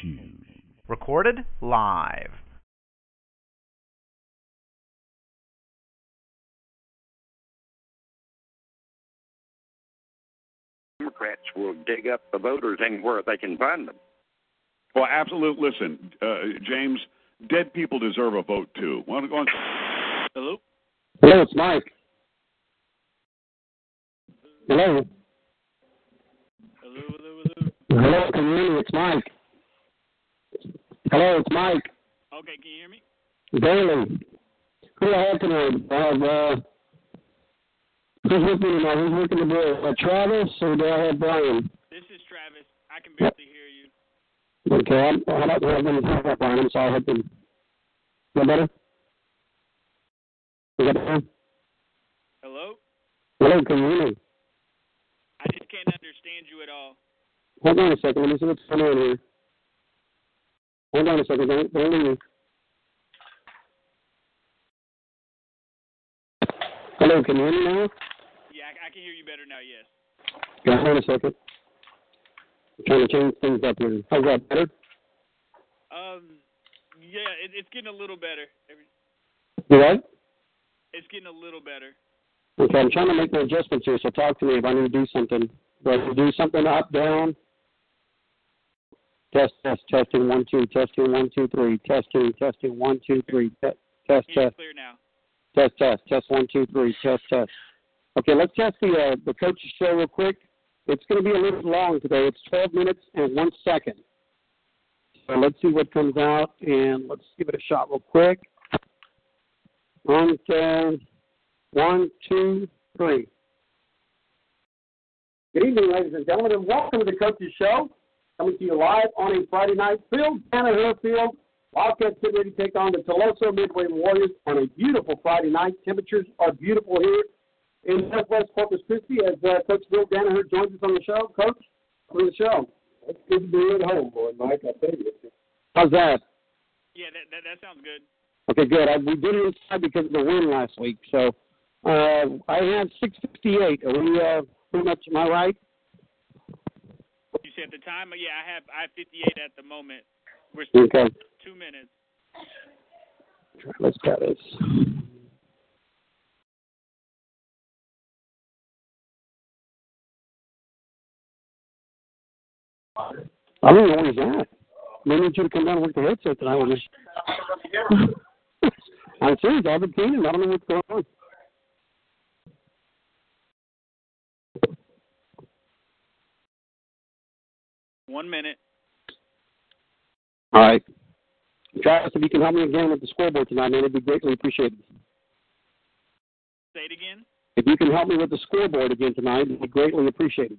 shoes. Recorded live. Democrats will dig up the voters anywhere they can find them. Well, absolutely. Listen, uh, James, dead people deserve a vote too. Want to go on? Hello. Hello, it's Mike. Hello. Hello, hello, hello. Hello, can you hear me? It's Mike. Hello, it's Mike. Okay, can you hear me? Bailey. Who do I have? I have, uh, who's with me tonight? Who's working the board? Uh, Travis or do I have Brian? This is Travis. I can barely hear you. Okay, I'm, how about how about how about Brian? I'm sorry, I had to. Is that better? Is that better? Hello. Hello, can you hear me? I just can't understand you at all. Hold on a second. Let me see what's going on here. Hold on a second. Don't, don't leave. Hello, can you hear me now? Yeah, I, I can hear you better now. Yes. Yeah, hold on a second. I'm trying to change things up here. How's that better? Um. Yeah, it, it's getting a little better. You right? it's getting a little better. Okay, I'm trying to make the adjustments here, so talk to me if I need to do something. Do I do something up, down? Test, test, testing, one, two, testing, one, two, three, testing, testing, one, two, three, te- test, test, clear now. test, test, test, one, two, three, test, test. Okay, let's test the uh, the coach's show real quick. It's going to be a little long today. It's 12 minutes and one second. So let's see what comes out, and let's give it a shot real quick. Okay. One, two, three. Good evening, ladies and gentlemen, and welcome to the Coaches Show. Coming to you live on a Friday night. Phil Danaher Field. Wildcats get ready to take on the Tuloso Midway Warriors on a beautiful Friday night. Temperatures are beautiful here in Northwest Corpus Christi as uh, Coach Phil Danaher joins us on the show. Coach, welcome to the show. It's good to be at home, boy, Mike. I tell you. How's that? Yeah, that that, that sounds good. Okay, good. I, we did it inside because of the wind last week. So uh, I have 658. Are we uh, pretty much, am I right? You said the time? Yeah, I have I have 58 at the moment. We're still Okay. two minutes. Let's try this. I don't know where he's at. Maybe need you to come down and work the headset tonight. I'm serious. I've been him. I don't know what's going on. One minute. All right. Travis, if you can help me again with the scoreboard tonight, man, it'd be greatly appreciated. Say it again. If you can help me with the scoreboard again tonight, it'd be greatly appreciated.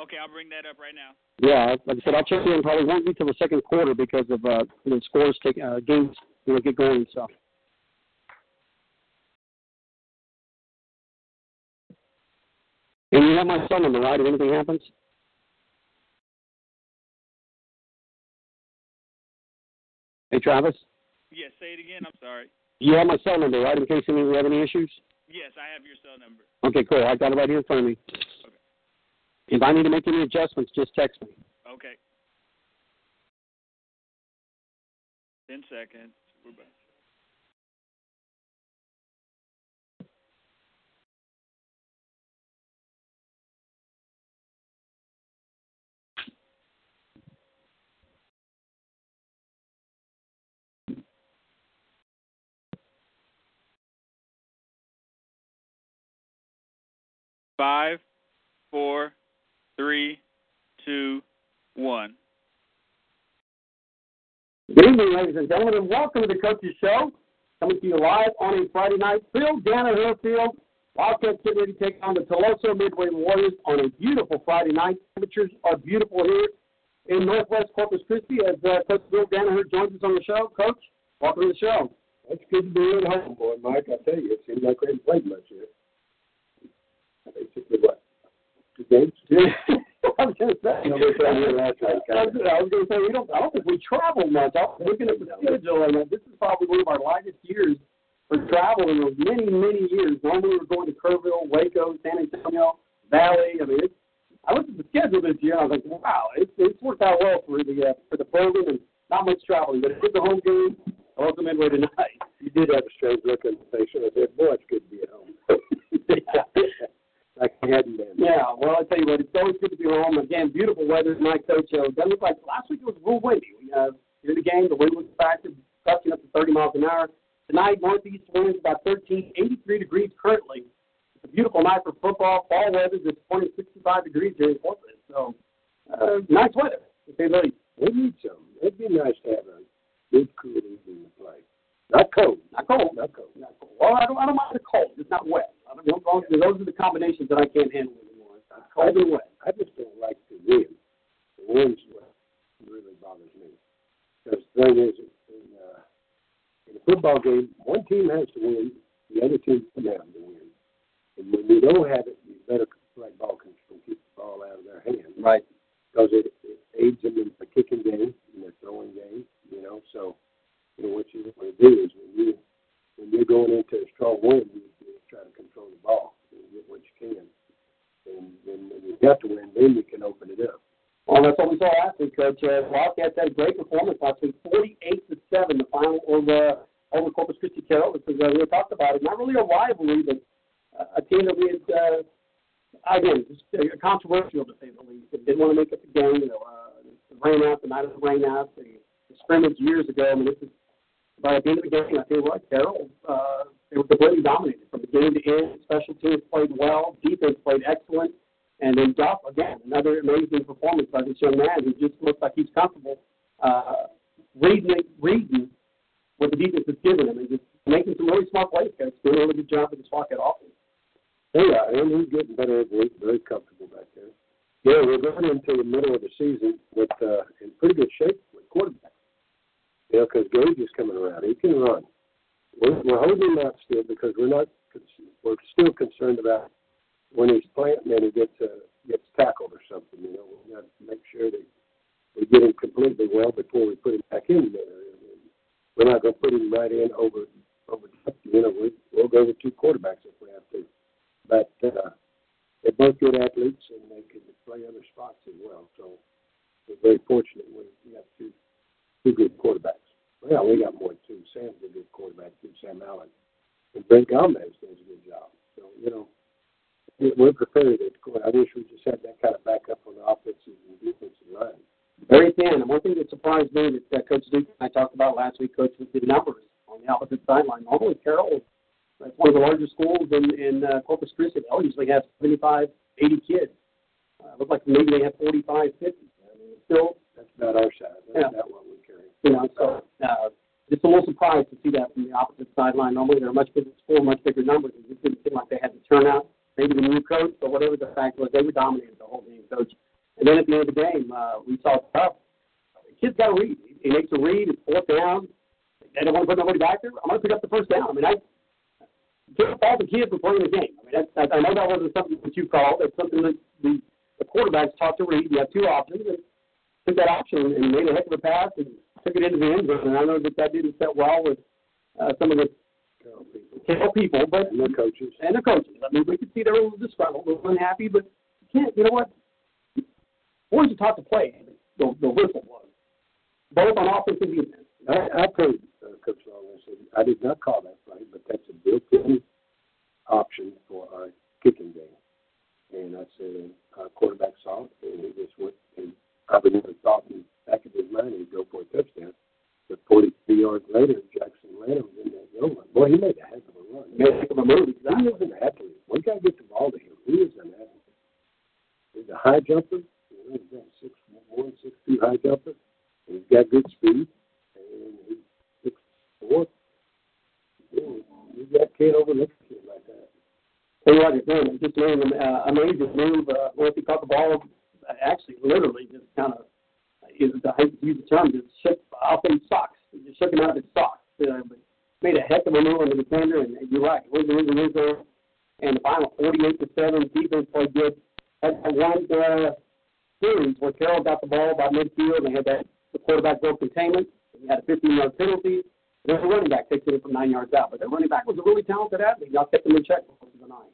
Okay, I'll bring that up right now. Yeah, like I said, I'll check in. Probably won't be till the second quarter because of uh, the scores take uh, games, you know, get going and stuff. And you have my cell number, right? If anything happens. Hey, Travis, Yes, say it again. I'm sorry. you have my cell number, right? In case any we have any issues. Yes, I have your cell number. Okay, cool. I got it right here in front of me. Okay. If I need to make any adjustments, just text me. Okay. Ten seconds. We're back. Five, four, three, two, one. Good evening, ladies and gentlemen, and welcome to the Coach's Show. Coming to you live on a Friday night. Phil Danaher Field. Wildcats get ready to take on the Tuloso Midway Warriors on a beautiful Friday night. Temperatures are beautiful here in Northwest Corpus Christi as uh, Coach Phil Danaher joins us on the show. Coach, welcome to the show. It's good to be at home, boy, Mike. I tell you, it seems like we haven't played much yet. Basically, what? Games? I was going to say. No, they played here last night. I was, I was going to say we don't. I don't think we travel much. I was looking at the schedule, and this is probably one of our lightest years for travel in many, many years. Normally we're going to Kerrville, Waco, San Antonio, Valley. I mean, it's, I looked at the schedule this year, and I was like, wow, it's it's worked out well for the uh, for the program and not much traveling, but it is a home game. Welcome Midway tonight. You did have a strange look on the face, and I said, boy, it's good to be at home. yeah. Like I hadn't been. Yeah, well, I tell you what, it's always good to be home. Again, beautiful weather tonight, Coach. Uh, doesn't look like last week it was real windy. We, uh, in the game, the wind was factor, gusting up to 30 miles an hour. Tonight, northeast winds about 13, 83 degrees currently. It's a beautiful night for football. Fall weather is 20, 65 degrees here in Portland. So, uh, nice weather, to say the least. We need some. It'd be nice to have a good, cool evening to play. Not cold. Not cold. Not cold. Not cold. Well, I don't, I don't mind the cold. It's not wet. I those, are the combinations that I can't handle anymore. It's not cold and wet. I just don't like the wind. The wind's what really bothers me. Because the thing is, in, uh, in a football game, one team has to win, the other team doesn't have to win. And when you don't have it, you better play ball control, keep the ball out of their hands. Right. Because it, it aids them in the kicking game, in their throwing game, you know. So, you know, what you want to do is when you when you're going into a strong wind, you try to control the ball and get what you can. And then when you got to win, then you can open it up. Well, that's what we saw last week, Coach. Uh, Wildcats had a great performance last week, 48 to seven, the final over over Corpus Christi Carroll. This is uh, we talked about it. Not really a rivalry, but a team that we had. Uh, again, just uh, controversial to say the least. They didn't want to make it the game. You know, uh, the rain out, the night of the rain out, the, the scrimmage years ago. I mean, this is. But at the end of the game, I tell you what, Carroll, uh, they were completely dominated from beginning to end. Special teams played well, defense played excellent. And then Duff, again, another amazing performance by this young man who just looks like he's comfortable uh, reading, reading what the defense is giving him and just making some really smart plays. Guys, doing a really good job with the Wildcat offense. Yeah, and he's getting better every week. Very comfortable back there. Yeah, we're going into the middle of the season with uh, in pretty good shape with quarterback. You know, because Gage is coming around. He can run. We're, we're holding out still because we're not. We're still concerned about when he's planting and he gets uh, gets tackled or something. You know, we got to make sure that we get him completely well before we put him back in there. We're not going to put him right in over over. You know, we, we'll go with two quarterbacks if we have to. But uh, they're both good athletes and they can play other spots as well. So we're very fortunate we got two two good quarterbacks. Well, we got more two. Sam's a good quarterback too, Sam Allen. And Brent Gomez does a good job. So, you know, we're prepared. I wish we just had that kind of backup on the offensive and defensive line. Very thin. And one thing that surprised me that uh, Coach Duke and I talked about last week, Coach, was the numbers on the opposite sideline. Normally, Carroll, that's one of the largest schools in, in uh, Corpus Christi. They'll usually have 75, 80 kids. Uh, look like maybe they have 45, 50. I mean, still, That's about our size. That's Yeah. not what we. You know, so uh, just a little surprised to see that from the opposite sideline. Normally, they're much bigger school, much bigger numbers. It just didn't seem like they had the turnout. Maybe the new coach, but whatever the fact was, they were dominating the whole game, coach. And then at the end of the game, uh, we saw tough. Kid's got to read. He makes a read. It's fourth down. They don't want to put nobody back there. I'm going to pick up the first down. I mean, I can't fault the kid for playing the game. I mean, that's, that, I know that wasn't something that you called. It's something that the, the quarterback's taught to read. You have two options. And took that option and made a heck of a pass and took it into the end zone. And I know that that didn't set well with uh, some of the Carroll people. But And their coaches. and the coaches. I mean, we could see they were a little disgruntled, a little unhappy, but you can't. You know what? Boys are taught to play. The, the whistle was both on offense and defense. I, I told uh, Coach Long, I said, I did not call that play, but that's a built-in option for our kicking game. And I said, our quarterback saw it, and he just went, and probably never thought the back of his mind he'd go for a touchdown. But 43 yards later, Jackson Lanham was in that goal line. Boy, he made a heck of a run. Made a heck of a move. He is an athlete. We got to get the ball to him. He is an athlete. He's a high jumper. He's got a six one, six two high jumper. And he's got good speed. And he's six four. You got can't overlook a kid like that. Tell you what, it's doing. Just made an uh, amazing move. Uh, once he caught the ball, actually, literally, just kind of, is I hate to use the term, just shook, I'll say socks. Just shook him out of his socks. Uh, made a heck of a move on the defender, and, and you're right. Was in his. And the final 48 to 7, defense played good. Had that one uh, series where Carroll got the ball by midfield, and they had that the quarterback broke containment. He had a 15 yard penalty. Their running back takes it from nine yards out, but their running back was a really talented athlete. Y'all kept him in check for the nine.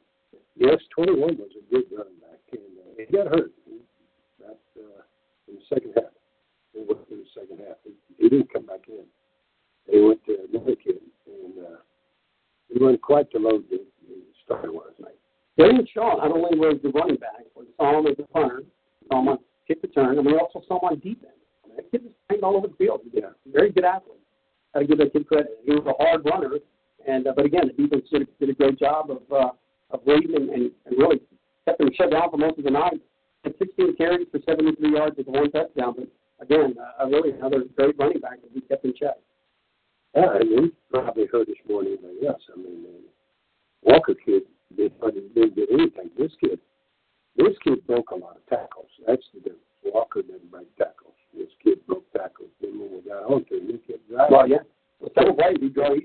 Yes, 21 was a good running back. And uh, he got hurt. He uh, in the second they went through the second half. They, they didn't come back in. They went to another kid, and uh, they run quite the load they, they started last night. Darian Shaw not only was the running back, but saw him as the punter, saw him on kick return, and we also saw him on defense. I mean, that kid was playing all over the field. Yeah. Very good athlete. Got to give that kid credit. He was a hard runner, and uh, but again, the defense did, did a great job of uh, of waiting and, and, and really kept him shut down for most of the night. Had 16 carries for 73 yards with one touchdown, but again, uh, really another great running back that we kept in check. Yeah, and he probably heard more than anybody else. I mean, uh, Walker kid did, didn't get anything. This kid, this kid broke a lot of tackles. That's the difference. Walker didn't break tackles. This kid broke tackles. Then when we got on to him, he kept driving. Well, yeah, well, several plays he drove.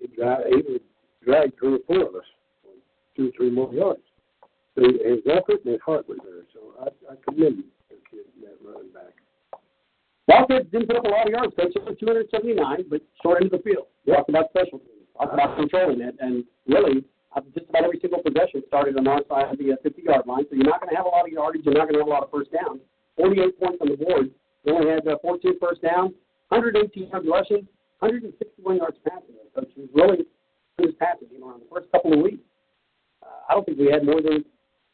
He, drag, he would drag three or four of us, two or three more yards. So his effort and his heart was there. So I, I commend the kid, that running back. Walker didn't put up a lot of yards, coach. Only 279, but short of the field. Talked about special teams. Talked about controlling it, and really, uh, just about every single possession started on our side of the 50-yard line. So you're not going to have a lot of yardage. You're not going to have a lot of first down. 48 points on the board. We only had uh, 14 first down, 118 yards rushing, 161 yards passing. So it was really good passing game around the first couple of weeks. Uh, I don't think we had more than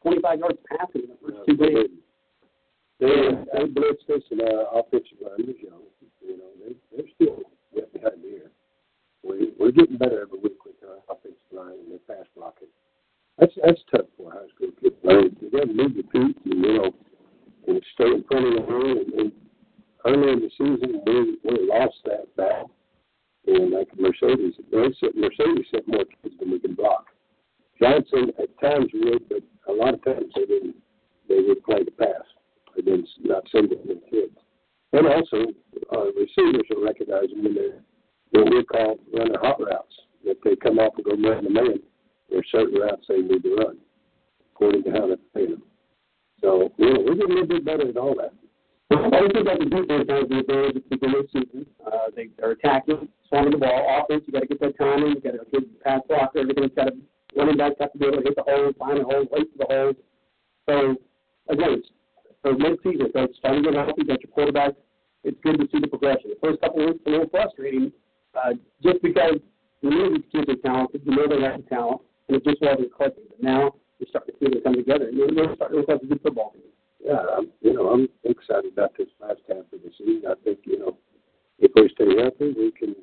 25 yards passing in the first two games. They, they blitzed us, and our offensive line was young. You know, they, they're still wet behind here. We, we're getting better every week with uh, our offensive line and their pass blocking. That's that's tough for a high school kid. You got to move your feet, and you know, and stay in front of the line. And, and early in the season, we we lost that battle. And like Mercedes, they sent, Mercedes sent more kids than we can block. Johnson at times would, but a lot of times they didn't. They would play the pass. Didn't not send them the kids. And also, uh, receivers are recognizing when they're what we call running hot routes. If they come off and go man to man, there are certain routes they need to run according to how they're paying them. So you know, we're getting a little bit better at all that. I think that the defense has the ability to begin this season. Uh, they are attacking, swarming the ball. Offense, you got to get that timing. You got to get pass blocker. Everything's got to running backs have to be able to hit the holes, find the holes, wait for the holes. So again, for mid-season, so it's starting to get healthy. Got your quarterback. It's good to see the progression. The first couple of weeks a little frustrating, uh, just because you know these kids are talented, you know they have the talent, and it just wasn't clicking. But now you're starting to see them come together, and you're starting to look like a good football team yeah, I'm, you know, I'm excited about this last half of the season. I think, you know, if we stay healthy, we can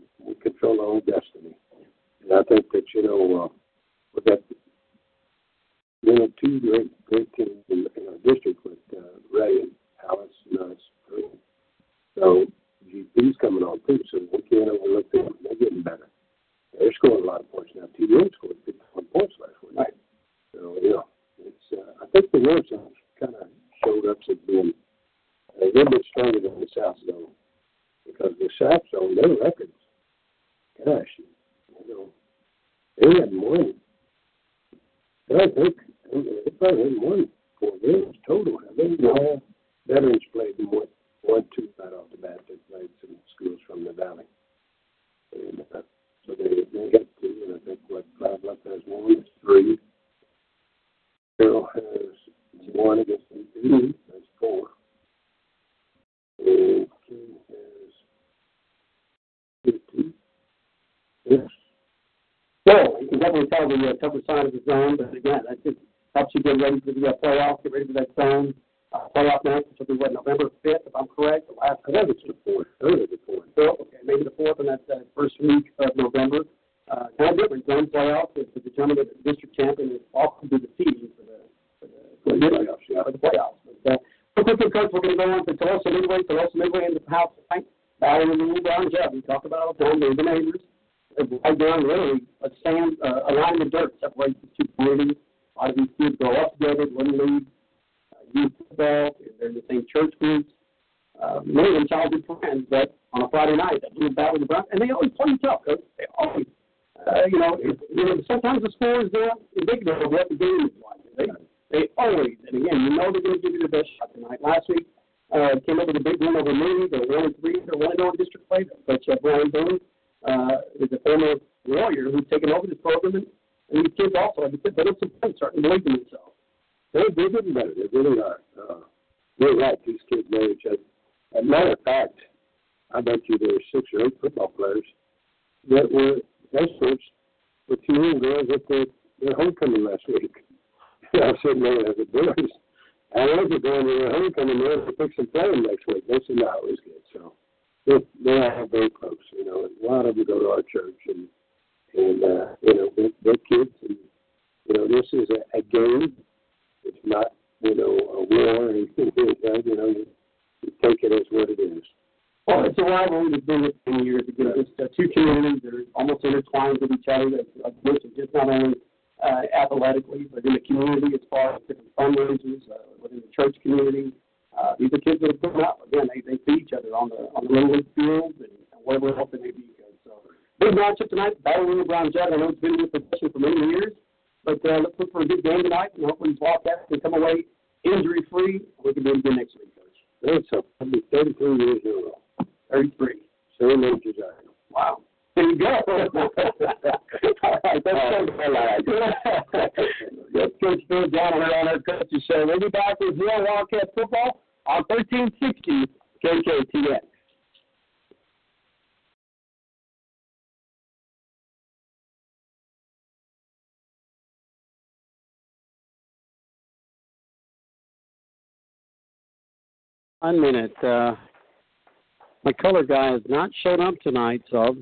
tonight, so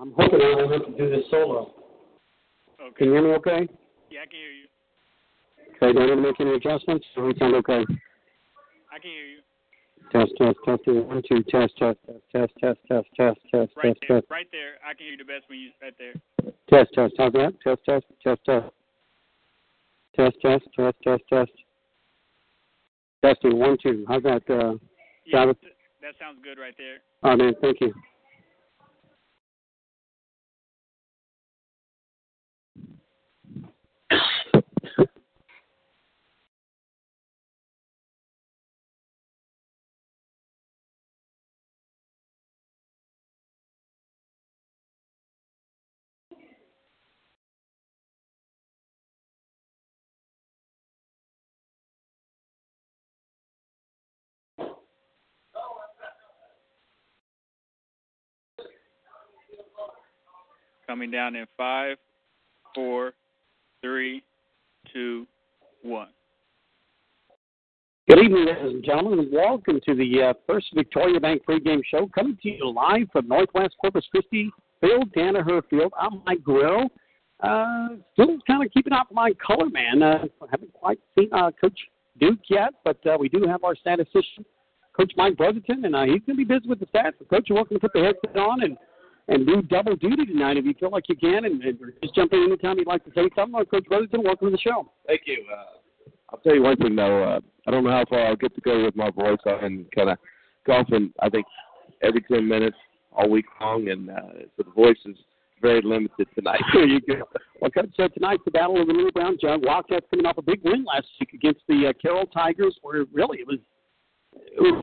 I'm hoping I won't have to do this solo. Okay. Can you hear me okay? Yeah, I can hear you. Okay, do I need to make any adjustments? Or we sound okay? I can hear you. Test, test, testing. One, two, test, test, test, test, test, test, test, test. Right test, there. test, Right there. I can hear you the best when you right there. test, test. How's that? Test, test, test, test. Test, test, test, test, test. Testing. One, two. How's that? Uh, Yeah, it. that sounds good right there. oh, man, thank you. Coming down in five, four, three, two, one. Good evening, ladies and gentlemen, and welcome to the uh, First Victoria Bank pregame show, coming to you live from Northwest Corpus Christi, Phil Danaher Field. I'm Mike Guerrero. Uh, still kind of keeping up my color man. Uh, haven't quite seen uh, Coach Duke yet, but uh, we do have our statistician, Coach Mike Brotherton, and uh, he's going to be busy with the stats. So Coach, you're welcome to put the headset on and and do double duty tonight if you feel like you can, and, and just jump in anytime you'd like to say something. Coach Brotherton, welcome to the show. Thank you. Uh, I'll tell you one thing though. Uh, I don't know how far I'll get to go with my voice. I've been kind of golfing. I think every ten minutes all week long, and uh, so the voice is very limited tonight. There you go. Well, Coach, so tonight's the Battle of the Little Brown Jug. Wildcats coming off a big win last week against the uh, Carroll Tigers, where really it was it was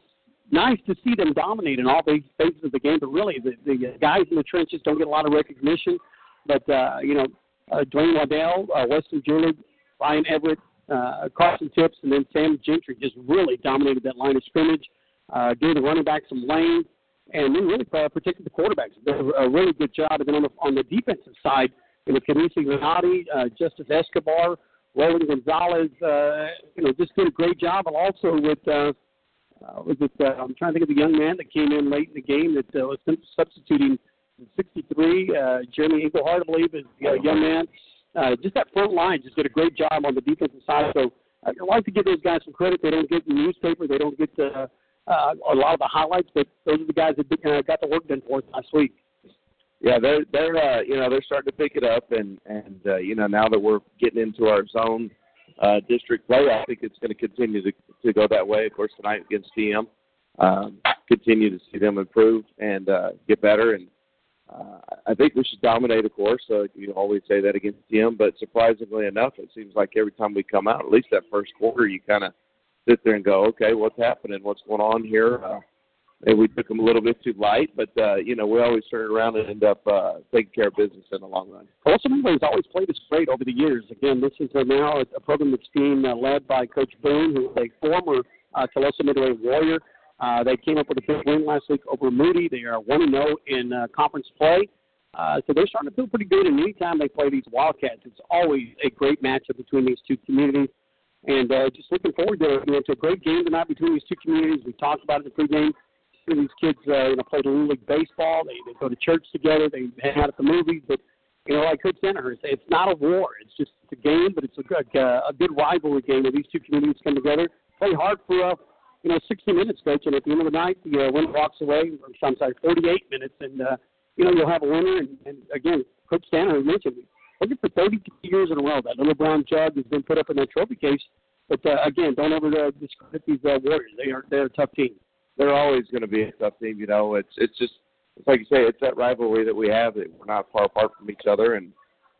nice to see them dominate in all these phases of the game. But really, the, the guys in the trenches don't get a lot of recognition. But uh, you know, uh, Dwayne Waddell, uh, Weston Julie, Ryan Everett, uh, Carson Tips, and then Sam Gentry just really dominated that line of scrimmage. Uh, gave the running back some lane and then really uh, protected the quarterbacks. Did a, really good job. And then on the on the defensive side, you know, Canisi Granati, uh, Justice Escobar, Roland Gonzalez, uh, you know, just did a great job. And also with uh, uh, was it? Uh, I'm trying to think of the young man that came in late in the game that uh, was substituting 63. Uh, Jeremy Engelhardt, I believe, is the uh, young man. Uh, just that front line just did a great job on the defensive side. So I like to give those guys some credit. They don't get the newspaper. They don't get uh, uh, a lot of the highlights, but those are the guys that uh, got the work done for us last week. Yeah, they're they're uh, you know they're starting to pick it up, and and uh, you know now that we're getting into our zone uh, district play, I think it's going to continue to to go that way. Of course, tonight against TM, um, continue to see them improve and uh, get better, and uh, I think we should dominate. Of course, uh, you always say that against TM, but surprisingly enough, it seems like every time we come out, at least that first quarter, you kind of sit there and go, okay, what's happening? What's going on here? Uh, and we took them a little bit too light, but uh, you know we always turn around and end up uh, taking care of business in the long run. Midway has always played us great over the years. Again, this is uh, now a, a program that's being uh, led by Coach Boone, who is a former uh, Tuloso Midway Warrior. Uh, they came up with a big win last week over Moody. They are one and zero in uh, conference play. Uh, so they're starting to feel pretty good. And anytime they play these Wildcats, it's always a great matchup between these two communities. And uh, just looking forward to, you know, to a great game tonight between these two communities. We talked about it in the pregame. These kids, uh, you know, play Little League baseball. They, they go to church together. They hang out at the movies. But you know, like Coach Danaher said, it's not a war. It's just it's a game, but it's a good, uh, a good rivalry game where these two communities come together, play hard for, uh, you know, 60 minutes, Coach, and at the end of the night, the uh, winner walks away. I'm sorry, 48 minutes, and uh, you know you'll have a winner. And, and again, Coach Danaher mentioned, looking for 32 years in a row. That little brown jug has been put up in that trophy case. But uh, again, don't ever uh, discredit these uh, Warriors. They are they're a tough team. They're always going to be a tough team. You know, it's it's just it's like you say, it's that rivalry that we have that we're not far apart from each other, and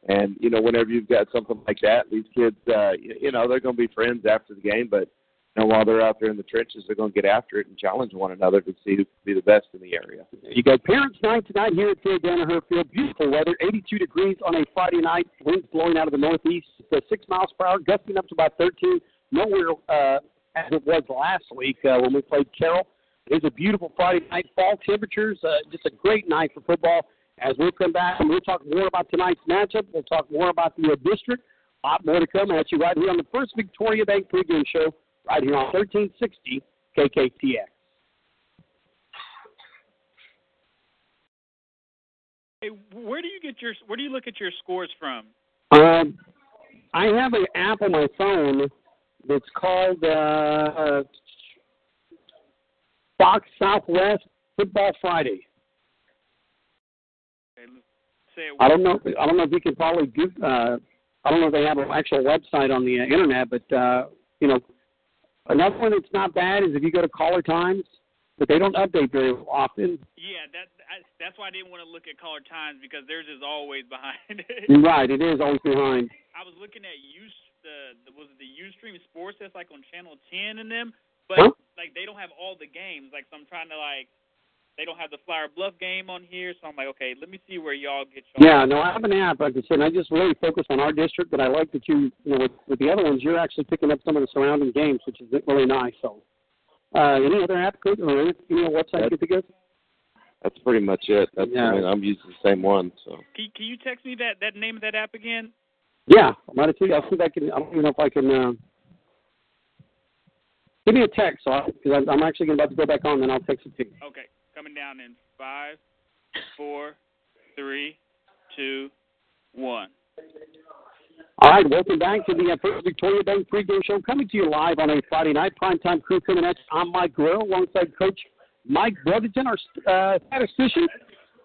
and you know, whenever you've got something like that, these kids, uh, you, you know, they're going to be friends after the game, but you know, while they're out there in the trenches, they're going to get after it and challenge one another to see who can be the best in the area. You got Parents Night tonight here at Ted Danaher Field. Beautiful weather, 82 degrees on a Friday night. Winds blowing out of the northeast. Uh, six miles per hour, gusting up to about 13. Nowhere uh, as it was last week uh, when we played Carroll. It is a beautiful Friday night. Fall temperatures, uh, just a great night for football. As we'll come back we'll talk more about tonight's matchup, we'll talk more about the uh, district. A lot more to come at you right here on the first Victoria Bank pregame show, right here on 1360 KKTX. Hey, where do you get your where do you look at your scores from? Um, I have an app on my phone that's called uh, Fox Southwest Football Friday. Okay, say it. I don't know. I don't know if you can probably do. Uh, I don't know if they have an actual website on the uh, internet, but uh, you know, another one that's not bad is if you go to Caller Times, but they don't update very often. Yeah, that I, that's why I didn't want to look at Caller Times because theirs is always behind it. Right, it is always behind. I was looking at you the, the was it the UStream Sports that's like on Channel 10 and them, but Huh? like they don't have all the games. Like so, I'm trying to like they don't have the Flour Bluff game on here, so I'm like, okay, let me see where y'all get y'all. Yeah, no, I have an app. Like I said, I just really focus on our district, but I like that you, you know, with, with the other ones, you're actually picking up some of the surrounding games, which is really nice. So, uh, any other app code or any, you know, website you think of? That's pretty much it. That's Yeah. I mean, I'm using the same one, so. Can, can you text me that that name of that app again? Yeah, I might have to. I'll see if I can. I don't even know if I can. Uh, give me a text, so because I'm actually about to go back on, then I'll text it to you. Okay, coming down in five, four, three, two, one. All right, welcome back to the uh, First Victoria Bank pregame show, coming to you live on a Friday night. Primetime crew coming at you. I'm Mike Guerrero, alongside Coach Mike Brotherton, our uh, statistician.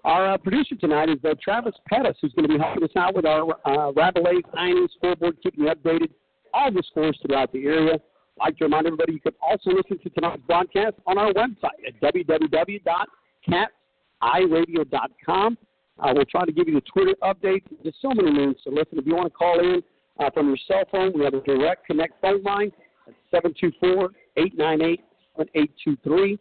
Our uh, producer tonight is uh, Travis Pettis, who's going to be helping us out with our uh, Rabelais Iron scoreboard, keeping you updated all the scores throughout the area. I'd like to remind everybody you can also listen to tonight's broadcast on our website at www.catsiradio.com. Uh, we'll try to give you the Twitter updates. There's so many means to listen. If you want to call in uh, from your cell phone, we have a direct connect phone line at 724 898 7823.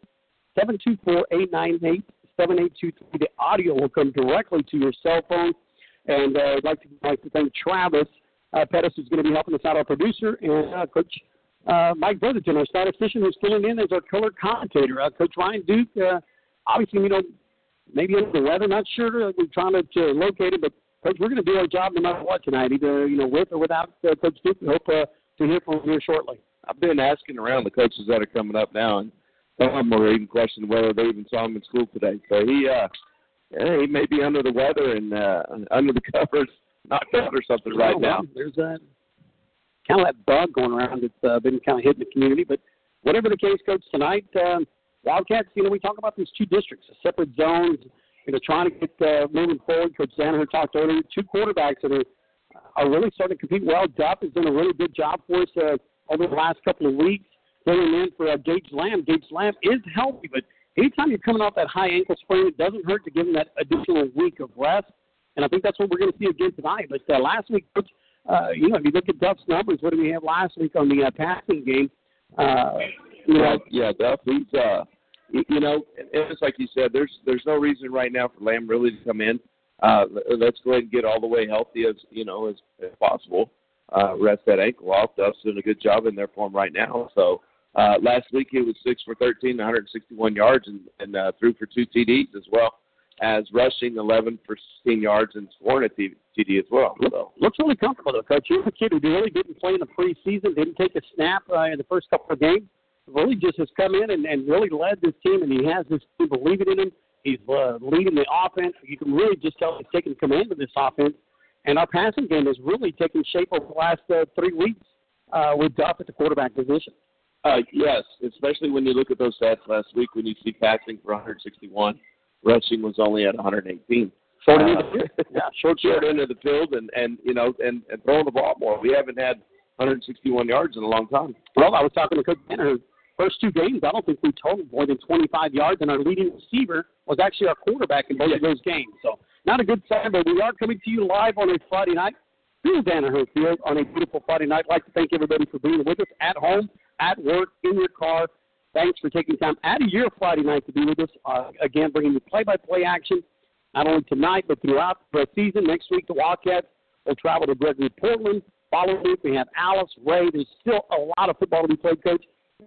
724 898 7823. The audio will come directly to your cell phone. And uh, I'd like to, like to thank Travis uh, Pettis, who's going to be helping us out, our producer, and uh, Coach uh, Mike Brotherton, our statistician, who's filling in as our color commentator. Uh, Coach Ryan Duke, uh, obviously, you know, maybe under the weather, not sure. We're trying to, to locate him, but Coach, we're going to do our job no matter what tonight, either you know with or without uh, Coach Duke. We hope uh, to hear from him here shortly. I've been asking around the coaches that are coming up now, and some of them are even questioning whether they even saw him in school today. So he, uh, yeah, he may be under the weather and uh, under the covers, knocked out or something right now. There's that kind of that bug going around that's uh, been kind of hitting the community. But whatever the case, Coach, tonight, um, Wildcats, you know, we talk about these two districts, separate zones, you know, trying to get uh, moving forward. Coach Danaher talked earlier, two quarterbacks that are, are really starting to compete well. Duff has done a really good job for us uh, over the last couple of weeks, filling in for uh, Gage Lamb. Gage Lamb is healthy, but anytime you're coming off that high ankle sprain, it doesn't hurt to give him that additional week of rest. And I think that's what we're going to see again tonight. But uh, last week, Coach, uh, you know, if you look at Duff's numbers, what did we have last week on the uh, passing game? Uh, you know, Yeah, Duff. He's uh, you know, it's like you said. There's there's no reason right now for Lamb really to come in. Uh, let's go ahead and get all the way healthy as you know as, as possible. Uh, rest that ankle off. Duff's doing a good job in there for him right now. So uh, last week he was six for 13, 161 yards, and, and uh, threw for two TDs as well. As rushing 11 for 16 yards and scoring a TD as well. So. Looks really comfortable though, coach. You're a kid who really didn't play in the preseason, didn't take a snap uh, in the first couple of games. Really just has come in and, and really led this team, and he has this team believing in him. He's uh, leading the offense. You can really just tell he's taking command of this offense. And our passing game has really taken shape over the last uh, three weeks uh, with Duff at the quarterback position. Uh, yes, especially when you look at those stats last week when you see passing for 161, rushing was only at 118. Short uh, end the field. Yeah, short, short end of the field, and and you know, and and throwing the ball more. We haven't had 161 yards in a long time. Well, I was talking to Coach Banner. First two games, I don't think we totaled more than 25 yards, and our leading receiver was actually our quarterback in both of those games. So not a good sign, but we are coming to you live on a Friday night. Phil Danaher Field on a beautiful Friday night. I'd like to thank everybody for being with us at home, at work, in your car. Thanks for taking time out of your Friday night to be with us. Uh, again, bringing you play-by-play action, not only tonight but throughout the season. Next week, the Wildcats will travel to Gregory Portland. Following week, we have Alice, Ray. There's still a lot of football to be played, Coach.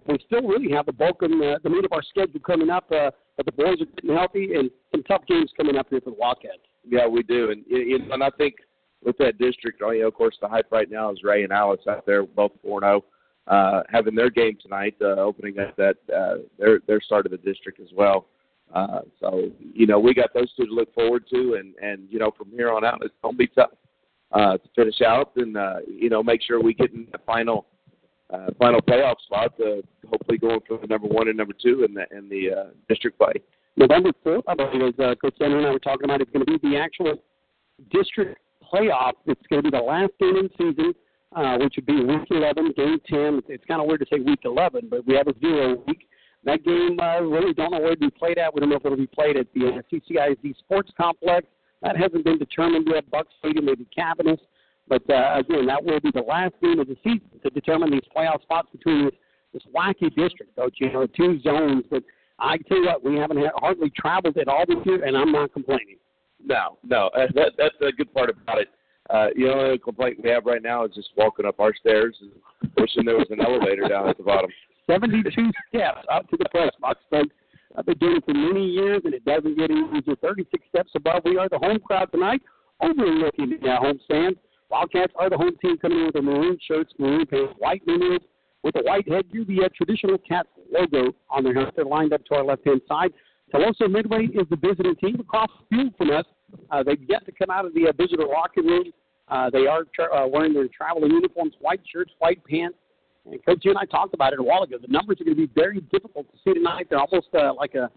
We still really have the bulk of the, the meat of our schedule coming up, uh, but the boys are getting healthy and some tough games coming up here for the Wildcats. Yeah, we do, and and I think with that district, you know, of course, the hype right now is Ray and Alice out there, both four zero, oh, uh, having their game tonight, uh, opening up that uh, their their start of the district as well. Uh, so you know, we got those two to look forward to, and and you know, from here on out, it's gonna be tough uh, to finish out, and uh, you know, make sure we get in the final uh, final playoff spot, to hopefully going for the number one and number two in the in the uh, district play. November 4th, I believe, as uh, Coach Center and I were talking about, it's going to be the actual district playoff. It's going to be the last game in season, uh, which would be week 11, game 10. It's kind of weird to say week 11, but we have a zero week. That game, uh, really don't know where it'll be played at. We don't know if it'll be played at the uh, CCISD Sports Complex. That hasn't been determined yet. Buc Stadium, maybe Cabaniss. But uh, again, that will be the last game of the season to determine these playoff spots between this, this wacky district, coach. You know, two zones. But I tell you what, we haven't had, hardly traveled at all this year, and I'm not complaining. No, no, that, that's a good part about it. Uh, the only complaint we have right now is just walking up our stairs and wishing there was an elevator down at the bottom. 72 steps up to the press box, folks. I've been doing it for many years, and it doesn't get any easier. 36 steps above. We are the home crowd tonight, overlooking the home stand. Wildcats are the home team coming in with the maroon shirts, maroon pants, white numerals, with a white headgear, the uh, traditional Cats logo on their helmet. They're lined up to our left-hand side. Tuloso Midway is the visiting team across the field from us. Uh, they've yet to come out of the uh, visitor locker room. Uh, they are tra- uh, wearing their traveling uniforms, white shirts, white pants. And Coach, you and I talked about it a while ago. The numbers are going to be very difficult to see tonight. They're almost uh, like a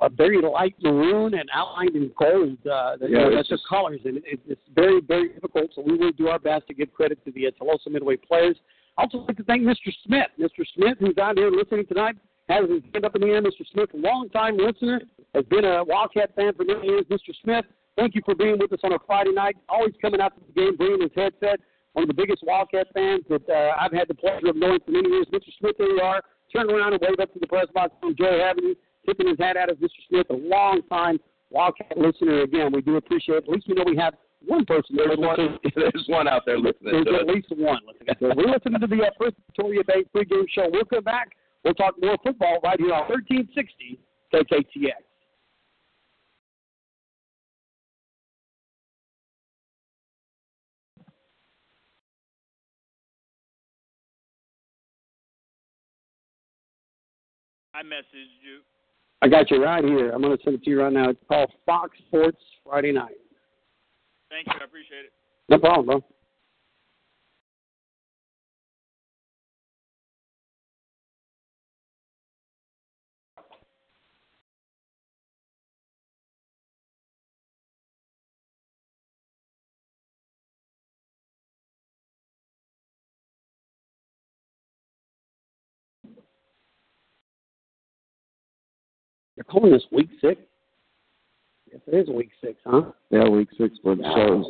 a very light maroon and outlined in gold. Uh, yeah, you know, that's just colors, and it, it's very, very difficult. So we will do our best to give credit to the uh, Tuloso Midway players. I also like to thank Mr. Smith. Mr. Smith, who's out here listening tonight, has his hand up in the air. Mr. Smith, a long-time listener, has been a Wildcat fan for many years. Mr. Smith, thank you for being with us on a Friday night. Always coming out to the game, bringing his headset. One of the biggest Wildcat fans that uh, I've had the pleasure of knowing for many years. Mr. Smith, there you are. Turn around and wave up to the press box. Enjoy having you tipping his hat at us, Mr. Smith, a long time Wildcat listener. Again, we do appreciate it. At least we know we have one person there's one, there's one out there listening. There's at least one listening. We're listening to the uh, first Victoria Bank pregame show. We'll come back. We'll talk more football right here on 1360 KKTX. I messaged you. I got you right here. I'm going to send it to you right now. It's called Fox Sports Friday Night. Thank you. I appreciate it. No problem, bro. Calling this week six. Yes, it is week six, huh? Yeah, week six for the shows.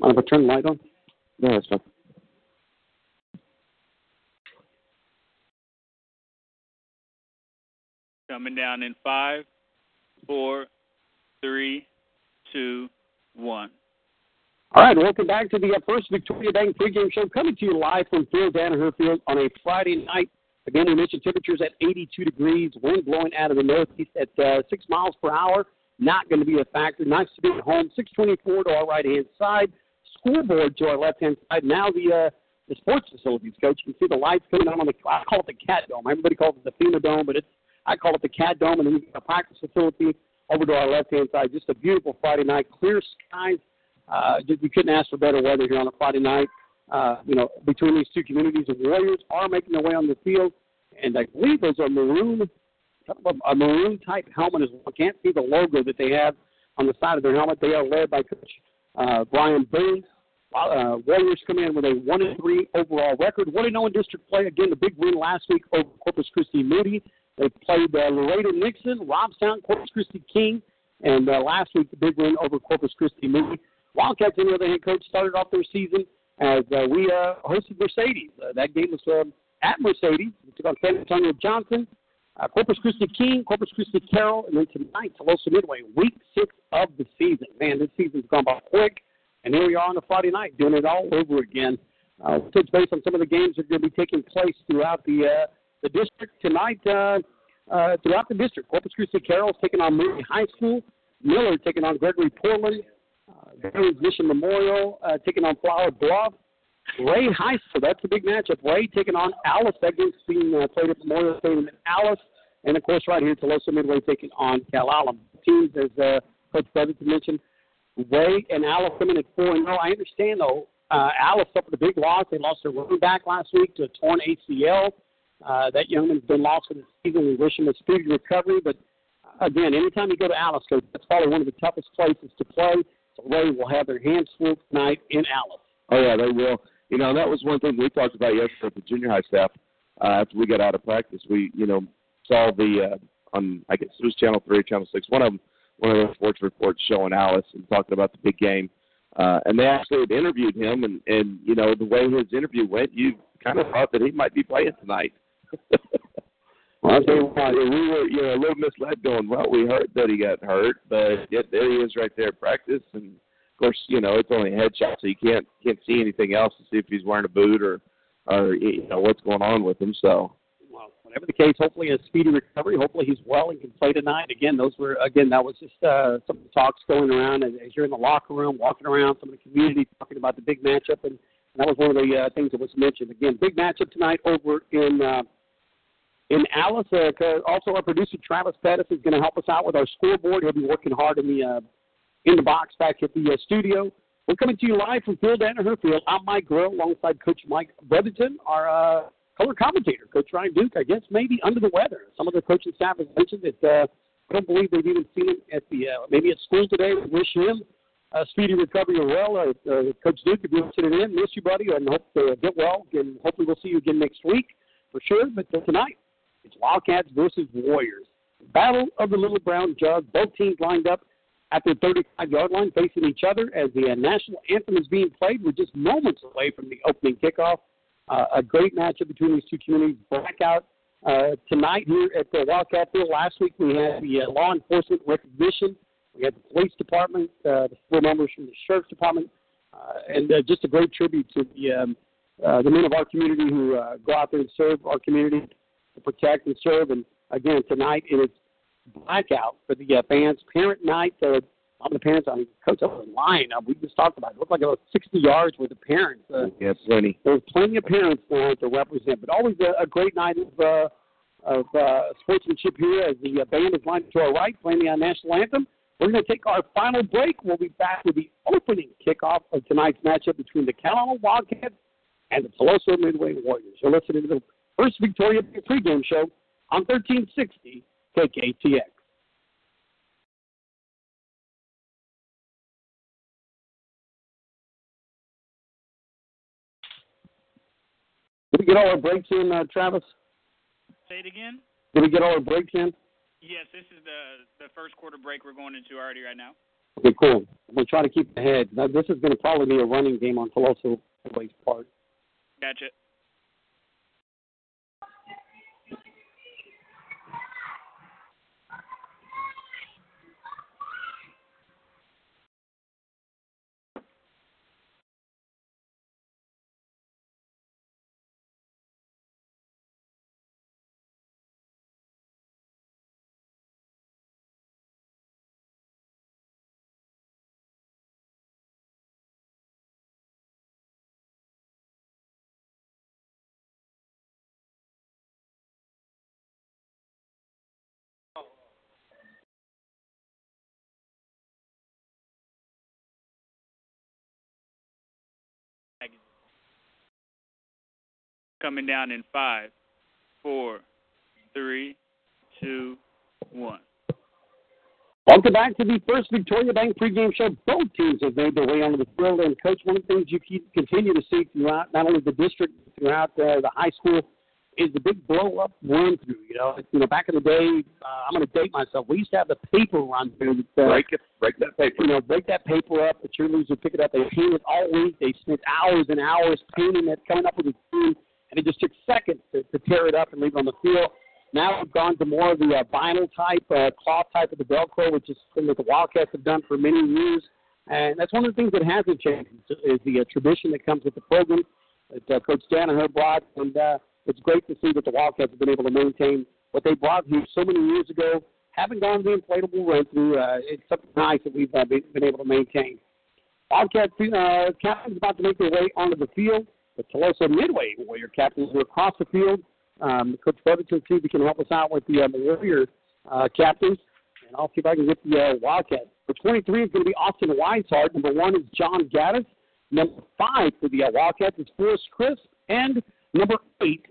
Mind if I turn the light on? No, that's fine. Coming down in five, four, three, two, one. All right, welcome back to the uh, First Victoria Bank pregame show coming to you live from Phil Danaher Field on a Friday night. Again, we mentioned temperatures at 82 degrees, wind blowing out of the northeast at uh, 6 miles per hour. Not going to be a factor. Nice to be at home. 624 to our right hand side. Scoreboard to our left hand side. Now the uh, the sports facilities, coach. You can see the lights coming on on the. I call it the Cat Dome. Everybody calls it the FEMA Dome, but it's I call it the Cat Dome. And then we got a practice facility over to our left hand side. Just a beautiful Friday night. Clear skies uh, you couldn't ask for better weather here on a Friday night. Uh, you know, between these two communities, the Warriors are making their way on the field, and I believe those are maroon, a maroon type helmet as well. I can't see the logo that they have on the side of their helmet. They are led by Coach uh, Brian Boone. Uh, Warriors come in with a one and three overall record, one and zero in district play. Again, the big win last week over Corpus Christi Moody. They played uh, Laredo Nixon, Robstown, Corpus Christi King, and uh, last week the big win over Corpus Christi Moody. Wildcats, know, the head coach started off their season as uh, we uh, hosted Mercedes. Uh, that game was uh, at Mercedes. We took on San Antonio Johnson, uh, Corpus Christi King, Corpus Christi Carroll, and then tonight, Tuloso Midway, week six of the season. Man, this season's gone by quick, and here we are on a Friday night doing it all over again. Uh, we'll touch base on some of the games that are going to be taking place throughout the uh, the district tonight. Uh, uh, throughout the district, Corpus Christi Carroll taking on Moody High School. Miller taking on Gregory Portland. Veterans Mission Memorial uh, taking on Flour Bluff. Ray High School, that's a big matchup. Ray taking on Alice. That game's being uh, played at Memorial Stadium in Alice. And, of course, right here, Tuloso Midway taking on Calallen. Teams, as uh, Coach Brotherton mentioned, Ray and Alice coming at 4 and 0. I understand, though, uh, Alice suffered a big loss. They lost their running back last week to a torn ACL. Uh, that young man's been lost for the season. We wish him a speedy recovery. But, again, anytime you go to Alice, that's probably one of the toughest places to play. So Ray will have their hands full tonight in Alice. Oh yeah, they will. You know, that was one thing we talked about yesterday with the junior high staff. Uh, after we got out of practice, we you know saw the uh, on I guess it was Channel Three, Channel Six, one of them, one of the sports reports showing Alice and talking about the big game. Uh, and they actually had interviewed him, and and you know the way his interview went, you kind of thought that he might be playing tonight. Well, I tell you what, we were, you know, a little misled going, well, we heard that he got hurt, but yet there he is right there at practice. And, of course, you know, it's only headshot, so you can't can't see anything else to see if he's wearing a boot or, or you know, what's going on with him. So, well, whatever the case, hopefully a speedy recovery. Hopefully he's well and can play tonight. Again, those were, again, that was just uh, some of the talks going around as, as you're in the locker room, walking around, some of the community talking about the big matchup. And, and that was one of the uh, things that was mentioned. Again, big matchup tonight over in uh, – in Alice. Uh, also, our producer Travis Pettis is going to help us out with our scoreboard. He'll be working hard in the uh, in the box back at the uh, studio. We're coming to you live from Phil Danaher Field. I'm Mike Grill alongside Coach Mike Brotherton, our uh, color commentator. Coach Ryan Duke, I guess, maybe under the weather. Some of the coaching staff has mentioned that uh, I don't believe they've even seen him at the uh, maybe at school today. We wish him a speedy recovery as well. Uh, uh, Coach Duke, if you're listening in, miss you, buddy, and hope to get well. And hopefully, we'll see you again next week for sure. But uh, tonight, it's Wildcats versus Warriors. Battle of the Little Brown Jug. Both teams lined up at their 35 yard line facing each other as the uh, national anthem is being played. We're just moments away from the opening kickoff. Uh, a great matchup between these two communities. Blackout uh, tonight here at the Wildcat Field. Last week we had the uh, law enforcement recognition. We had the police department, uh, the four members from the sheriff's department, uh, and uh, just a great tribute to the um, uh, the men of our community who uh, go out there and serve our community to protect and serve. And again, tonight it is blackout for the uh, fans. Parent night. Uh, on the parents, I mean, coach, I was lying. Uh, we just talked about it. It looked like about 60 yards with the parents. Uh, yeah, plenty. There's plenty of parents there to represent, but always a, a great night of uh, of uh, sportsmanship here as the uh, band is lined to our right, playing the uh, national anthem. We're going to take our final break. We'll be back with the opening kickoff of tonight's matchup between the Calallen Wildcats and the Tuloso Midway Warriors. You're listening to the First Victoria pregame show on 1360 KKTX. Did we get all our breaks in, uh, Travis? Say it again. Did we get all our breaks in? Yes, this is the the first quarter break we're going into already right now. Okay, cool. We'll try to keep ahead. Now, this is going to probably be a running game on Tuloso part. Gotcha. Coming down in five, four, three, two, one. Welcome back to the first Victoria Bank pregame show. Both teams have made their way onto the field, and coach, one of the things you keep, continue to see throughout not only the district, throughout uh, the high school, is the big blow up run through. You know, you know, back in the day, uh, I'm going to date myself. We used to have the paper run through. That, uh, break it, break that paper. you know, break that paper up. The cheerleaders would pick it up. They paint it all week. They spent hours and hours painting it, coming up with a team, and it just took seconds to, to tear it up and leave it on the field. Now we've gone to more of the uh, vinyl type, uh, cloth type of the Velcro, which is something that the Wildcats have done for many years. And that's one of the things that hasn't changed is the uh, tradition that comes with the program that uh, Coach Danaher brought. And uh, it's great to see that the Wildcats have been able to maintain what they brought here so many years ago. Haven't gone the inflatable run through. Uh, it's something nice that we've uh, been, able to maintain. Wildcat uh, captains about to make their way onto the field. The Tuloso Midway Warrior captains are across the field. Um, Coach Brotherton, he can help us out with the, the Warrior uh, captains. And I'll see if I can get the uh, Wildcats. For 23 is going to be Austin Weishart. Number one is John Gaddis. Number five for the uh, Wildcats is Forrest Crisp. And number eight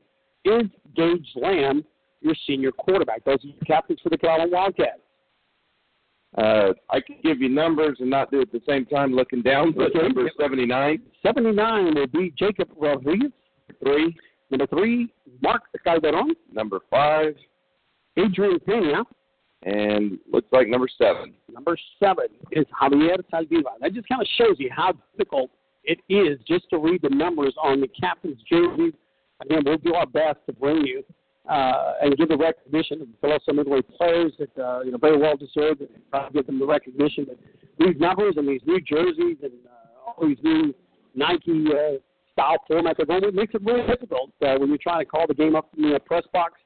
is Gage Lamb, your senior quarterback. Those are your captains for the Calallen Wildcats. Uh, I could give you numbers and not do it at the same time looking down, but Okay. number 79, 79 will be Jacob Rodriguez. three, Number three, Mark Calderon. number five, Adrian Pena. and looks like number seven. Number seven is Javier Saldivar. That just kind of shows you how difficult it is just to read the numbers on the captain's jerseys. Again, we'll do our best to bring you uh, and give the recognition to the Tuloso Midway players that uh, you know very well deserved, and to give them the recognition that these numbers and these new jerseys and uh, all these new Nike uh, style formats are. It makes it really difficult uh, when you're trying to call the game up in the uh, press box.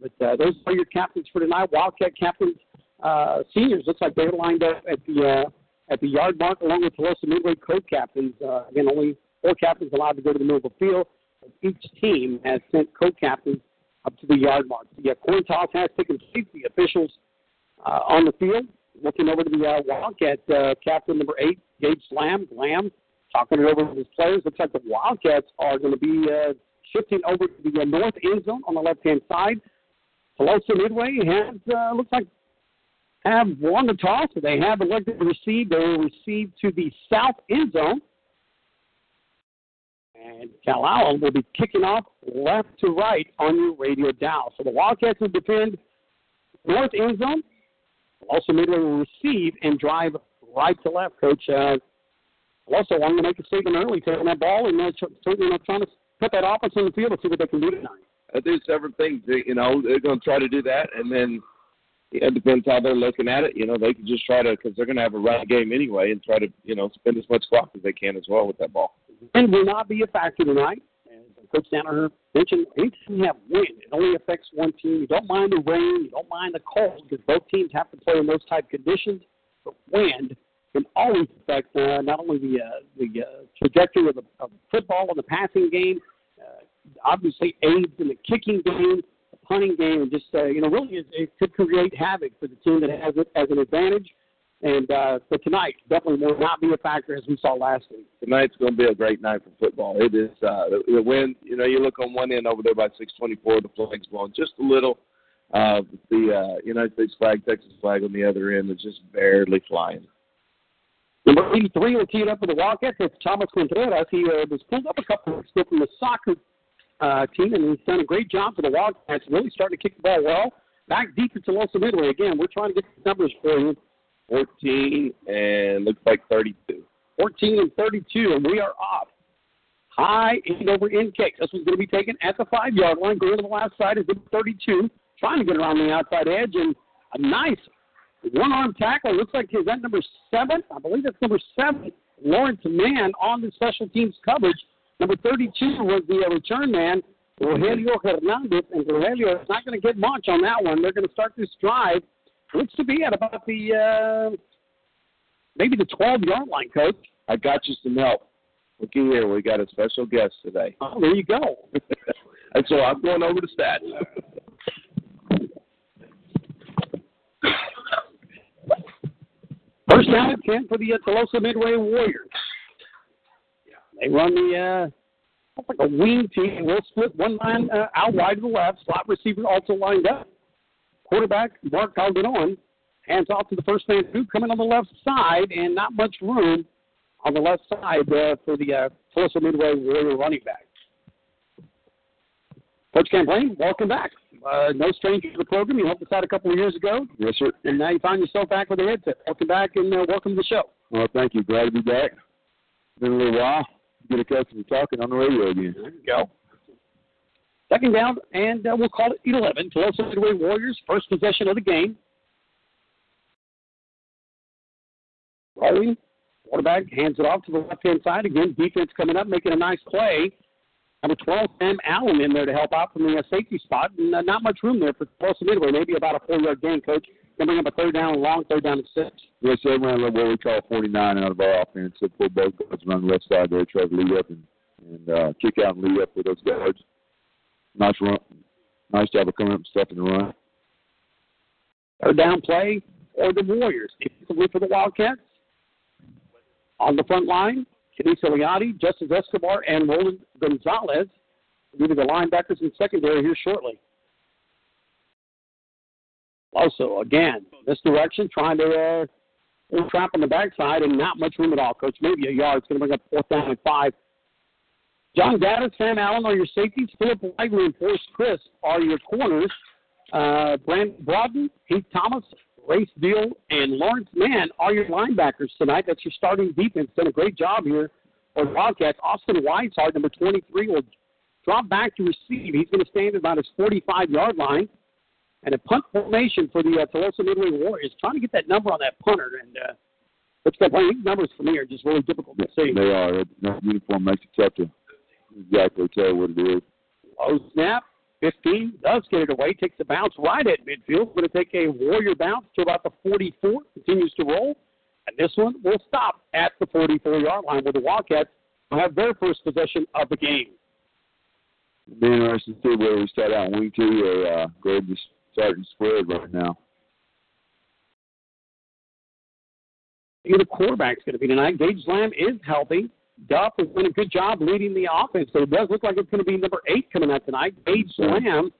But uh, those are your captains for tonight. Wildcat captains, uh, seniors. Looks like they're lined up at the uh, at the yard mark along with Tuloso Midway co-captains. Uh, again, only four captains allowed to go to the middle of the field. Each team has sent co-captains up to the yard mark. The uh, coin toss has taken place. The officials uh, on the field looking over to the uh, Wildcat uh, captain number eight, Gage Lamb. Lamb talking it over with his players. Looks like the Wildcats are going to be uh, shifting over to the uh, north end zone on the left-hand side. Tuloso Midway has uh, looks like have won the toss. They have elected to receive. They will receive to the south end zone. And Calallen will be kicking off left to right on your radio dial. So the Wildcats will defend north end zone. Also, Midway will receive and drive right to left. Coach uh, also wanting to make a statement early, taking that ball and uh, certainly not trying to put that offense on the field and see what they can do tonight. I do several things. You know, they're going to try to do that, and then it depends how they're looking at it. You know, they can just try to because they're going to have a run game anyway, and try to you know spend as much clock as they can as well with that ball. Wind will not be a factor tonight. And Coach Danaher mentioned anytime you have wind, it only affects one team. You don't mind the rain, you don't mind the cold, because both teams have to play in those type conditions. But wind can always affect uh, not only the uh, the uh, trajectory of the of football and the passing game, uh, obviously aids in the kicking game, the punting game, and just uh, you know really it, it could create havoc for the team that has it as an advantage. And uh, for tonight, definitely will not be a factor as we saw last week. Tonight's going to be a great night for football. It is uh, the, the wind. You know, you look on one end over there by 624, the flag's blowing just a little. Uh, the uh, United States flag, Texas flag on the other end is just barely flying. Number 83 will tee it up for the Wildcats. It's Thomas Contreras. He uh, was pulled up a couple of weeks ago from the soccer uh, team, and he's done a great job for the Wildcats. Really starting to kick the ball well. Back deep to Tuloso Midway. Again, we're trying to get the numbers for you. 14 and looks like 32. 14 and 32, and we are off. High end over end kick. This one's going to be taken at the five yard line. Going to the left side is number 32, trying to get around the outside edge, and a nice one arm tackle. Looks like is that number seven? I believe that's number seven. Lawrence Mann on the special teams coverage. Number 32 was the uh, return man, Rogelio Hernandez, and Rogelio is not going to get much on that one. They're going to start this drive looks to be at about the uh, maybe the 12 yard line, coach. I got you some help. Look here, we got a special guest today. Oh, there you go. and so I'm going over the stats. First down and 10 for the uh, Tuloso Midway Warriors. They run the, uh, like a wing team. We'll split one line uh, out wide to the left. Slot receiver also lined up. Quarterback, Mark Calderon, hands off to the first man, who coming on the left side, and not much room on the left side uh, for the uh, Tuloso Midway Warrior running back. Coach Champlain, welcome back. Uh, no stranger to the program. You helped us out a couple of years ago. Yes, sir. And now you find yourself back with a headset. Welcome back and uh, welcome to the show. Well, thank you. Glad to be back. Been a little while. Get accustomed to talking on the radio again. There you go. Second down, and uh, we'll call it 11. Tuloso Midway Warriors, first possession of the game. Rolling. Quarterback hands it off to the left hand side. Again, defense coming up, making a nice play. Number 12, Sam Allen in there to help out from the uh, safety spot. And uh, not much room there for Tuloso Midway. Maybe about a four yard gain, coach. To bring up a third down and long, third down and six. Yes, sir. Ran what we call 49 out of our offense. So pull both guards around the left side there, try to lead up and, and uh, kick out and lead up with those guards. Nice run. Nice job of coming up stuffing the run. Third down play for the Warriors. Defensively for the Wildcats. On the front line, Kenny Ciliati, Justice Escobar, and Roland Gonzalez. Will be the linebackers in secondary here shortly. Also, again, this direction, trying to uh, trap on the backside and not much room at all, Coach. Maybe a yard. It's going to bring up fourth down and five. John Gaddis, Sam Allen are your safeties. Philip Lively and Forrest Crisp are your corners. Uh, Brand Broaden, Heath Thomas, Race Deal, and Lawrence Mann are your linebackers tonight. That's your starting defense. Done a great job here for Wildcats. Austin Weishart, number 23, will drop back to receive. He's going to stand about his 45 yard line. And a punt formation for the uh, Tuloso Midway Warriors. Trying to get that number on that punter. And uh, what's that? These numbers for me are just really difficult to see. They are. That uniform makes it tough to exactly tell what it is. Low snap. 15 does get it away, takes a bounce right at midfield. Going to take a Warrior bounce to about the 44, continues to roll. And this one will stop at the 44 yard line where the Wildcats will have their first possession of the game. It'll be interesting to see whether we start out wing two or uh, go ahead and starting spread right now. The quarterback's going to be tonight. Gage Lamb is healthy. Duff has done a good job leading the offense, so it does look like it's going to be number eight coming out tonight. Gage Lamb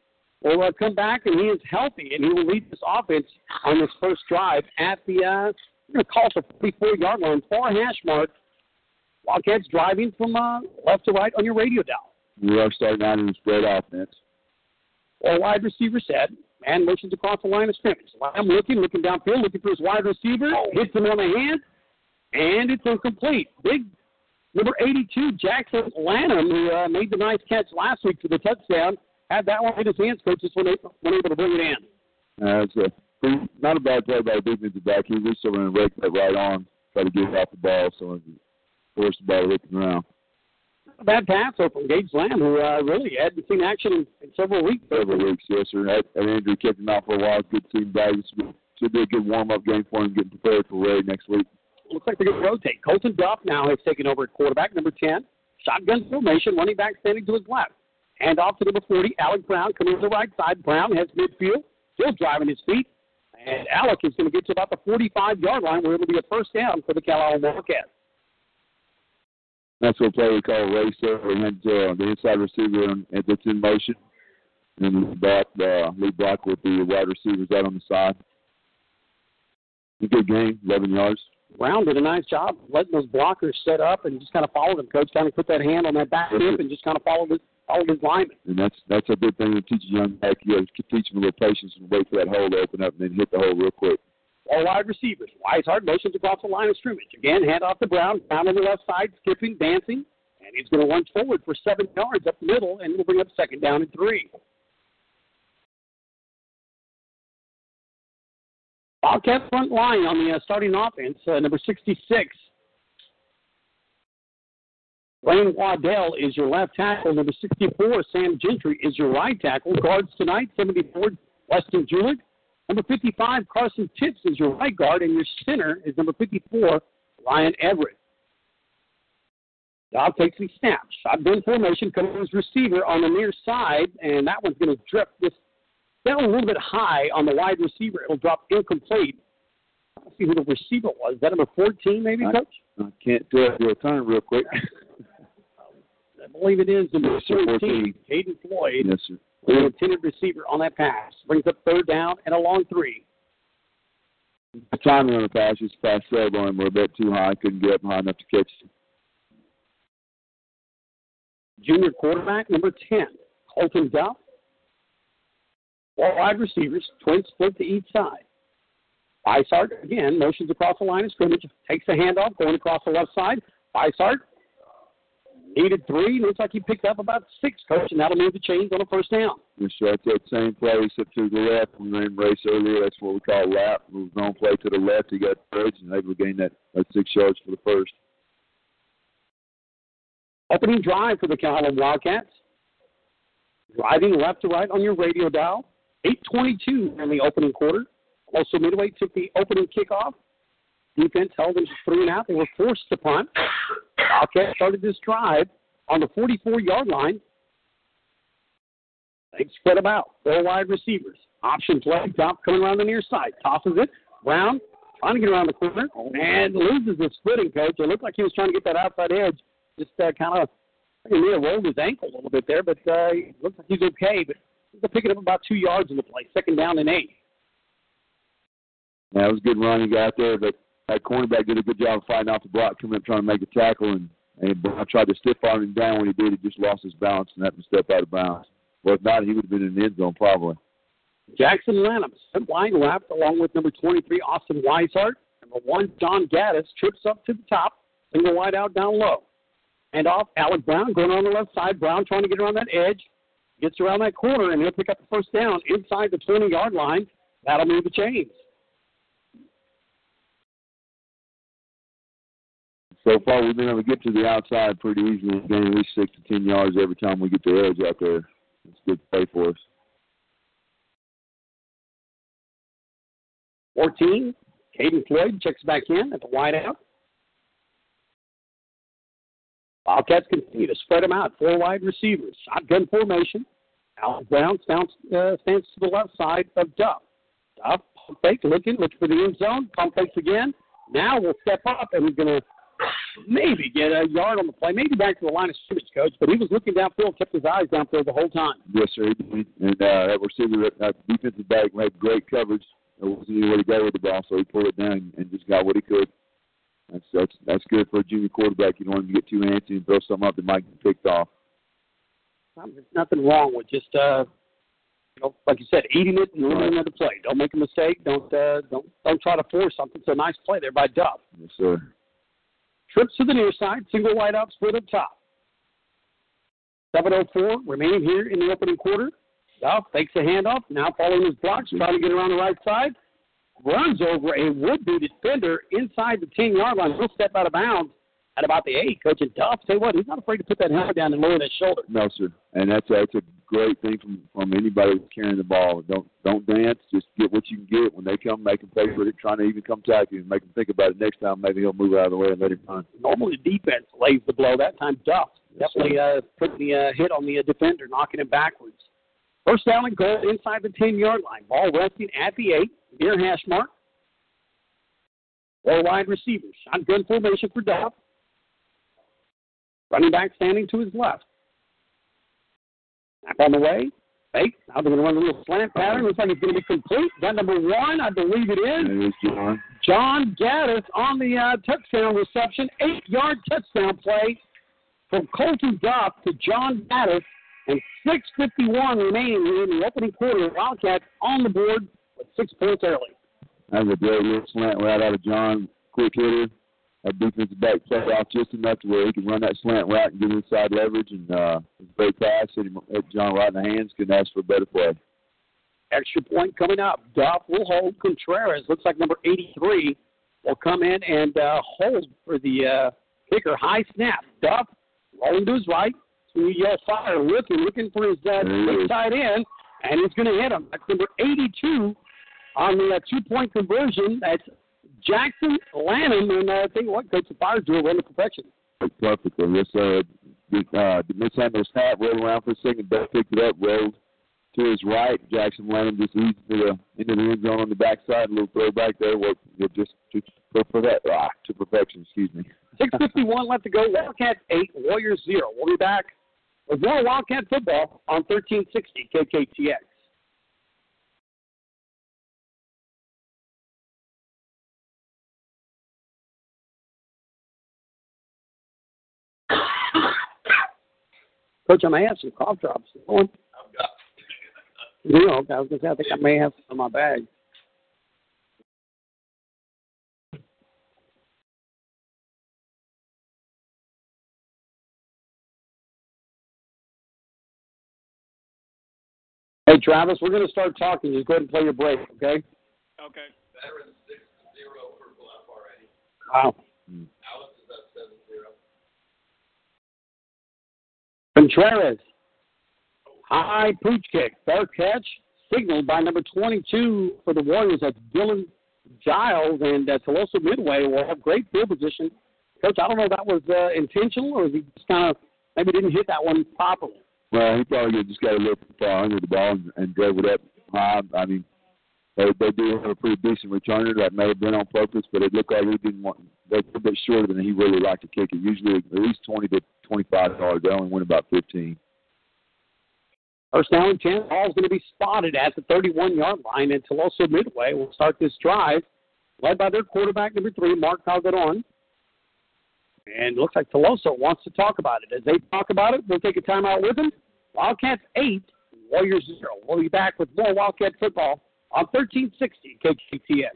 will uh, come back, and he is healthy, and he will lead this offense on this first drive at the, uh, we're going to call the 44 yard line, far hash mark. Wildcats driving from uh, left to right on your radio dial. We are starting out in spread offense. All wide receiver set. Man motions across the line of scrimmage. Lamb looking, looking downfield, looking for his wide receiver. Hits him on the hand, and it's incomplete. Big number 82, Jackson Lanham, who uh, made the nice catch last week for the touchdown, had that one in his hands. Coach just wasn't able to bring it in. Uh, it's a not a bad play by the defensive back. He reached over and raked that right on, try to get it off the ball, so forced the ball looking around. A bad pass over from Gage Lamb, who uh, really hadn't seen action in, in several weeks. Several weeks, yes, sir. That, that injury kept him out for a while. Good team value. Should be a good warm up game for him, getting prepared for Ray next week. Looks like they're going to rotate. Colton Duff now has taken over at quarterback, number 10. Shotgun formation, running back standing to his left. Hand off to number 40, Alec Brown coming to the right side. Brown has midfield, still driving his feet. And Alec is going to get to about the 45 yard line where it'll be a first down for the Cal Wildcats. That's what play we call race there. We had uh, the inside receiver that's in motion. And back, uh, lead block with the wide receivers out on the side. A good game, 11 yards. Brown did a nice job letting those blockers set up and just kind of follow them. Coach kind of put that hand on that back hip and just kind of followed his, followed his lineman. And that's that's a big thing to teach a young back. You to teach them a little patience and wait for that hole to open up and then hit the hole real quick. All wide receivers. Weishart motions across the line of scrimmage. Again, hand off to Brown. Brown on the left side, skipping, dancing. And he's going to lunge forward for seven yards up the middle, and we'll bring up second down and three. Wildcat front line on the uh, starting offense, uh, number 66. Wayne Waddell is your left tackle. Number 64, Sam Gentry is your right tackle. Guards tonight, 74, Weston Julick. Number 55, Carson Tips is your right guard. And your center is number 54, Ryan Everett. Duff takes the snap. Shotgun formation, coming as receiver on the near side, and that one's going to drift this down a little bit high on the wide receiver. It'll drop incomplete. Let's see who the receiver was. Is that number 14, maybe, I- Coach? I can't do it. A turn real quick. I believe it is number Yes, sir, 14, Caden Floyd, yes, sir. the intended receiver on that pass. Brings up third down and a long three. The time on the pass was fast save on him. We're a bit too high. Couldn't get up high enough to catch it. Junior quarterback, number 10, Colton Duff. Four wide receivers, twin split to each side. Weishart, again, motions across the line of scrimmage, takes the handoff, going across the left side. Weishart needed three. Looks like he picked up about six, coach, and that'll move the chains on a first down. Sir. That's that same play except to the left. We ran race earlier. That's what we call lap. We was on play to the left. He got thirds and able to gain that, that six yards for the first. Opening drive for the Calallen Wildcats. Driving left to right on your radio dial. 8.22 in the opening quarter. Also, Midway took the opening kickoff. Defense held them to three and out. They were forced to punt. Wildcats started this drive on the 44 yard line. They spread them out. Four wide receivers. Option play. Top coming around the near side. Tosses it. Brown trying to get around the corner and loses the splitting coach. It looked like he was trying to get that outside edge. Just uh, kind of, he may have rolled his ankle a little bit there, but uh, looks like he's okay. But they're picking up about two yards in the play. Second down and eight. Yeah, it was a good run he got there, but that cornerback did a good job of fighting off the block, coming up trying to make a tackle, and, and I tried to stiff arm him down. When he did, he just lost his balance and had to step out of bounds. Well, if not, he would have been in the end zone probably. Jackson Lanham, line left, along with number 23, Austin Weishart. Number one, John Gaddis, trips up to the top, single wide out down low. And off, Alec Brown going on the left side. Brown trying to get around that edge, gets around that corner, and he'll pick up the first down inside the 20 yard line. That'll move the chains. So far, we've been able to get to the outside pretty easily and gain at least six to ten yards every time we get the edge out there. It's good to play for us. 14, Caden Floyd checks back in at the wideout. Wildcats continue to spread them out. Four wide receivers. Shotgun formation. Alec Brown stands, uh, stands to the left side of Duff. Duff, pump fake, looking, looks for the end zone. Pump fakes again. Now we'll step up and he's going to maybe get a yard on the play. Maybe back to the line of scrimmage, coach. But he was looking downfield, kept his eyes downfield the whole time. Yes, sir. And uh, that receiver, that defensive back, had great coverage. There wasn't anywhere to go with the ball, so he pulled it down and just got what he could. That's that's that's good for a junior quarterback. You don't want him to get too antsy and throw something up that might get picked off. There's nothing wrong with just, uh, you know, like you said, eating it and learning the play. Don't make a mistake. Don't uh, don't don't try to force something. It's a nice play there by Duff. Yes, sir. Trips to the near side, single wide out, split up top. 7.04 remaining here in the opening quarter. Duff fakes a handoff, now following his blocks, trying to get around the right side. Runs over a would-be defender inside the 10-yard line. He'll step out of bounds at about the 8. Coach and Duff, tell you what, he's not afraid to put that helmet down and lower that shoulder. No, sir. And that's that's a great thing from from anybody that's carrying the ball. Don't don't dance. Just get what you can get. When they come, make them pay for it. Trying to even come tackle you and make them think about it next time. Maybe he'll move out of the way and let him run. Normally the defense lays the blow. That time Duff Yes, definitely uh, put the uh, hit on the uh, defender, knocking him backwards. First down and goal inside the 10-yard line. Ball resting at the 8, near hash mark. Four wide receivers. Shotgun formation for Duff. Running back standing to his left. Snap on the way. Fake. Now they're going to run a little slant pattern. Looks like it's going to be complete. Got number one, I believe it is. It was John. John Gaddis on the uh, touchdown reception. Eight yard touchdown play from Colton Duff to John Gaddis. And 6.51 remaining here in the opening quarter. Wildcats on the board with six points early. That was a little slant route out of John. Quick hitter. That defensive back played off just enough to where he could run that slant route and get inside leverage. And uh, it was a great pass. Hit, him, hit John right in the hands. Couldn't ask for a better play. Extra point coming up. Duff will hold Contreras. Looks like number 83 will come in and uh, hold for the uh, kicker. High snap. Duff rolling to his right. Yell fire, looking, looking for his uh, big tight end, and he's going to hit him. That's number 82 on the uh, two-point conversion. That's Jackson Lanham, and uh, I think what, Coach the Fires do a run of perfection. Perfectly. Yes, sir. The, uh, the mishandled snap, rolled around for a second, Duff picked it up, rolled to his right. Jackson Lanham just leads to the into the end zone on the backside. A little throwback there. Work just to, to, perfect, ah, to perfection. Excuse me. 6.51 left to go. Wildcats 8, Warriors 0. We'll be back with more Wildcat football on 1360 KKTX. Coach, I may have some cough drops. I've got. Yeah, okay. I was gonna say I think I may have some in my bag. Hey, Travis, we're going to start talking. Just go ahead and play your break, okay? Okay. Veterans six zero for Bluff already. Wow. Alice is up seven zero. Contreras. High pooch kick. Fair catch. Signaled by number 22 for the Warriors. That's Dylan Giles. And uh, Tuloso Midway will have great field position. Coach, I don't know if that was uh, intentional or if he just kind of maybe didn't hit that one properly. Well, he probably just got a little far under the ball and, and drove it up high. I mean, they they do have a pretty decent returner. That may have been on purpose, but it looked like he didn't want. They're a bit shorter than he really liked to kick it. Usually at least twenty to twenty-five yards. They only went about fifteen. First down and 10. Ball's going to be spotted at the 31 yard line, and Tuloso Midway will start this drive, led by their quarterback, number three, Mark Calderon. And it looks like Tuloso wants to talk about it. As they talk about it, we'll take a timeout with them. Wildcats 8, Warriors 0. We'll be back with more Wildcat football on 1360 KKTX.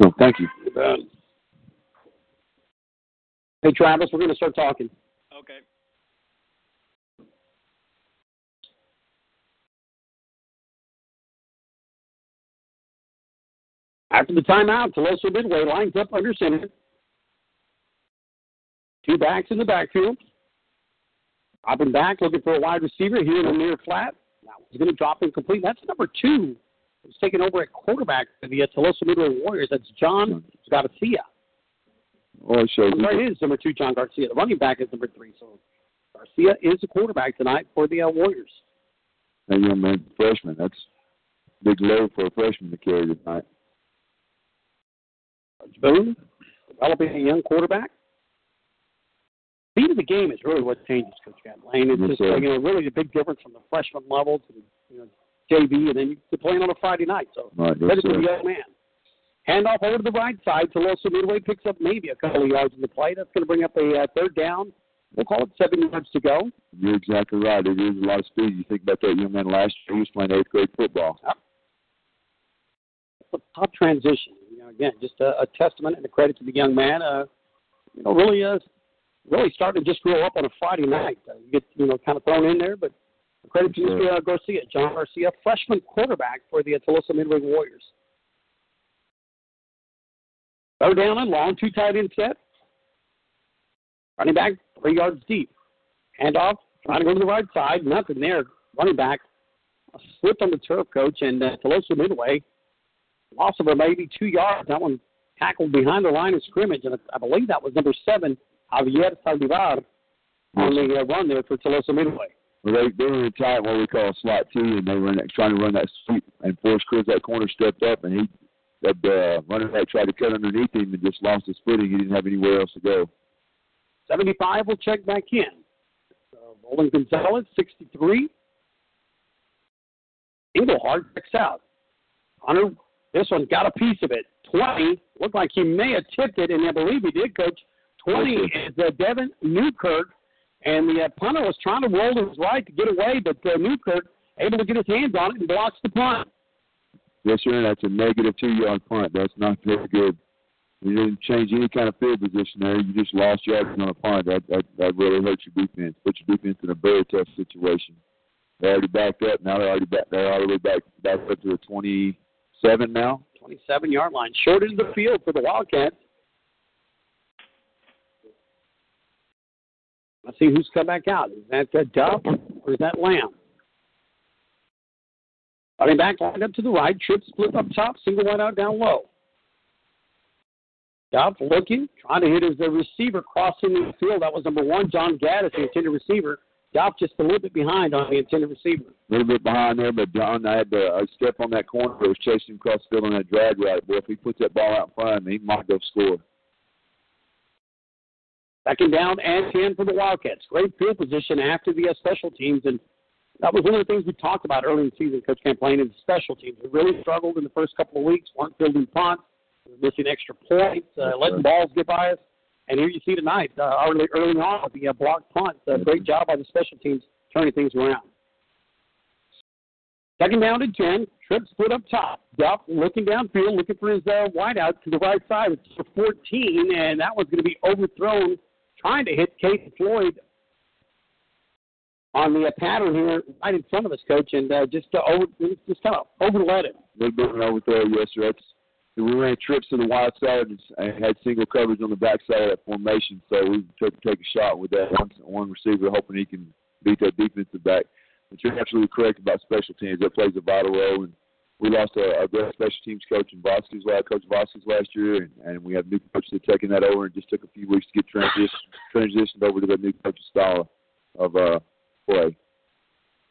No, thank you. for that. Hey, Travis, we're going to start talking. Okay. After the timeout, Tuloso Midway lines up under center. Two backs in the backfield. Dropping back, looking for a wide receiver here in the near flat. Now he's going to drop incomplete. That's number two. He's taking over at quarterback for the uh, Tuloso Midway Warriors. That's John Garcia. Oh, it shows. Sorry, it is number two, John Garcia. The running back is number three. So Garcia is the quarterback tonight for the uh, Warriors. That young man, freshman. That's big load for a freshman to carry tonight. Boone, developing a young quarterback. Speed of the game is really what changes, Coach Lane. It's Yes, just sir. you know really a big difference from the freshman level to the you know JV, and then you're playing on a Friday night. So Right, credit to the young man. Handoff over to the right side. Tuloso Midway picks up maybe a couple of yards in the play. That's going to bring up a uh, third down. We'll call it seven yards to go. You're exactly right. It is a lot of speed. You think about that young man last year. He was playing eighth grade football. It's a tough transition. You know, again, just a, a testament and a credit to the young man. Uh, you know, really, uh, really starting to just grow up on a Friday night. Uh, you get, you know, kind of thrown in there, but credit to Sure. uh, Garcia, John Garcia, freshman quarterback for the Tuloso Midway Warriors. Third down and long, two tight end set. Running back, three yards deep. Handoff, trying to go to the right side. Nothing there. Running back, a slip on the turf, coach, and uh, Tuloso Midway loss of maybe two yards. That one tackled behind the line of scrimmage, and I believe that was number seven, Javier Saldivar, on the uh, run there for Tuloso Midway. Well, they they were in tight what we call a slot two, and they were trying to run that sweep. And force Cruz, that corner, stepped up, and he that uh, running back tried to cut underneath him and just lost his footing. He didn't have anywhere else to go. 75 will check back in. So Roland Gonzalez, 63. Engelhardt checks out. Hunter, this one got a piece of it. 20. Looked like he may have tipped it, and I believe he did, Coach. 20 is uh, Devin Newkirk, and the uh, punter was trying to roll to his right to get away, but uh, Newkirk able to get his hands on it and blocks the punt. Yes, sir. That's a negative two-yard punt. That's not very good. You didn't change any kind of field position there. You just lost yards on a punt. That that, that really hurts your defense. Put your defense in a very tough situation. They're already backed up. Now they're already back. They're already back back up to the 27 now. 27 yard line. Short into the field for the Wildcats. Let's see who's come back out. Is that uh, Duff or is that Lamb? Running back lined up to the right. Trip split up top. Single one out down low. Duff looking, trying to hit his uh, receiver crossing the field. That was number one, John Gaddis, the intended receiver. Duff just a little bit behind on the intended receiver. A little bit behind there, but John, I had to uh, step on that corner. I was chasing across the field on that drag route. Boy, if he puts that ball out in front he might go score. Second down and 10 for the Wildcats. Great field position after the uh, special teams. And that was one of the things we talked about early in the season, Coach Champlain, is special teams. We really struggled in the first couple of weeks, weren't building punts, missing extra points, uh, letting balls get by us. And here you see tonight, uh, early, early on, the uh, blocked punt. Uh, great job by the special teams turning things around. Second down and 10. Trip split up top. Duff looking downfield, looking for his uh, wideout to the right side. It's for 14, and that one's going to be overthrown, trying to hit Caden Floyd on the uh, pattern here right in front of us, Coach, and uh, just uh, over, just kind of overlet it. A little bit of an overthrow, yes, sir. We ran trips to the wide side and had single coverage on the back side of that formation, so we took take a shot with that one, one receiver, hoping he can beat that defensive back. But you're absolutely correct about special teams. That plays a vital role. And we lost a, a great special teams coach in Vasquez, Coach Vasquez last year, and, and we have new coaches that taking that over. And just took a few weeks to get transition, transitioned over to the new coach's style of uh, play.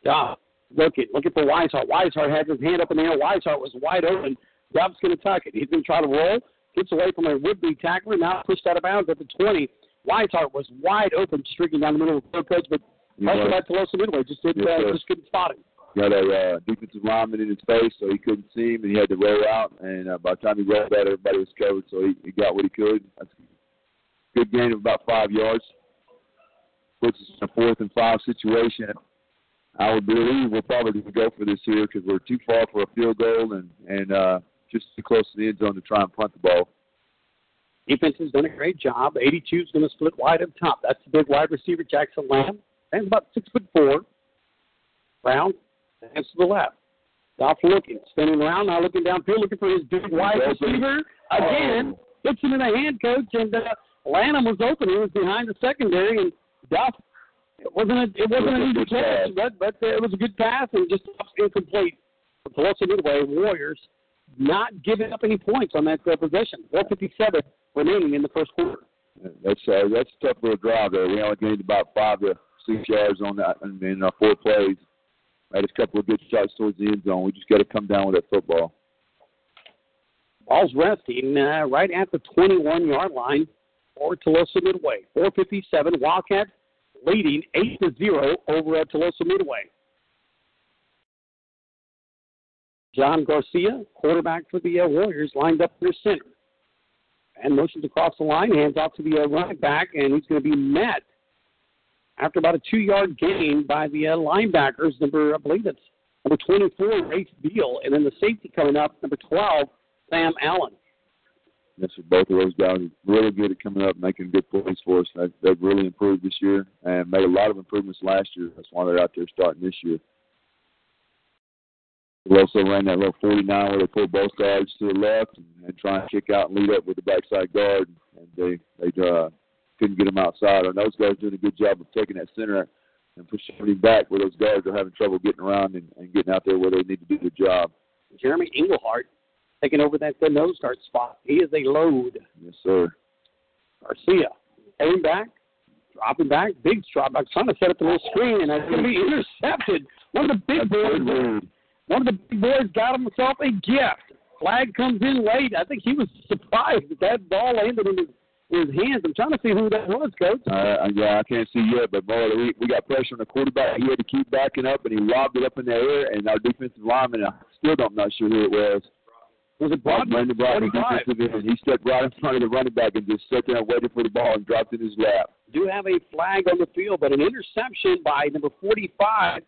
Yeah, looking looking for Weishart. Weishart had his hand up in the air. Weishart was wide open. Duff's going to tuck it. He's going to try to roll. Gets away from a would-be tackler. Now pushed out of bounds at the 20. Weishart was wide open, streaking down the middle of the coach, but also by Tuloso Midway just didn't Yes, uh, just couldn't spot him. Got a uh, defensive lineman in his face, so he couldn't see him, and he had to roll out. And uh, by the time he rolled out, everybody was covered, so he, he got what he could. That's a good gain of about five yards. Puts us in a fourth and five situation. I would believe we're probably go for this here because we're too far for a field goal and and uh, just too close to the end zone to try and punt the ball. Defense has done a great job. 82 is going to split wide up top. That's the big wide receiver, Jackson Lanham. And about six foot four. Brown hands to the left. Off looking, spinning around, now looking downfield, looking for his big wide receiver. Again, hits him in the hand, coach, and uh, Lanham was open. He was behind the secondary, and Duff. It wasn't a, it wasn't an easy catch, but but uh, it was a good pass and just incomplete. For Tuloso Midway Warriors not giving up any points on that uh, possession. 4:57 remaining in the first quarter. That's uh, that's a tough little drive there. We only gained about five to six yards on that in, in uh, four plays. Had a couple of good shots towards the end zone. We just got to come down with that football. Ball's resting uh, right at the 21 yard line for Tuloso Midway. 4:57. Wildcats leading eight to zero over at Tuloso Midway. John Garcia, quarterback for the uh, Warriors, lined up in center. And motions across the line, hands off to the uh, running back, and he's going to be met after about a two yard gain by the uh, linebackers. Number, I believe it's number 24, Race Beal, and then the safety coming up, number 12, Sam Allen. That's what both of those guys are really good at coming up making good plays for us. They, they've really improved this year and made a lot of improvements last year. That's why they're out there starting this year. We also ran that little 49 where they pull both guards to the left and, and try and kick out and lead up with the backside guard. And they they uh, couldn't get him outside. And those guys doing a good job of taking that center and pushing him back where those guards are having trouble getting around and, and getting out there where they need to do their job. Jeremy Englehart taking over that uh, nose guard spot. He is a load. Yes, sir. Garcia heading back, dropping back, big drop back, trying to set up the little screen, and that's going to be intercepted. One of the big boys, one of the big boys got himself a gift. Flag comes in late. I think he was surprised that that ball landed in his, in his hands. I'm trying to see who that was, coach. Uh, yeah, I can't see yet, but boy, we, we got pressure on the quarterback. He had to keep backing up, and he lobbed it up in the air. And our defensive lineman, I still don't not sure who it was. Was it Broadman? Brandon Broadman, 45. defensive end. He stepped right in front of the running back and just sat there and waited for the ball and dropped it in his lap. do have a flag on the field, but an interception by number 45,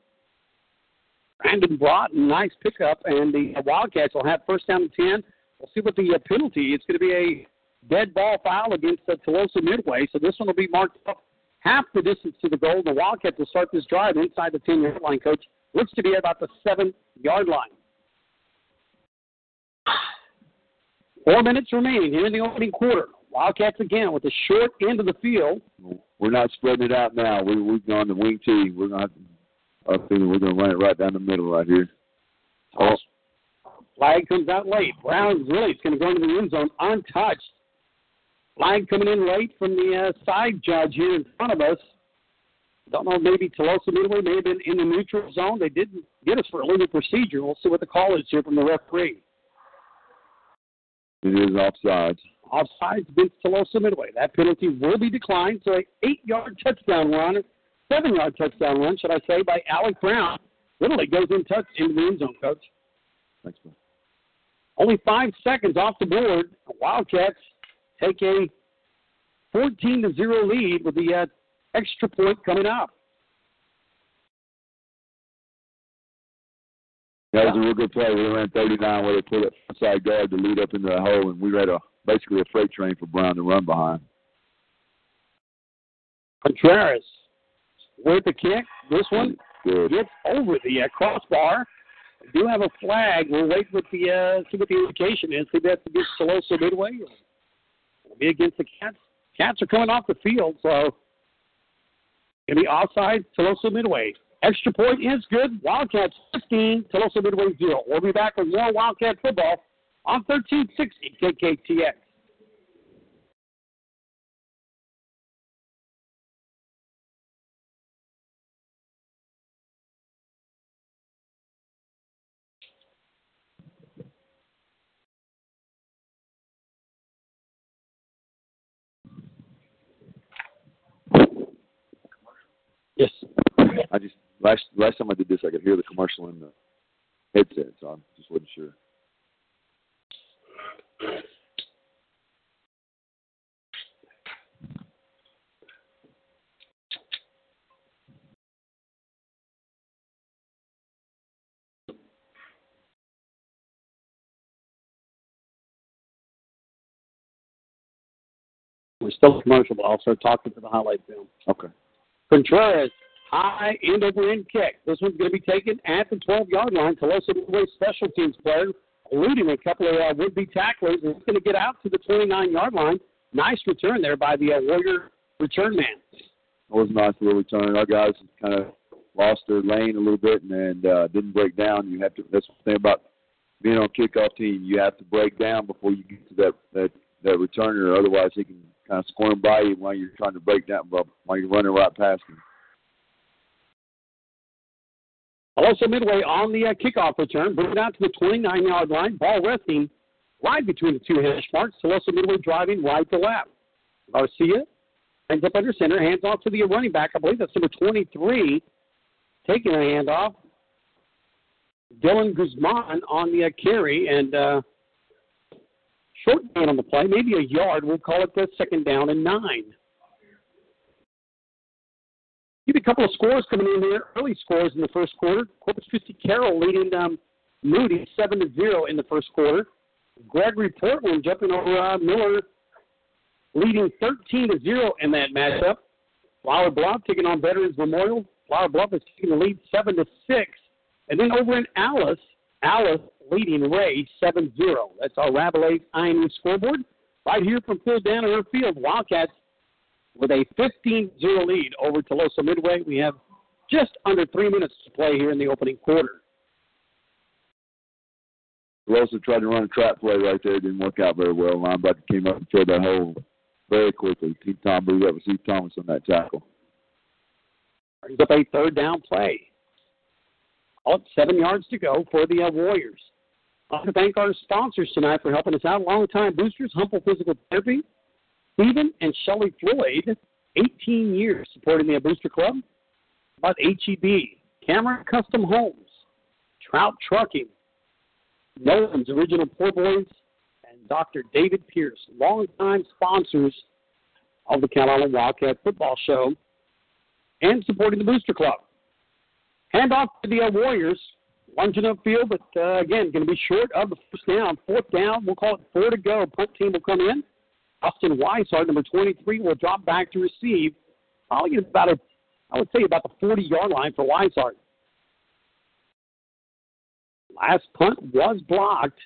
Brandon Broughton. Nice pickup, and the Wildcats will have first down and 10. We'll see what the uh, penalty. It's going to be a dead ball foul against uh, Tuloso Midway, so this one will be marked up half the distance to the goal. The Wildcats will start this drive inside the 10 yard line, coach, looks to be about the seven yard line. Four minutes remaining here in the opening quarter. Wildcats again with the short end of the field. We're not spreading it out now. We, we've gone to wing T. We're not. I think we're going to run it right down the middle right here. Oh, Flag comes out late. Brown's really it's going to go into the end zone untouched. Flag coming in late from the uh, side judge here in front of us. Don't know, maybe Tuloso Midway may have been in the neutral zone. They didn't get us for a legal procedure. We'll see what the call is here from the referee. it is offsides. Offsides against Tuloso Midway. That penalty will be declined. So, an eight-yard touchdown run, seven-yard touchdown run, should I say, by Alec Brown. Literally goes in touch into the end zone, Coach. Thanks, man. Only five seconds off the board. Wildcats take a 14 to zero lead with the uh, extra point coming up. That was a real good play. We ran 39 where they put it outside guard to lead up into the hole, and we had a basically a freight train for Brown to run behind. Contreras with the kick. This one Good. gets over the uh, crossbar. We do have a flag. We'll wait with the uh, see what the indication is. See if that's against Tuloso Midway. Be against the Cats. Cats are coming off the field, so it'll be offside Tuloso Midway. Extra point is good. Wildcats 15, Tuloso Midway 0. We'll be back with more Wildcat football on 1360 KKTX. Yes. I just last last time I did this, I could hear the commercial in the headset, so I just wasn't sure. We're still commercial, but I'll start talking to the highlight film. Okay. Contreras, high end over end kick. This one's going to be taken at the 12 yard line. Tuloso Midway special teams player, eluding a couple of uh, would be tacklers, and it's going to get out to the 29 yard line. Nice return there by the uh, Warrior return man. It was a nice little return. Our guys kind of lost their lane a little bit and, and uh, didn't break down. You have to. That's the thing about being on kickoff team. You have to break down before you get to that that that returner. Otherwise, he can kind of squirm by you while you're trying to break down while you're running right past him. Also, Midway on the uh, kickoff return, bring it out to the 29 yard line. Ball resting right between the two hash marks. Tuloso Midway driving right to left. Garcia ends up under center, hands off to the running back. I believe that's number 23, taking a handoff. Dylan Guzman on the uh, carry and uh, short down on the play, maybe a yard. We'll call it the second down and nine. You a couple of scores coming in here. Early scores in the first quarter. Corpus Christi Carroll leading um, Moody seven to zero in the first quarter. Gregory Portland jumping over uh, Miller, leading thirteen to zero in that matchup. Flour Bluff taking on Veterans Memorial. Flour Bluff is taking the lead seven to six, and then over in Alice, Alice leading Ray 7-0. That's our Rabelais IMU scoreboard. Right here from Phil Danaher Field, Wildcats with a 15-0 lead over Tuloso Midway. We have just under three minutes to play here in the opening quarter. Rosa tried to run a trap play right there. It didn't work out very well. Linebacker came up and filled that hole very quickly. Team Tom blew that was Steve Thomas on that tackle. Brings up a third down play. All seven yards to go for the uh, Warriors. I want to thank our sponsors tonight for helping us out. Longtime boosters, Humble Physical Therapy, Stephen and Shelley Floyd, 18 years supporting the Booster Club. About HEB, Cameron Custom Homes, Trout Trucking, Nolan's Original Poor Boys, and Dr. David Pierce, longtime sponsors of the Calallen Wildcat Football Show and supporting the Booster Club. Hand off to the uh, Warriors. Lunging upfield, but uh, again, going to be short of the first down. Fourth down, we'll call it four to go. Punt team will come in. Austin Weishart, number 23, will drop back to receive. I'll Probably about a, I would say about the 40 yard line for Weishart. Last punt was blocked.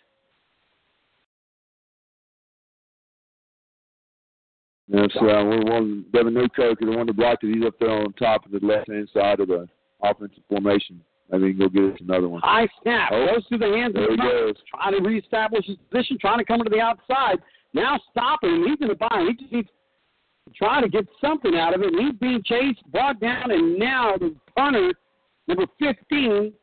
That's uh, we're one Devin Newkirk is the one that blocked it. He's up there on top of the left hand side of the offensive formation. I mean, go get us another one. High snap Oh. goes through the hands There of he the goes. trying to reestablish his position, trying to come to the outside. Now stopping him. He's in the bind. He just needs to try to get something out of it. And he's being chased, brought down, and now the punter, number 15,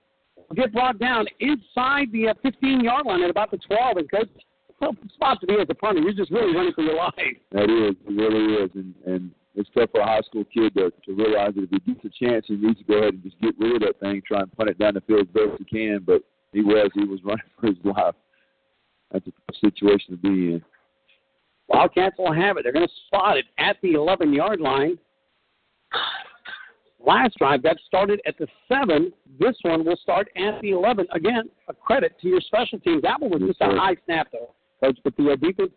will get brought down inside the uh, 15 yard line at about the 12. And coach, tough spot to be as a punter. You're just really running for your life. That is, it really is, and and it's tough for a high school kid to to realize that if he gets a chance, he needs to go ahead and just get rid of that thing, try and punt it down the field as best he can. But he was, he was running for his life. That's a situation to be in. Wildcats will have it. They're going to spot it at the 11 yard line. Last drive got started at the 7. This one will start at the 11. Again, a credit to your special teams. That one was just a high snap, though, Coach. But the uh, defense,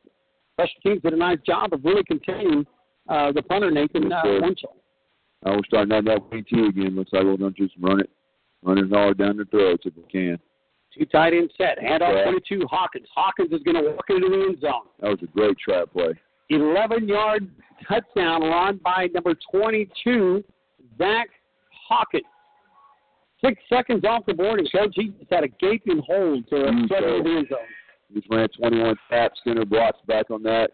special teams did a nice job of really containing uh, the punter, Nathan uh. Winchell. I starting out that wing T again. Looks like we're going to just run it, run it hard down the throats if we can. Two tight end set. Handoff Yeah. 22, Hawkins. Hawkins is going to walk into the end zone. That was a great trap play. 11 yard touchdown run by number 22, Zach Hawkins. Six seconds off the board, and Coach, he just had a gaping hole to Mm, into the end zone. Just ran 21 taps, center blocks back on that.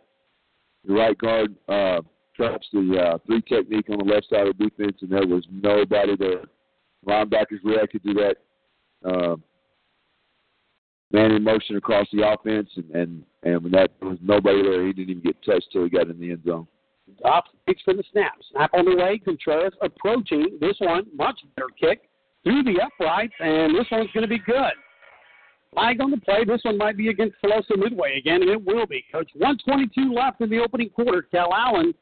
The right guard uh, traps the uh, three technique on the left side of the defense, and there was nobody there. Linebackers reacted to that uh, man in motion across the offense, and and and when that was nobody there, he didn't even get touched till he got in the end zone. Dobbs takes for the snap. Snap on the way. Contreras approaching. This one, much better kick through the uprights, and this one's going to be good. Flag on the play. This one might be against Tuloso Midway again, and it will be. Coach, 122 left in the opening quarter. Calallen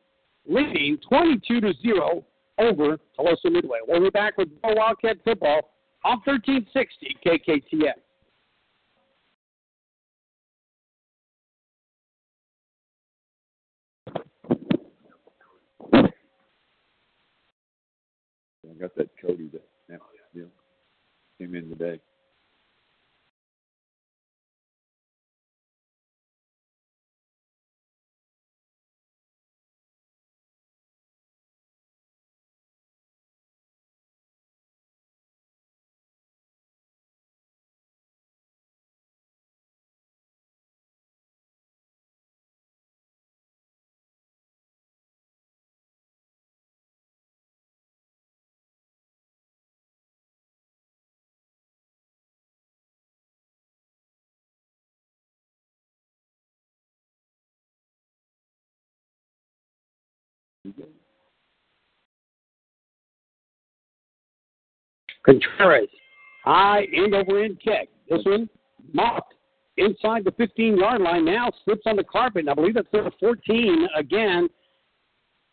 leading 22 to 0 over Tuloso Midway. We'll be back with more Wildcat football on 1360 KKTX. Got that Cody that yeah, yeah, came in today. Contreras, high end over end kick. This one mocked inside the 15 yard line. Now slips on the carpet. And I believe that's number 14 again.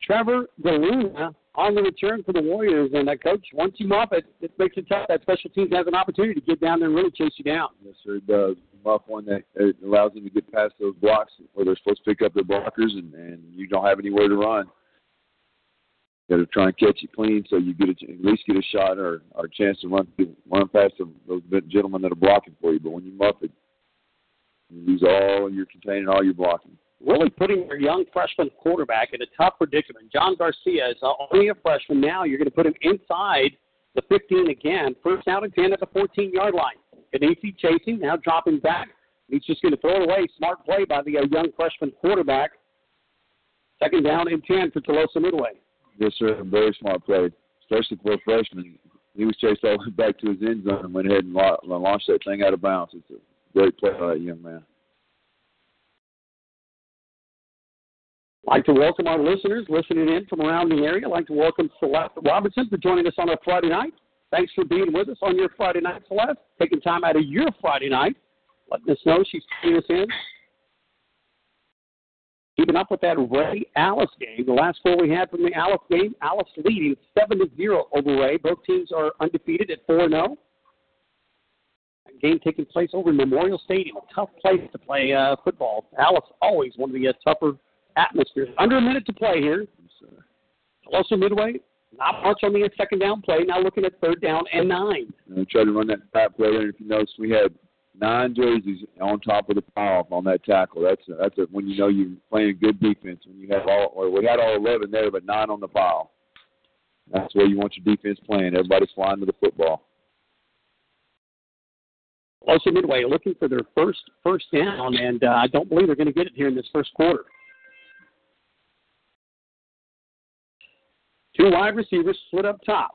Trevor DeLuna on the return for the Warriors. And that coach, once you muff it, it makes it tough. That special teams has an opportunity to get down there and really chase you down. Yes, sir, it does. Muff one that it allows them to get past those blocks where they're supposed to pick up their blockers, and, and you don't have anywhere to run. Got to try and catch it clean so you get a, at least get a shot or, or a chance to run run past those gentlemen that are blocking for you. But when you muff it, you lose all your containing, all your blocking. Really putting your young freshman quarterback in a tough predicament. John Garcia is only a freshman now. You're going to put him inside the 15 again. First out and 10 at the 14 yard line. Kadesi chasing, now dropping back. He's just going to throw it away. Smart play by the uh, young freshman quarterback. Second down and 10 for Tuloso Midway. Yes, sir. A very smart play, especially for a freshman. He was chased all the way back to his end zone and went ahead and launched that thing out of bounds. It's a great play by that young man. I'd like to welcome our listeners listening in from around the area. I'd like to welcome Celeste Robinson for joining us on a Friday night. Thanks for being with us on your Friday night, Celeste. Taking time out of your Friday night, letting us know she's tuning us in. Keeping up with that Ray Alice game. The last score we had from the Alice game, Alice leading 7 to 0 over Ray. Both teams are undefeated at 4 0. Game taking place over in Memorial Stadium, a tough place to play uh, football. Alice always one of the uh, tougher atmospheres. Under a minute to play here. Tuloso Midway Not much on the second down play. Now looking at third down and nine. And we tried to run that pat play, and if you notice, we had nine jerseys on top of the pile on that tackle. That's a, that's a, when you know you're playing good defense. When you have all, or we had all eleven there, but nine on the pile. That's where you want your defense playing. Everybody's flying to the football. Also Midway looking for their first first down, and uh, I don't believe they're going to get it here in this first quarter. Two wide receivers split up top.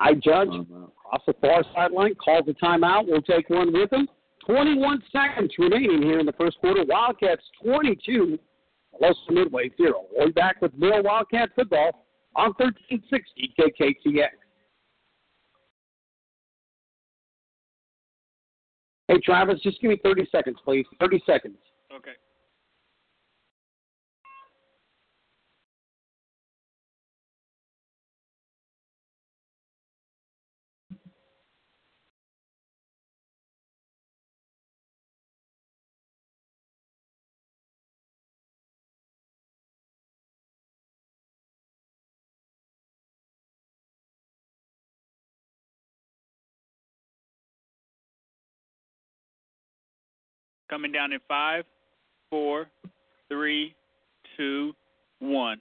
I judge across the far sideline calls the timeout. We'll take one with him. 21 seconds remaining here in the first quarter. Wildcats 22, Los Midway 0. We'll be back with more Wildcat football on 1360 KKTX. Hey, Travis, just give me 30 seconds, please. 30 seconds. Okay. Coming down in five, four, three, two, one.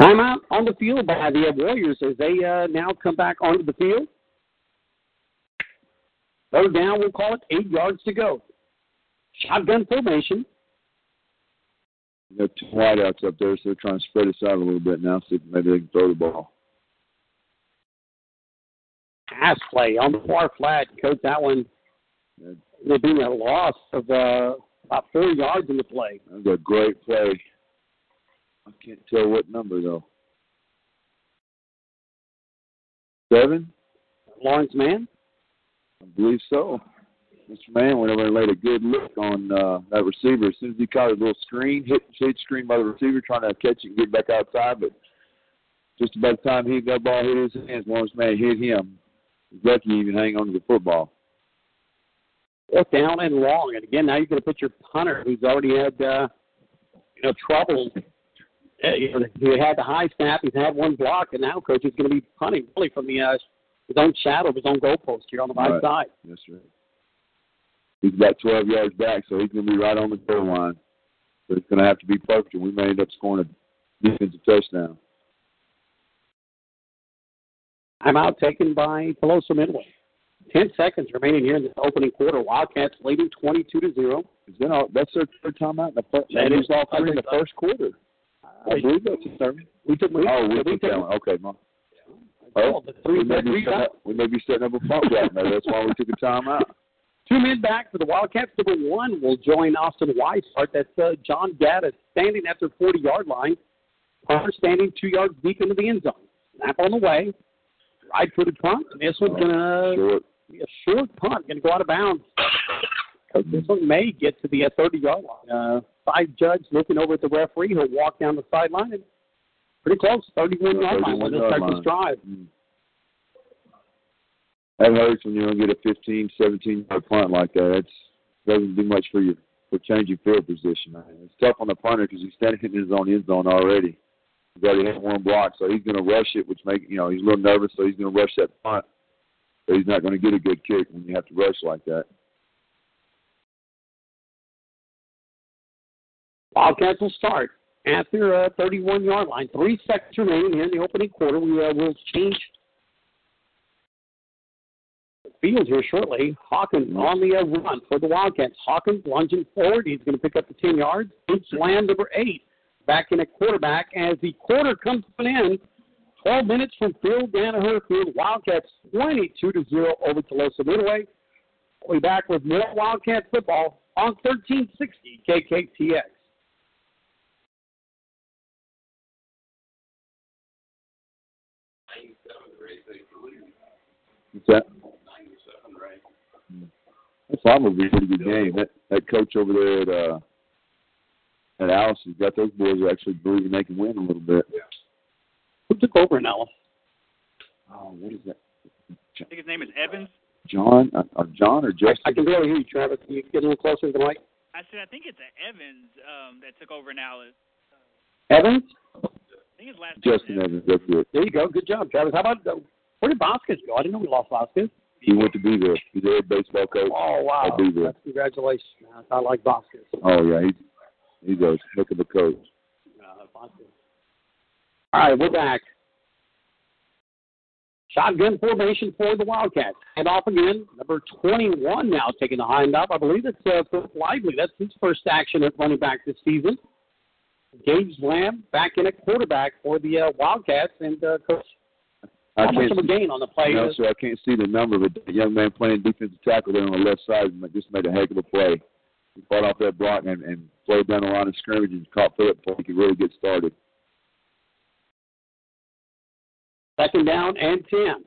Timeout on the field by the Warriors as they uh, now come back onto the field. Third down, we'll call it eight yards to go. Shotgun formation. We got two wideouts up there, so they're trying to spread us out a little bit now, see if maybe they can throw the ball. Pass play on the far flat. Coach, that one will be a loss of uh, about four yards in the play. That was a great play. I can't tell what number though. Seven, Lawrence Mann. I believe so. Mr. Mann went over and laid a good look on uh, that receiver. As soon as he caught a little screen, hit shade screen by the receiver, trying to catch it and get back outside, but just about the time he that ball hit his hands, Lawrence Mann hit him. He's lucky he even hang on to the football. Fourth down and long. And again, now you're going to put your punter, who's already had uh, you know trouble. Uh, you know, he had the high snap. He's had one block, and now coach is going to be punting really from the uh, his own shadow, his own goalpost here on the right, Right. side. Yes, sir. He's about 12 yards back, so he's going to be right on the goal line. But it's going to have to be perfect, and we may end up scoring a defensive touchdown. I'm out taken by Tuloso Midway. Ten seconds remaining here in the opening quarter. Wildcats leading 22 to zero. Is that all, that's their third timeout in the first. That is all three in the first quarter. I believe that's the third. We took we, Oh, we we took that one. Okay, Mom. Oh, the three, we, may be setting up, we may be setting up a pump down there. That's why we took a timeout. Two men back for the Wildcats. Number one will join Austin Weishart. That's uh, John Gaddis standing at their 40 yard line. Hunter standing two yards deep into the end zone. Snap on the way. Right footed punt. This one's going to a short punt. Going to go out of bounds. Coach, this one may get to the 30 yard line. Uh, side judge looking over at the referee. He'll walk down the sideline and pretty close. 31 yard line when they 31 start this drive. Mm. That hurts when you don't get a 15, 17 yard punt like that. It doesn't do much for your for changing field position. Man. It's tough on the punter because he's standing in his own end zone already. He's already had one block, so he's going to rush it, which make you know he's a little nervous, so he's going to rush that punt. He's not going to get a good kick when you have to rush like that. Wildcats will start at their uh, 31 yard line. Three seconds remaining in the opening quarter. We uh, will change the field here shortly. Hawkins on the uh, run for the Wildcats. Hawkins lunging forward. He's going to pick up the 10 yards. Boots land number eight back in at quarterback as the quarter comes to an end. 12 minutes from Phil Danaher Field. Wildcats 22 to 0 over Tuloso Midway. We'll be back with more Wildcat football on 1360 KKTX. What's that? That's probably a pretty good game. That that coach over there at uh at Alice has got those boys actually believing they can win a little bit. Who took over in Alice? Oh, what is that? I think his name is Evans. John uh, or John or Justin? I can barely hear you, Travis. Can you get a little closer to the mic? I said I think it's a Evans um, that took over in Alice. Evans? I think think his last Justin name Evans. That's it. There you go. Good job, Travis. How about uh, where did Vasquez go? I didn't know we lost Vasquez. He went to be there. He's a baseball coach. Oh wow! I'll be there. Congratulations. man. I like Vasquez. Oh yeah, he's he's a heck of a coach. Uh, Vasquez. All right, we're back. Shotgun formation for the Wildcats. And off again, number 21 now taking the hand up. I believe it's uh, Philip Lively. That's his first action at running back this season. Gage Lamb back in at quarterback for the uh, Wildcats. And uh, Coach, I how much can't of a gain on the play? No, sir, I can't see the number, but the young man playing defensive tackle there on the left side just made a heck of a play. He fought off that block and, and flowed down the line of scrimmage and caught Philip before he could really get started. Second down and 10.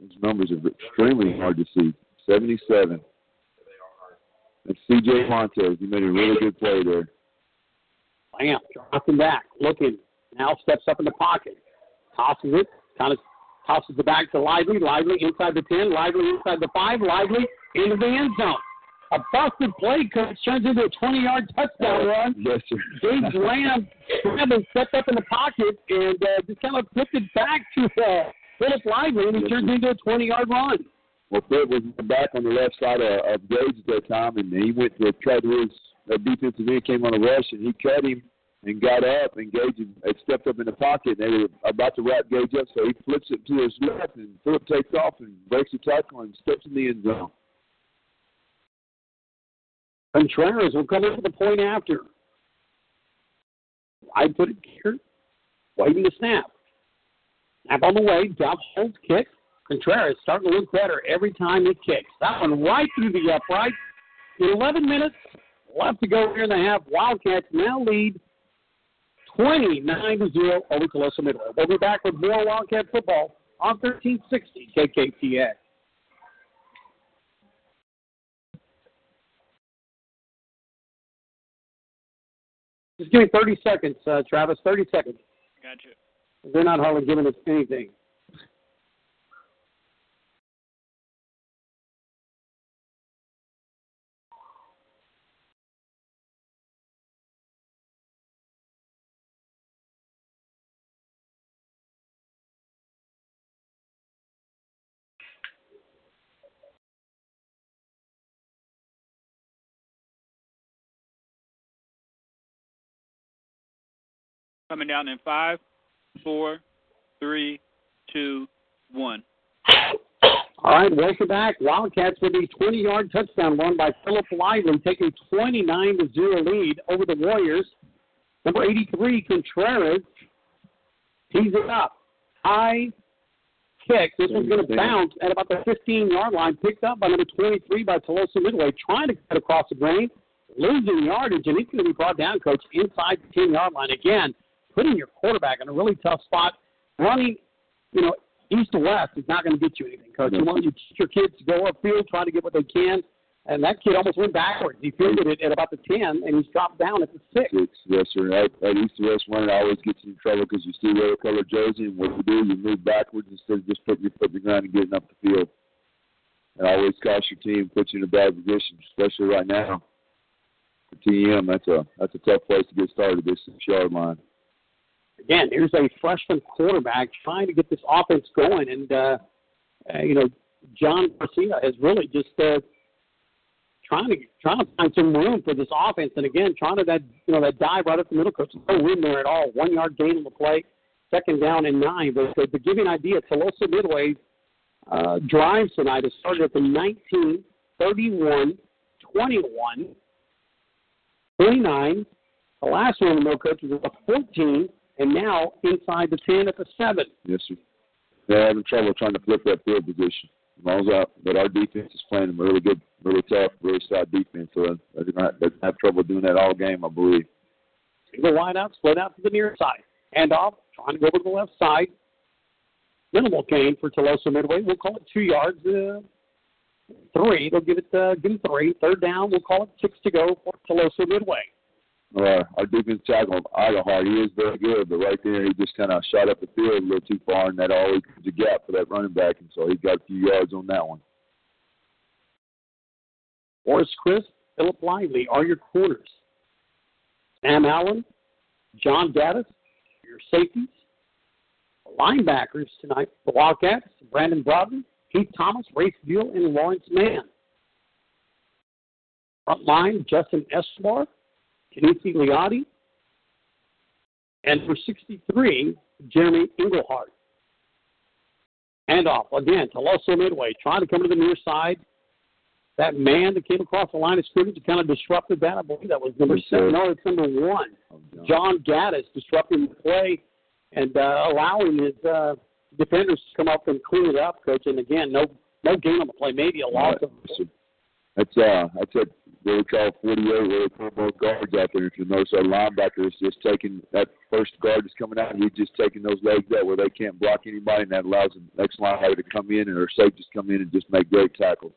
His numbers are extremely hard to see. 77. That's C.J. Montez. He made a really good play there. Lamb dropping back, looking. Now steps up in the pocket. Tosses it. Kind of tosses it back to Lively. Lively inside the 10. Lively inside the 5. Lively into the end zone. A busted play coach turns into a 20 yard touchdown run. Yes, sir. Gage Lamb Evans stepped up in the pocket and uh, just kind of flipped it back to uh, Philip Lively, and he Yes, turns sir. into a 20 yard run. Well, Phil was back on the left side of, of Gage at that time, and he went to try to his uh, defensive end came on a rush, and he cut him and got up, and Gage had stepped up in the pocket, and they were about to wrap Gage up, so he flips it to his left, and Philip takes off and breaks the tackle and steps in the end zone. Contreras will come into the point after. Wide footed kicker, waiting to snap. Snap on the way, Duff holds kick. Contreras starting to look better every time he kicks. That one right through the upright. 11 minutes left to go here in the half. Wildcats now lead 29 to 0 over Tuloso Midway. We'll be back with more Wildcat football on 1360 KKTX. Just give me 30 seconds, uh, Travis. 30 seconds. Gotcha. They're not hardly giving us anything. Coming down in five, four, three, two, one. All right, welcome back. Wildcats with a 20-yard touchdown run by Philip Lively, taking 29 to zero lead over the Warriors. Number 83, Contreras, tees it up. High kick. This one's going to bounce at about the 15-yard line. Picked up by number 23 by Tuloso Midway, trying to cut across the grain, losing yardage, and he's going to be brought down, coach, inside the 10-yard line again, putting your quarterback in a really tough spot. Running, you know, east to west is not going to get you anything, coach. You want you teach your kids to go upfield, try to get what they can. And that kid almost went backwards. He fielded it at about the 10, and he's dropped down at the 6. Six, yes, sir. That, that east to west running always gets you in trouble because you see the color jersey, and what you do, you move backwards instead of just putting your foot in the ground and getting up the field. It always costs your team, puts you in a bad position, especially right now. For TM, that's a that's a tough place to get started. This six yard line. Again, here's a freshman quarterback trying to get this offense going, and uh, uh, you know, John Garcia is really just uh, trying to trying to find some room for this offense, and again, trying to that you know that dive right up the middle, coach. No room there at all. One yard gain on the play, second down and nine. But to, to give you an idea, Tuloso Midway uh, drives tonight has started at the 19, 31, 21, 29. The last one, no coach, was a 14 and now inside the 10 at the 7. Yes, sir. They're having trouble trying to flip that field position. As long as out, but our defense is playing them really good, really tough, really solid defense. So they're not, they're have trouble doing that all game, I believe. Single wide out, split out to the near side. Hand off, trying to go over to the left side. Minimal gain for Tuloso Midway. We'll call it two yards. Uh, three. They'll give it uh, give him three. Third down. We'll call it six to go for Tuloso Midway. Uh, our defense tackle, Idahart, he is very good, but right there he just kind of shot up the field a little too far, and that always gives a gap for that running back, and so he got a few yards on that one. Forrest Crisp, Philip Lively are your corners. Sam Allen, John Gaddis, your safeties. Linebackers tonight the Wildcats, Brandon Broughton, Keith Thomas, Race Veal, and Lawrence Mann. Front line, Justin Escobar, Kenisi Liotti, and for 63, Jeremy Englehart. Handoff again to Loso Midway, trying to come to the near side. That man that came across the line of scrimmage kind of disrupted that. I believe that was number seven. No, it's number one. John Gaddis disrupting the play and uh, allowing his uh, defenders to come up and clean it up, coach. And again, no no gain on the play, maybe a loss of. That's uh, that's what they call 48, where they put both guards out there. If you notice, our linebacker is just taking that first guard that's coming out, and he's just taking those legs out where they can't block anybody, and that allows the next linebacker to come in and our safeties come in and just make great tackles.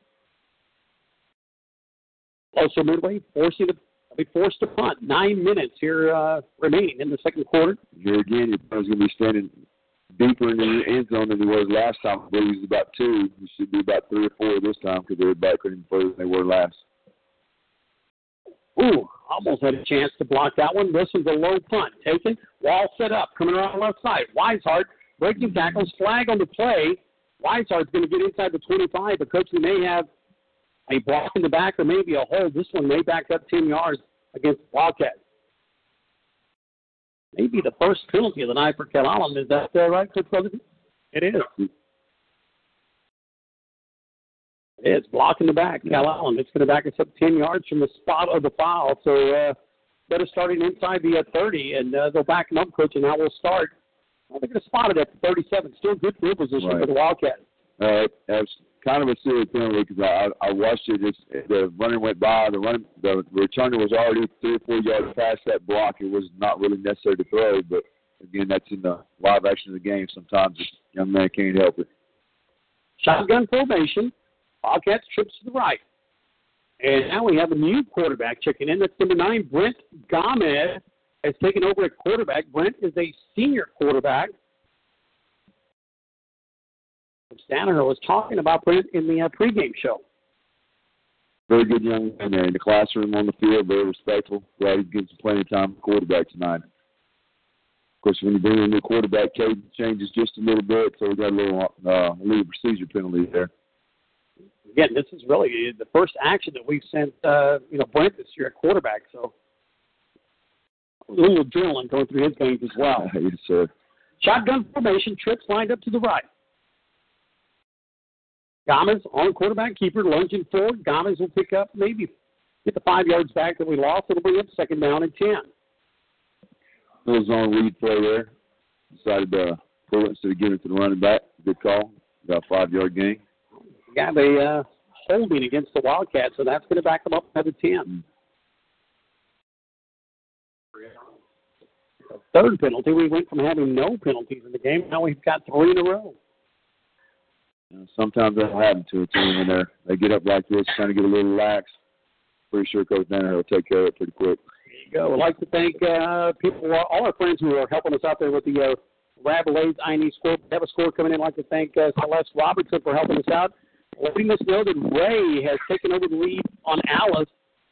Also, midway, forcing to be forced to punt. Nine minutes here uh, remaining in the second quarter. Here again, your punter's going to be standing deeper in the end zone than he was last time. I believe he was about two. He should be about three or four this time because they're back even further than they were last. Ooh, almost had a chance to block that one. This is a low punt. Taken. Wall set up. Coming around left side. Weishart breaking tackles. Flag on the play. Weishart's going to get inside the 25, but coach, may have a block in the back or maybe a hold. This one may back up 10 yards against Wildcats. Maybe the first penalty of the night for Calallen. Is that right, Coach? It is. It's blocking the back. Calallen. It's going to back us up 10 yards from the spot of the foul. So uh, better starting inside the uh, 30, and uh, they'll back them up, Coach, and now we'll start. I think it's spotted at the 37. Still good field position Right. for the Wildcats. Uh, that's kind of a silly penalty because I, I watched it. It's, the runner went by. The run, the returner was already three or four yards past that block. It was not really necessary to throw, but again, that's in the live action of the game. Sometimes this young man can't help it. Shotgun formation. Wildcats trips to the right. And now we have a new quarterback checking in. That's number nine, Brent Gomez, has taken over at quarterback. Brent is a senior quarterback. Stanaher was talking about Brent in the uh, pregame show. Very good young man there in the classroom, on the field, very respectful. Glad he gets plenty of time for quarterback tonight. Of course, when you bring in a new quarterback, cadence changes just a little bit, so we got a little uh, a little procedure penalty there. Again, this is really the first action that we've sent, uh, you know, Brent this year at quarterback. So a little adrenaline going through his games as well. yes, sir. Shotgun formation, trips lined up to the right. Gomez on quarterback keeper, lunging forward. Gomez will pick up maybe get the five yards back that we lost. It'll bring up second down and ten. Little zone lead play there. Decided to pull it instead of giving it to the running back. Good call. Got a five yard gain. Got a uh, holding against the Wildcats, so that's going to back them up another ten. The third penalty, we went from having no penalties in the game. Now we've got three in a row. Sometimes that'll happen to a team when they they get up like this, kind of get a little lax. Pretty sure Coach Danner will take care of it pretty quick. There you go. I'd like to thank uh, people, all our friends who are helping us out there with the uh, Rabelais INE score. We have a score coming in. I'd like to thank uh, Celeste Robertson for helping us out. Letting us know that Ray has taken over the lead on Alice.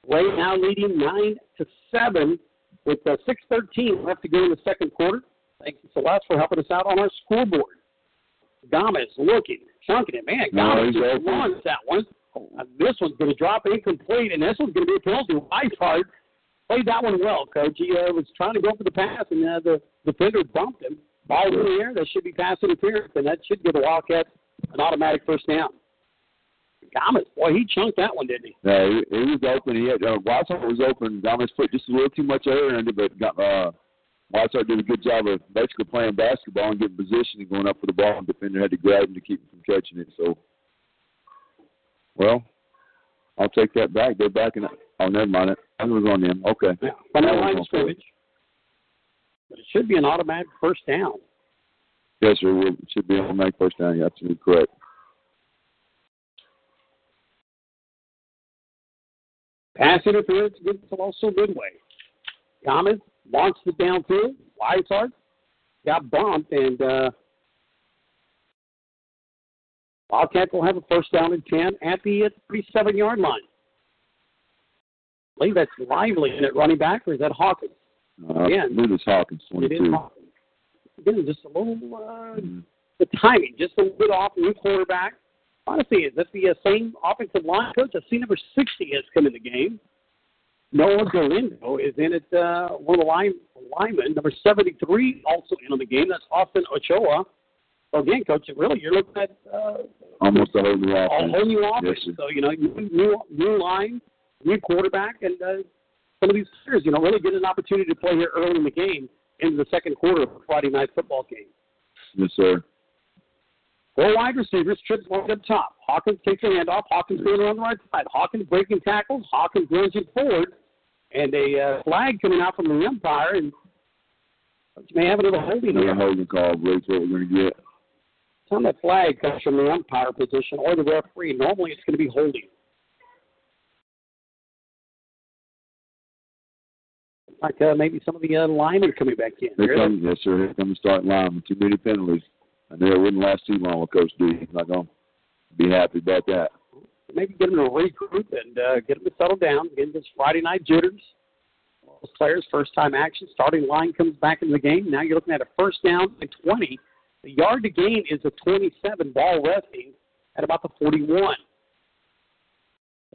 Ray now leading nine to seven with uh, six thirteen left to go in the second quarter. Thank you, Celeste, for helping us out on our scoreboard. Gomez looking, chunking it. Man, No, Gomez he's just open. that one. Uh, this one's going to drop incomplete, and this one's going to be a penalty. Weishart played that one well, Coach. He uh, was trying to go for the pass, and uh, the defender bumped him. Ball in the air. That should be pass interference, and that should give the Wildcats an automatic first down. Gomez, boy, he chunked that one, didn't he? Yeah, he, he was open. He had uh, Whiteside was open. Gomez put just a little too much air in it, but uh, Whiteside did a good job of basically playing basketball and getting position and going up for the ball. And defender had to grab him to keep him from catching it. So, well, I'll take that back. They're backing up. Oh, never mind it. I was on them. Okay. The That line of scrimmage. But it should be an automatic first down. Yes, sir. It should be on make first down. You're absolutely correct. Pass interference against Tuloso Midway. Gomez launched it downfield. Weishart got bumped, and uh, Wildcats will have a first down and 10 at the 37 yard line. I believe that's Lively in at running back, or is that Hawkins? Uh, Yeah. I believe it's Hawkins, It is 22. Hawkins. again, just a little uh, the timing, just a little bit off. New quarterback. Honestly, is this the uh, same offensive line coach? I see number 60 has come in the game. Noah Galindo is in it. Uh, one of the line linemen, number 73, also in on the game. That's Austin Ochoa. So again, coach, really you're looking at uh, Almost a whole new a offense. whole new offense. Yes, so you know, new, new new line, new quarterback, and uh, some of these players, you know, really get an opportunity to play here early in the game into the second quarter of a Friday night football game. Yes, sir. Four wide receivers, trips one up top. Hawkins takes a handoff. Hawkins going on the right side. Hawkins breaking tackles. Hawkins lunging forward, and a uh, flag coming out from the umpire, and you may have another holding here. holding call. That's what we're going to get. Time that flag comes from the umpire position or the referee, normally it's going to be holding. Like uh, maybe some of the uh, linemen coming back in. Here comes, yes, sir. Here comes the starting line. Too many penalties. I knew it wouldn't last too long with Coach D. He's not going to be happy about that. maybe get them to regroup and uh, get them to settle down. Get this Friday night jitters. Those players, first time action. Starting line comes back into the game. Now you're looking at a first down at 20. The yard to gain is a 27. Ball resting at about the 41.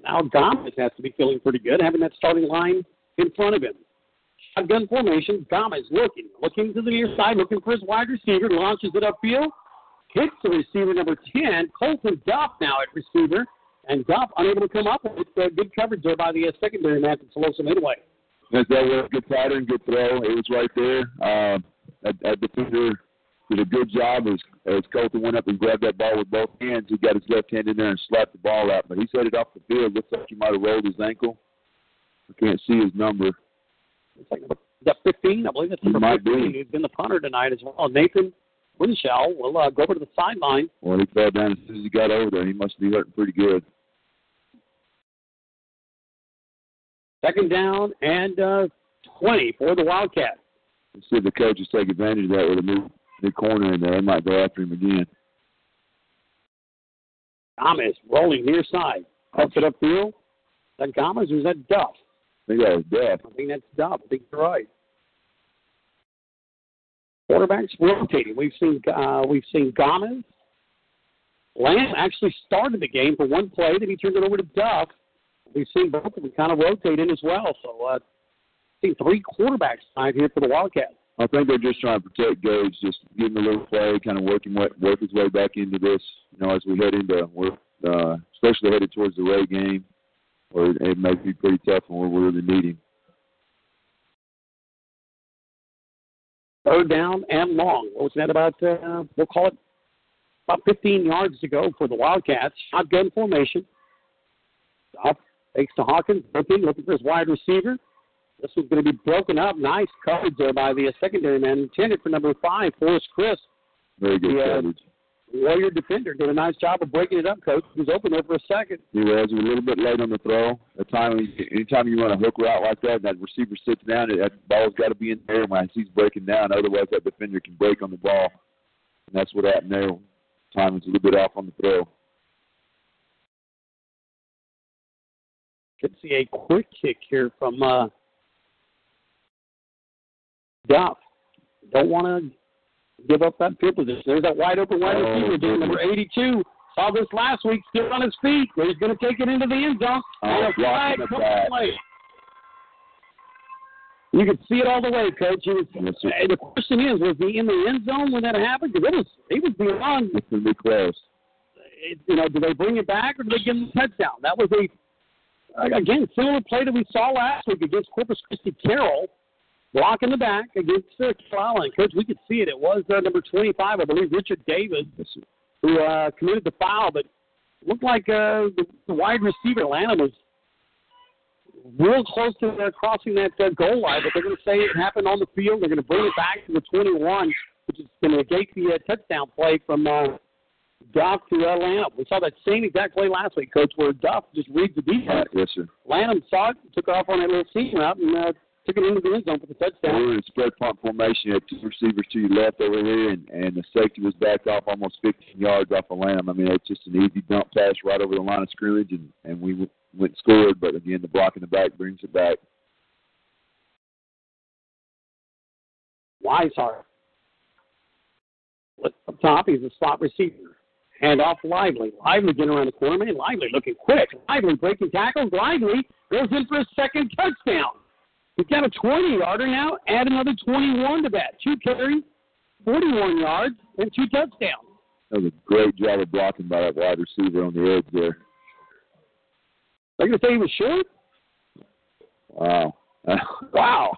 Now Gomez has to be feeling pretty good, having that starting line in front of him. Shotgun formation. Gomez looking, looking to the near side, looking for his wide receiver, launches it upfield, hits the receiver number 10, Colton Duff now at receiver, and Duff unable to come up with uh, good coverage there by the uh, secondary man from Tuloso Midway. That was a good pattern, good throw. It was right there. Uh, that, that defender did a good job as, as Colton went up and grabbed that ball with both hands. He got his left hand in there and slapped the ball out, but he set it off the field. Looks like he might have rolled his ankle. I can't see his number. It's like number is that 15, I believe that's He number might 15. be. He's been the punter tonight as well. Nathan Winshell will uh, go over to the sideline. Well, he fell down as soon as he got over there. He must be hurting pretty good. Second down and uh, 20 for the Wildcats. Let's see if the coaches take advantage of that with a new new corner in there. They might go after him again. Thomas rolling near side. Cuts it upfield. That Gomez or is that Duff? I think was Duff. I think that's Duff. I think you're right. Quarterbacks rotating. We've seen uh, we've seen Gomez. Lamb actually started the game for one play, then he turned it over to Duff. We've seen both of them kind of rotate in as well. So uh, seen three quarterbacks tonight here for the Wildcats. I think they're just trying to protect Gage, just give him a little play, kind of working work his way back into this. You know, as we head into, we're uh, especially headed towards the Ray game, where it may be pretty tough when we're really need him. Third down and long. What was that about? Uh, we'll call it about 15 yards to go for the Wildcats. Shotgun formation. Up takes to Hawkins, looking, looking for his wide receiver. This one's going to be broken up. Nice coverage there by the uh, secondary man, intended for number five, Forrest Crisp. Very good Yeah. coverage. Warrior defender did a nice job of breaking it up, coach. He was open there for a second. He was a little bit late on the throw. The time, anytime you run a hook route like that, and that receiver sits down, that ball's got to be in there when he's breaking down. Otherwise, that defender can break on the ball, and that's what happened there. Time was a little bit off on the throw. Could see a quick kick here from uh, Duff. Don't want to give up that field position. There's that wide open wide Oh, receiver number 82. Saw this last week, still on his feet. Where he's going to take it into the end zone. Oh, and a flag comes play. You could see it all the way, coach. He was, Yes, sir. and the question is, was he in the end zone when that happened? Because it was, he was beyond going to be close. it- you know, do they bring it back or do they give him a touchdown? That was a again similar play that we saw last week against Corpus Christi Carroll, blocking the back against uh, Calallen. Coach, we could see it. It was uh, number 25, I believe, Richard Davis, who uh, committed the foul, but looked like uh, the, the wide receiver Atlanta was real close to uh, crossing that uh, goal line. But they're going to say it happened on the field. They're going to bring it back to the 21, which is going to negate the uh, touchdown play from. Uh, Duff to uh, Lanham. We saw that same exact play last week, Coach, where Duff just reads the defense. Yes, sir. Lanham saw it, took off on that little seam route, and uh, took it into the end zone for the touchdown. We're in spread punt formation. You have two receivers to your left over here, and, and the safety was backed off almost 15 yards off of Lamb. I mean, it's just an easy dump pass right over the line of scrimmage, and, and we w- went and scored. But again, the block in the back brings it back. Weishart Up top, he's a slot receiver. Hand off Lively. Lively getting around the corner. Man, Lively looking quick. Lively breaking tackles. Lively goes in for a second touchdown. He's got a 20 yarder now. Add another 21 to that. Two carries, 41 yards, and two touchdowns. That was a great job of blocking by that wide receiver on the edge there. Are you going to say he was short? Wow. Wow.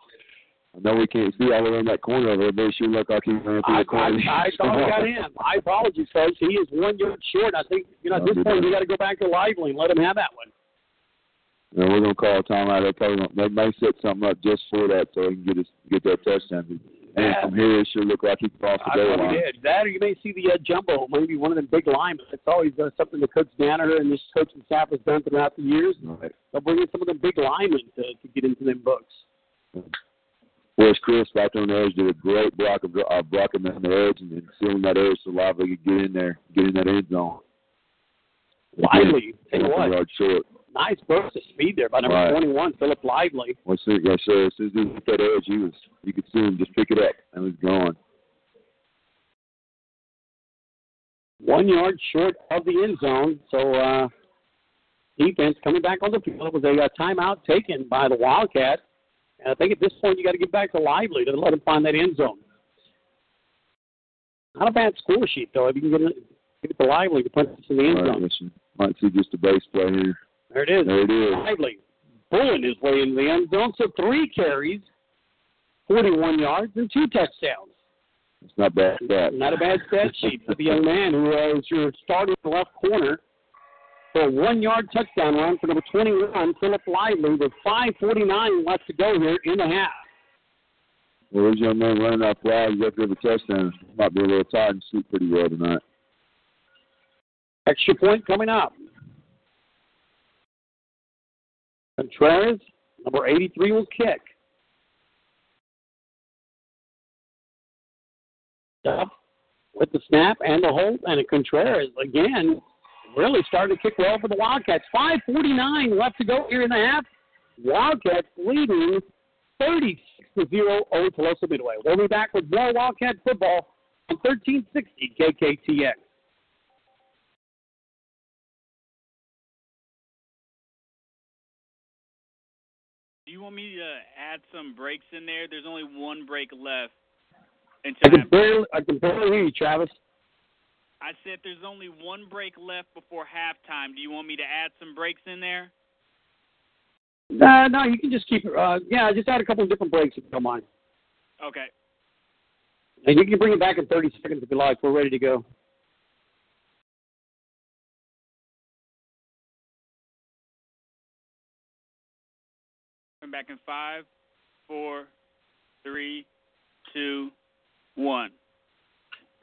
I know we can't see all around that corner over there, but it sure looked like he ran through I, the corner. I, I thought he got in. My apologies, folks. He is one yard short. I think, you know, at this point, we got to go back to Lively and let him have that one. And we're gonna call a timeout. They probably gonna, they may set something up just for that, so he can get his get that touchdown. And Yeah. from here, it sure looked like he crossed the I goal line. did. That or you may see the uh, jumbo, maybe one of them big linemen. That's always uh, something that Coach Danaher and this coaching staff has done throughout the years. Right. They'll bring in some of them big linemen to, to get into them books. Whereas Chris back on the edge did a great block of uh, blocking on the edge and then sealing that edge so Lively could get in there, get in that end zone. Lively, you One what, yard short. Nice burst of speed there by number Right. 21, Philip Lively. Well, soon, yes, sir. As soon as he hit that edge, he was you could see him just pick it up and was gone. one yard short of the end zone. So uh, defense coming back on the field. It was a uh, timeout taken by the Wildcats. And I think at this point you got to get back to Lively to let him find that end zone. Not a bad score sheet though. If you can get it, get it to Lively to put this in the end All right, zone. listen, might see just a base play here. There it is. There it is. Lively pulling his way into the end zone. So three carries, 41 yards, and two touchdowns. It's not bad. That. Not a bad stat sheet for the young man who uh, is your starting in the left corner for a one yard touchdown run for number 21, Philip Lively, with 5.49 left to go here in the half. Well, this young man running off flags after every touchdown might be a little tired and sleep pretty well tonight. Extra point coming up. Contreras, number 83, will kick. Duff with the snap and the hold, and Contreras again really starting to kick well for the Wildcats. 5:49 left to go here in the half. Wildcats leading 36 to zero over Tuloso Midway. We'll be back with more Wildcat football on 1360 KKTX. Do you want me to add some breaks in there? There's only one break left. I can barely, I can barely hear you, Travis. I said there's only one break left before halftime. Do you want me to add some breaks in there? No, no, you can just keep it. Uh, yeah, just add a couple of different breaks if you don't mind. Okay. And you can bring it back in 30 seconds if you like. We're ready to go. Back in five, four, three, two, one.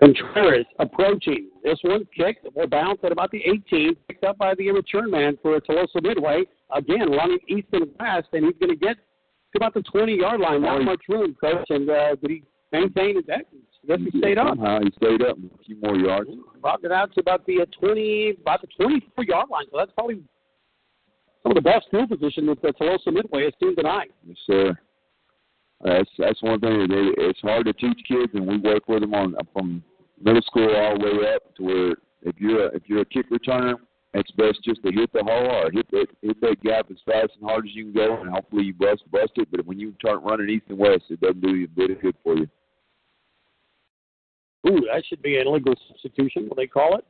Contreras approaching. This one kicked will bounce at about the 18, picked up by the return man for a Tuloso Midway. Again, running east and west, and he's going to get to about the 20 yard line. Not much room, coach. And uh, did he maintain his that? I guess he stayed up. Somehow he stayed up a few more yards. Brought it out to about the uh, 20, about the 24 yard line. So that's probably some of the best field position that uh, Tuloso Midway has seen tonight. Yes, sir. That's that's one thing. They, it's hard to teach kids, and we work with them on from middle school all the way up to where if you're a, if you're a kick returner, it's best just to hit the hole or hit that hit that gap as fast and hard as you can go, and hopefully you bust bust it. But when you start running east and west, it doesn't do you a bit of good for you. Ooh, that should be an illegal substitution. What they call it?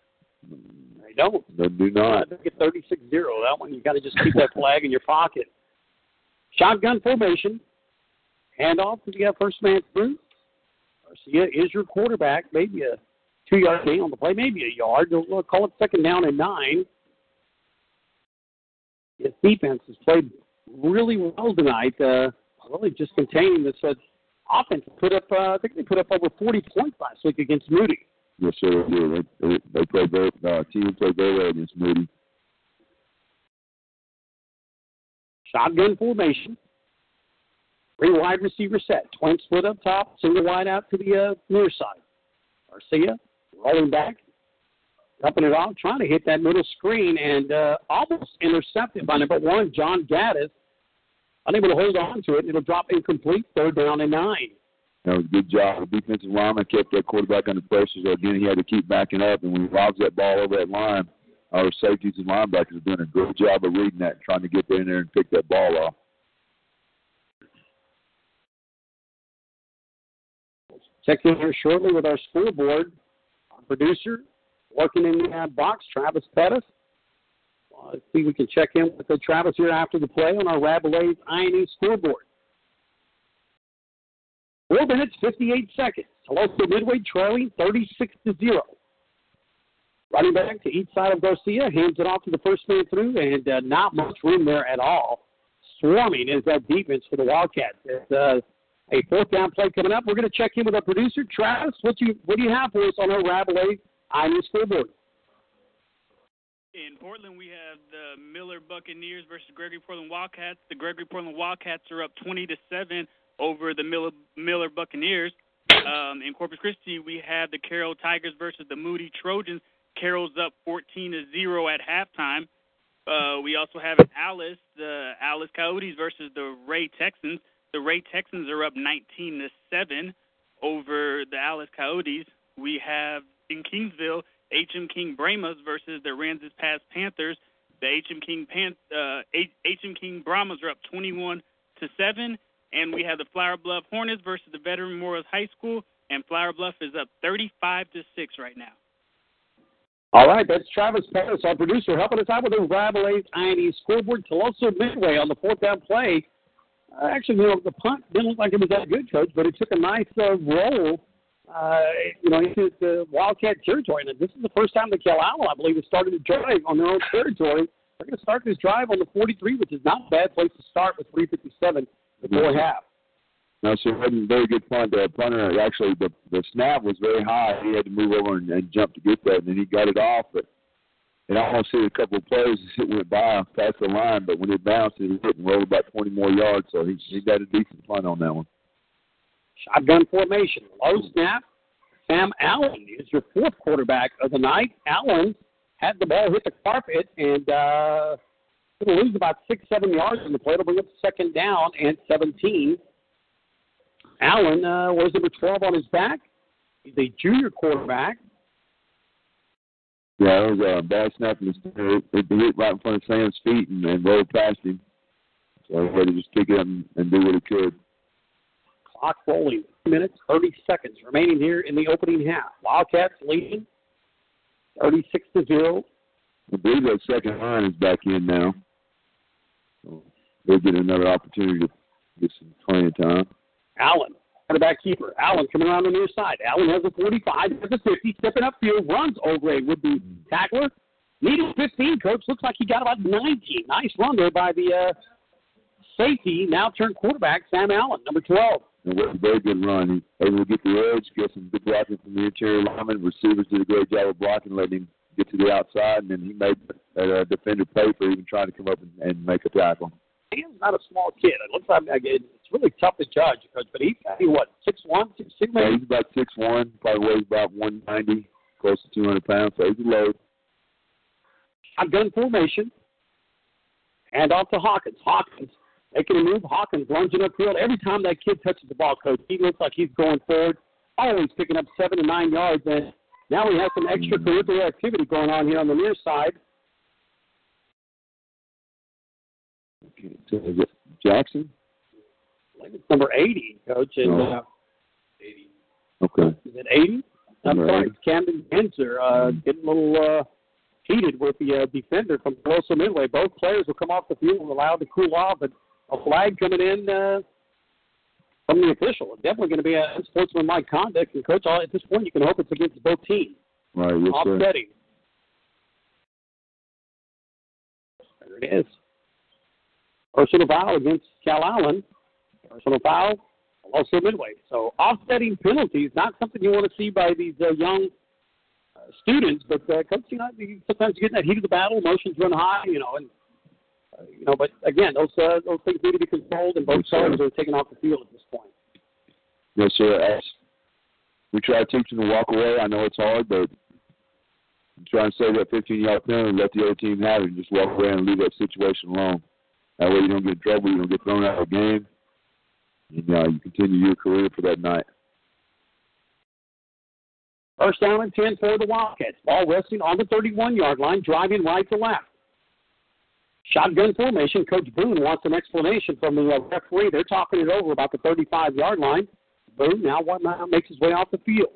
They don't. Doesn't do I not. think it's 36 0. That one, you got to just keep that flag in your pocket. Shotgun formation. Handoff to the uh, first man through. Garcia is your quarterback. Maybe a two yard gain on the play, maybe a yard. They'll they'll call it second down and nine. His defense has played really well tonight. Uh, really just containing this uh, offense. Put up, uh, I think they put up over 40 points last week against Moody. Yes, sir. They. They they, played very. Uh, team played very well against Moody. Shotgun formation. Three wide receiver set. Twin split up top, single wide out to the uh, near side. Garcia rolling back, cupping it off, trying to hit that middle screen, and uh, almost intercepted by number one, John Gaddis. Unable to hold on to it, it'll drop incomplete, third down and nine. You a good job. The defensive lineman kept that quarterback under pressure. So again, he had to keep backing up, and when he lobs that ball over that line, our safeties and linebackers are doing a good job of reading that, and trying to get in there and pick that ball off. Check in here shortly with our scoreboard. Our producer working in the uh, box, Travis Pettis. Uh, see we can check in with uh, Travis here after the play on our Rabelais INE scoreboard. Four minutes, 58 seconds. Tuloso Midway trailing 36 to 0. Running back to each side of Garcia, hands it off to the first man through, and uh, not much room there at all. Swarming is that defense for the Wildcats. It's uh, a fourth down play coming up. We're going to check in with our producer, Travis. What you what do you have for us on our Rabelais INE scoreboard? In Portland, we have the Miller Buccaneers versus Gregory Portland Wildcats. The Gregory Portland Wildcats are up 20 to seven over the Miller, Miller Buccaneers. Um, in Corpus Christi, we have the Carroll Tigers versus the Moody Trojans. Carroll's up 14 to zero at halftime. Uh, we also have in Alice the Alice Coyotes versus the Ray Texans. The Ray Texans are up 19 to seven over the Alice Coyotes. We have in Kingsville HM King Brahmas versus the Aransas Pass Panthers. The HM King Pan, uh, HM King Brahmas are up 21 to seven, and we have the Flour Bluff Hornets versus the Veteran Memorial High School, and Flour Bluff is up 35 to six right now. All right, that's Travis Pettis, our producer, helping us out with the Rabelais INE scoreboard. Tuloso Midway on the fourth down play. Uh, actually, you know, the punt didn't look like it was that good, Coach, but it took a nice uh, roll, uh, you know, into the Wildcat territory. And this is the first time that Calallen, I believe, has started a drive on their own territory. They're going to start this drive on the 43, which is not a bad place to start with 3:57 before half. No, so it wasn't very good punt. The punter actually the the snap was very high. He had to move over and, and jump to get that, and then he got it off. But it almost hit a couple of plays as it went by past the line. But when it bounced, it hit and rolled about 20 more yards. So he he got a decent punt on that one. Shotgun formation, low snap. Sam Allen is your fourth quarterback of the night. Allen had the ball hit the carpet and uh, to lose about six, seven yards in the play. It'll bring up second down and 17. Allen uh, wears number 12 on his back. He's a junior quarterback. Yeah, it was a bad snap in the. It, it hit right in front of Sam's feet and, and rolled past him. So he had to just pick it up and, and do what he could. Clock rolling. Minutes, 30 seconds remaining here in the opening half. Wildcats leading 36 to 0. I believe that second line is back in now. So they'll get another opportunity to get some playing time. Allen, quarterback keeper. Allen coming around the near side. Allen has a 45, has a 50, stepping up upfield, runs over a would be tackler. Needed 15, coach. Looks like he got about 19. Nice run there by the uh, safety, now turned quarterback, Sam Allen, number 12. It was a very good run. He able to get the edge, get some good blocking from the interior lineman. Receivers did a great job of blocking, letting him get to the outside, and then he made a uh, defender pay for even trying to come up and, and make a tackle. He's not a small kid. It looks like it's really tough to judge, coach. But he's he what six one, six six Yeah, he's about six one, probably weighs about one ninety, close to two hundred pounds. So he's a load. Shotgun formation. And off to Hawkins. Hawkins making a move. Hawkins lunging upfield. Every time that kid touches the ball, coach, he looks like he's going forward, always picking up seven to nine yards. And now we have some extracurricular activity going on here on the near side. Okay, is it Jackson? I think it's number 80, coach. And, Oh. uh, Okay. is it 80? I'm Number sorry, 80. it's Camden Genzer uh, getting a little uh, heated with the uh, defender from Tuloso Midway. Both players will come off the field and allowed to cool off, but a flag coming in uh, from the official. It's definitely going to be a unsportsmanlike conduct. And, coach, at this point, you can hope it's against both teams. Right. Yes, sir. There it is. Personal foul against Calallen. Personal foul, also Midway. So offsetting penalties, not something you want to see by these uh, young uh, students, but uh, coach, you know, sometimes you get in that heat of the battle, emotions run high, you know, and uh, you know, but again, those uh, those things need to be controlled, and both Yes, sir. are taken off the field at this point. Yes, sir. As we try to teach them to walk away. I know it's hard, but try and save that 15 yard penalty and let the other team have it and just walk away and leave that situation alone. That way you don't get in trouble, you don't get thrown out of the game, and uh, you continue your career for that night. First down and 10 for the Wildcats. Ball resting on the 31 yard line, driving right to left. Shotgun formation. Coach Boone wants an explanation from the referee. They're talking it over about the 35 yard line. Boone now makes his way off the field.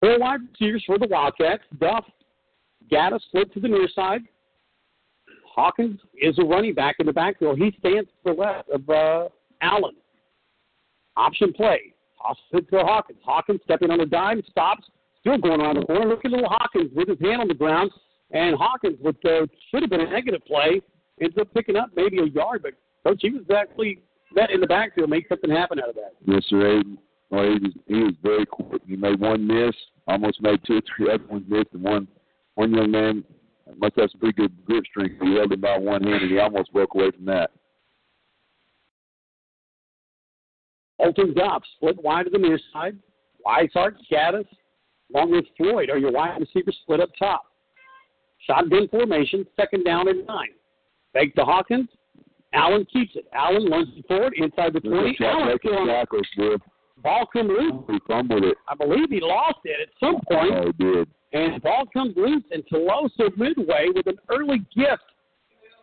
Four wide receivers for the Wildcats. Duff, Gaddis split to the near side. Hawkins is a running back in the backfield. He stands to the left of uh, Allen. Option play. Toss it to Hawkins. Hawkins stepping on a dime, stops, still going around the corner. Look at little Hawkins with his hand on the ground. And Hawkins, with uh, should have been a negative play, ends up picking up maybe a yard. But coach, he was actually met in the backfield, make something happen out of that. Yes, sir. Aiden. Well, he was he was very quick. He made one miss, almost made two or three other ones miss, and one one young man must have some pretty good grip strength. He held him by one hand, and he almost broke away from that. Oh, Holton Duff split wide to the near side. Weishart, Gaddis, along with Floyd are your wide receivers split up top. Shotgun formation, second down and nine. Fake to Hawkins. Allen keeps it. Allen lunges forward inside the 20. Allen still tackles, boy. Ball comes loose. He fumbled it. I believe he lost it at some point. Oh, he did. And ball comes loose, and Tuloso Midway with an early gift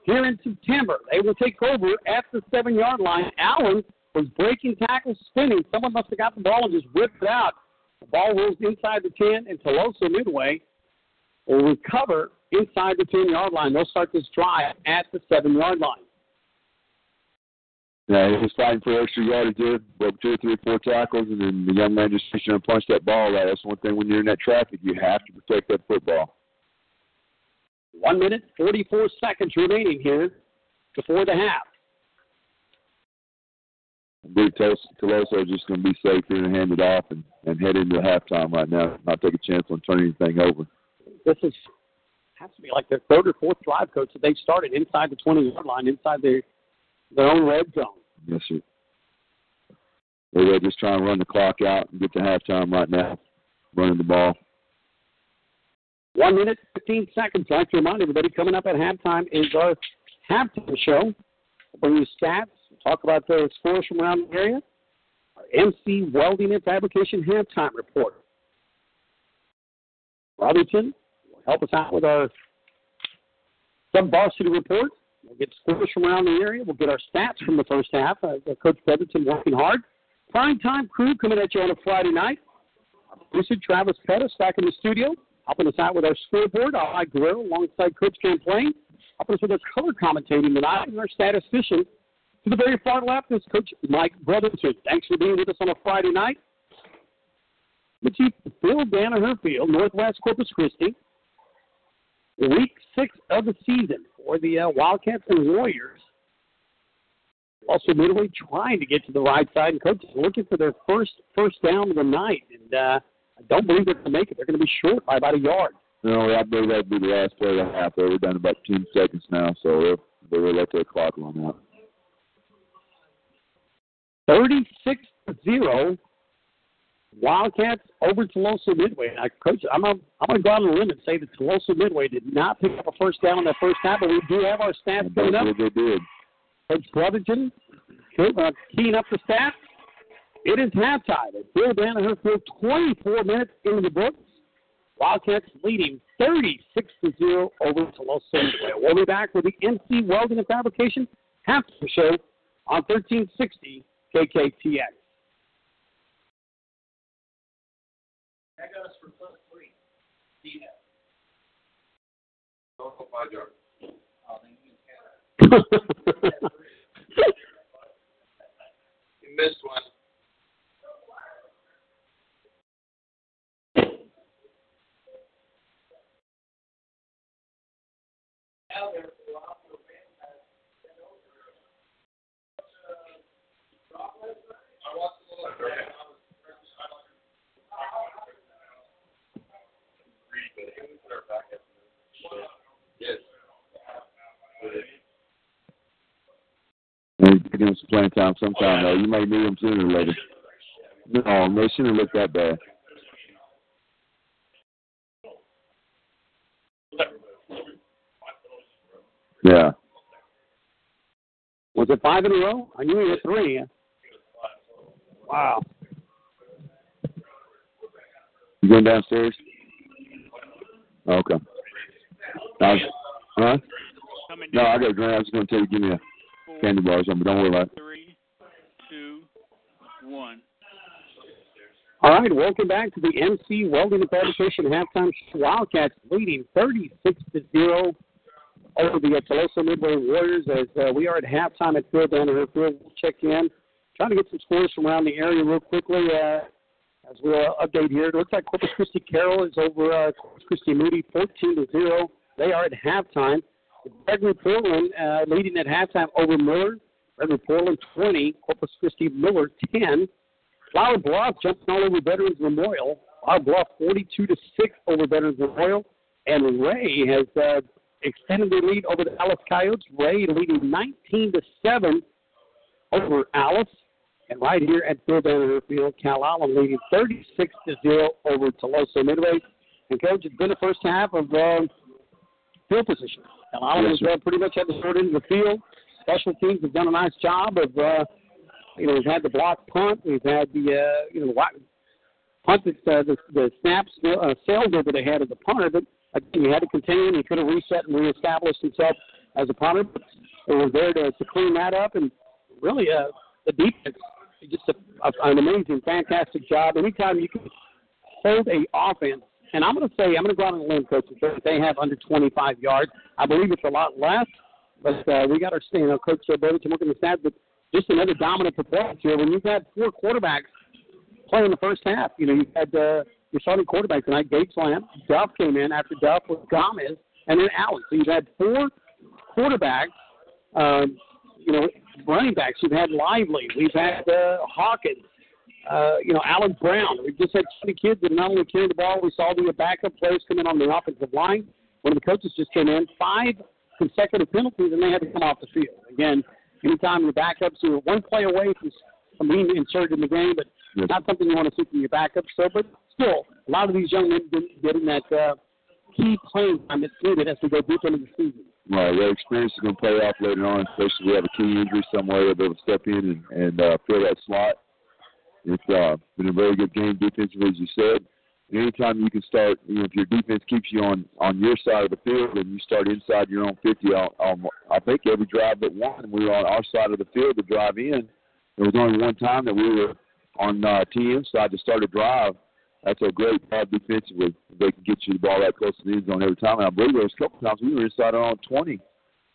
here in September. They will take over at the seven yard line. Allen was breaking tackles, spinning. Someone must have got the ball and just whipped it out. The ball rolls inside the 10, and Tuloso Midway will recover inside the 10 yard line. They'll start this drive at the seven yard line. Yeah, he was fighting for extra yardage there, broke two or three, four tackles, and then the young man just reached and punched that ball out. That's one thing when you're in that traffic, you have to protect that football. One minute, 44 seconds remaining here before the half. Big Tuloso just going to be safe here and hand it off and, and head into halftime right now, not take a chance on turning anything over. This is has to be like their third or fourth drive, coach, that they've started inside the 20 yard line, inside their their own red zone. Yes, sir. They're just trying to run the clock out and get to halftime right now, running the ball. One minute, 15 seconds. I'd like to remind everybody coming up at halftime is our halftime show. We'll bring you stats, talk about the scores from around the area, our MC Welding and Fabrication halftime report. Robinson will help us out with our sub varsity report. We'll get scores from around the area. We'll get our stats from the first half. Uh, Coach Featherton working hard. Prime time crew coming at you on a Friday night. Producer Travis Pettis back in the studio, helping us out with our scoreboard. I Guerrero alongside Coach Champlain, helping us with our color commentating tonight, and our statistician to the very far left is Coach Mike Brotherton. Thanks for being with us on a Friday night. The Chief Phil Danaher Field, Northwest Corpus Christi. Week six of the season for the uh, Wildcats and Warriors. Also, Midway trying to get to the right side, and coaches looking for their first first down of the night. And uh, I don't believe they're going to make it. They're going to be short by about a yard. No, I believe that'd be the last play of the half. We're down about 10 seconds now, so they're, they will let their clock run out. 36 0. Wildcats over Tuloso Midway. Now, Coach, I'm going to go out on a limb and say that Tuloso Midway did not pick up a first down in that first half, but we do have our stats coming up. They did. Coach Brotherton uh, keying up the stats. It is halftime. Phil Danaher Field, 24 minutes into the books. Wildcats leading 36 to 0 over Tuloso Midway. We'll be back with the NC Welding and Fabrication halftime show on 1360 KKTX. That got us for plus three. Yeah. Don't go five yards. Oh, then you You missed one. I give him some playing time sometime, oh, though. You may need him sooner or later. No, they shouldn't look that bad. Yeah. Was it five in a row? I knew he had three. Wow. You going downstairs? Okay. Was, huh? No. I got a drink. I was going to tell you give me a candy bar or something, but don't worry about it. three, two, one. All right, welcome back to the MC Welding and Fabrication halftime show. Wildcats leading 36 to 0 over the Tuloso Midway Warriors as uh, we are at halftime at Phil Danaher Field. We'll check in, trying to get some scores from around the area real quickly uh, as we'll uh, update here. It looks like Corpus Christi Carroll is over uh, Corpus Christi Moody 14 to 0. They are at halftime. Gregory Portland uh, leading at halftime over Miller. Gregory Portland 20, Corpus Christi Miller 10. Flour Bluff jumping all over Veterans Memorial. Flour Bluff 42 to 6 over Veterans Memorial. And Ray has uh, extended their lead over the Alice Coyotes. Ray leading 19 to 7 over Alice. And right here at Bill Banner Field, Calallen leading 36 to 0 over Tuloso Midway. And coach, it's been the first half of uh, field position. Calallen Yes, has uh, pretty much had the short end of the field. Special teams have done a nice job of uh, you know, we've had the block punt. We've had the, uh, you know, the punt that uh, the, the snaps uh, sailed over the head of the punter. But again, he had to contain. He could have reset and reestablished himself as a punter. But they were there to, to clean that up. And really, uh, the defense, just a, a, an amazing, fantastic job. Anytime you can hold a offense, and I'm going to say, I'm going to go out on a limb, coach, and say that they have under 25 yards. I believe it's a lot less. But uh, we got our, you know, Coach uh, Bovington working the stats, but just another dominant performance here. When you've had four quarterbacks play in the first half, you know, you've had uh, your starting quarterback tonight, Gates Lamb. Duff came in after Duff was Gomez, and then Allen. So you've had four quarterbacks, um, you know, running backs. You've had Lively. We've had uh, Hawkins. Uh, you know, Alan Brown. We've just had so many kids that not only carried the ball, we saw the backup players come in on the offensive line. One of the coaches just came in, five consecutive penalties, and they had to come off the field. Again, anytime your backups are one play away from, from being inserted in the game, but Yes. not something you want to see from your backups. So, but still, a lot of these young men get- getting that uh, key playing time that's needed as we go deeper into the season. Right, that experience is going to play off later on, especially if we have a key injury somewhere. They'll be able to step in and, and uh, fill that slot. It's uh, been a very good game defensively, as you said. Anytime you can start, you know, if your defense keeps you on on your side of the field and you start inside your own 50, I'll, I'll, I think every drive but one, we were on our side of the field to drive in. There was only one time that we were on uh, TM side to start a drive. That's a great job defensively. They can get you the ball that close to the end zone every time. And I believe there was a couple times we were inside our own 20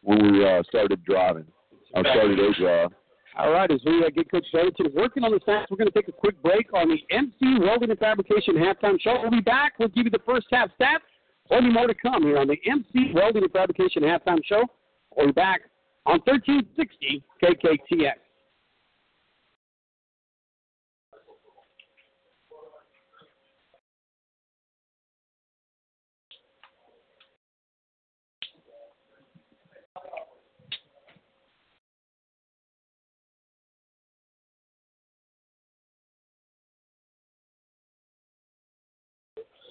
when we uh, started driving. I started a drive. All right, as we uh, get Coach Bennington working on the stats, we're going to take a quick break on the MC Welding and Fabrication halftime show. We'll be back. We'll give you the first half stats. Plenty more to come here on the MC Welding and Fabrication halftime show. We'll be back on 1360 KKTX.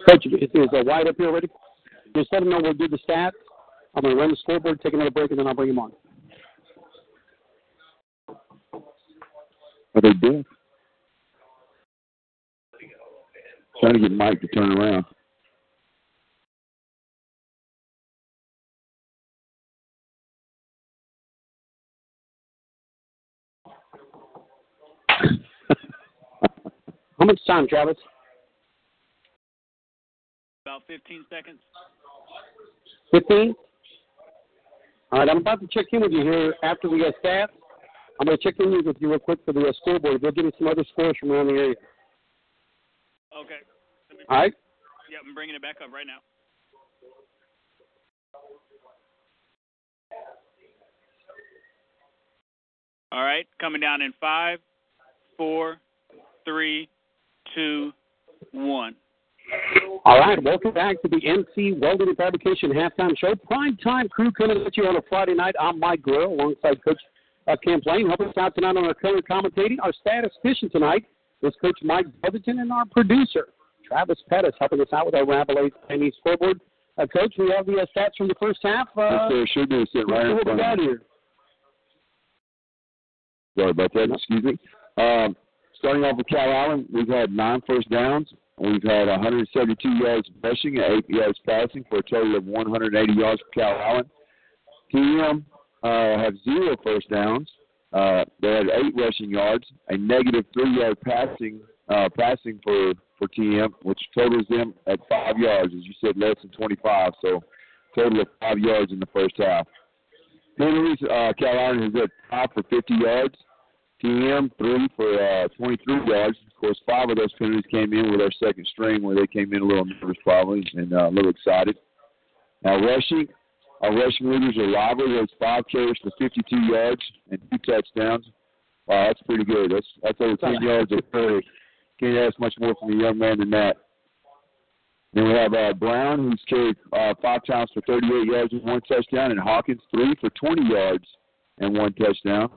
Coach, is, is uh, Wyatt up here ready? Just let him know we'll do the stats. I'm going to run the scoreboard, take another break, and then I'll bring him on. Are they deaf? Trying to get Mike to turn around. How much time, Travis? About 15 seconds. 15? All right, I'm about to check in with you here after we get staff. I'm going to check in with you real quick for the uh, scoreboard. We'll give you some other scores from around the area. Okay. Me, All right? Yep, I'm bringing it back up right now. All right, coming down in five, four, three, two, one. All right, welcome back to the MC Welding and Fabrication halftime show. Prime time crew coming at you on a Friday night. I'm Mike Grill alongside Coach uh, Cam Blaine. Helping us out tonight on our color commentating. Our statistician tonight is Coach Mike Bevington and our producer, Travis Pettis, helping us out with our Rabelais Chinese scoreboard. Uh, Coach, we have the uh, stats from the first half. Uh, Yes, sir. Should be sitting right in front of here? Sorry about that. Excuse me. Um, starting off with Calallen, we've had nine first downs, we've had 172 yards rushing and 8 yards passing for a total of 180 yards for Calallen. TM uh, have zero first downs. Uh, they had eight rushing yards, a negative three-yard passing uh, passing for for TM, which totals them at five yards, as you said, less than 25. So total of five yards in the first half. Penalties, uh, Calallen has at five for 50 yards. TM three for uh, 23 yards. Of course, five of those penalties came in with our second string, where they came in a little nervous probably and uh, a little excited. Now rushing, our rushing leaders are Lively, who has five carries for 52 yards and two touchdowns. Wow, that's pretty good. That's that's over 10 yards of carry. Can't ask much more from a young man than that. Then we have uh, Brown, who's carried uh, five times for 38 yards and one touchdown, and Hawkins three for 20 yards and one touchdown.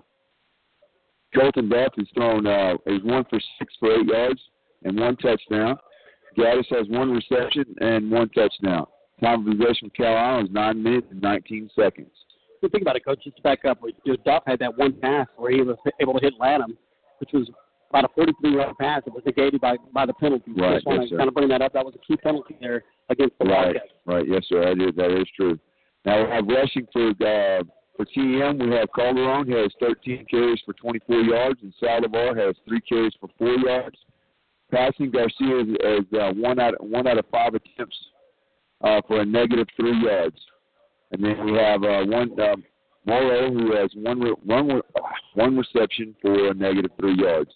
Colton Duff has thrown uh, is one for six for eight yards and one touchdown. Gaddis has one reception and one touchdown. Time of possession for Calallen is nine minutes and 19 seconds. You think about it, coach. Just to back up, you know, Duff had that one pass where he was able to hit Lanham, which was about a 43-yard pass. It was negated by by the penalty. Right, Just want yes, to sir. kind of bring that up. That was a key penalty there against the Right, Wildcats. right. Yes, sir. That is that is true. Now we have rushing for uh, for TM. We have Calderon has 13 carries for 24 yards, and Saldivar has three carries for four yards. Passing Garcia is, is uh, one out one out of five attempts uh, for a negative three yards, and then we have uh, one um, Morrow who has one re- one re- one reception for a negative three yards.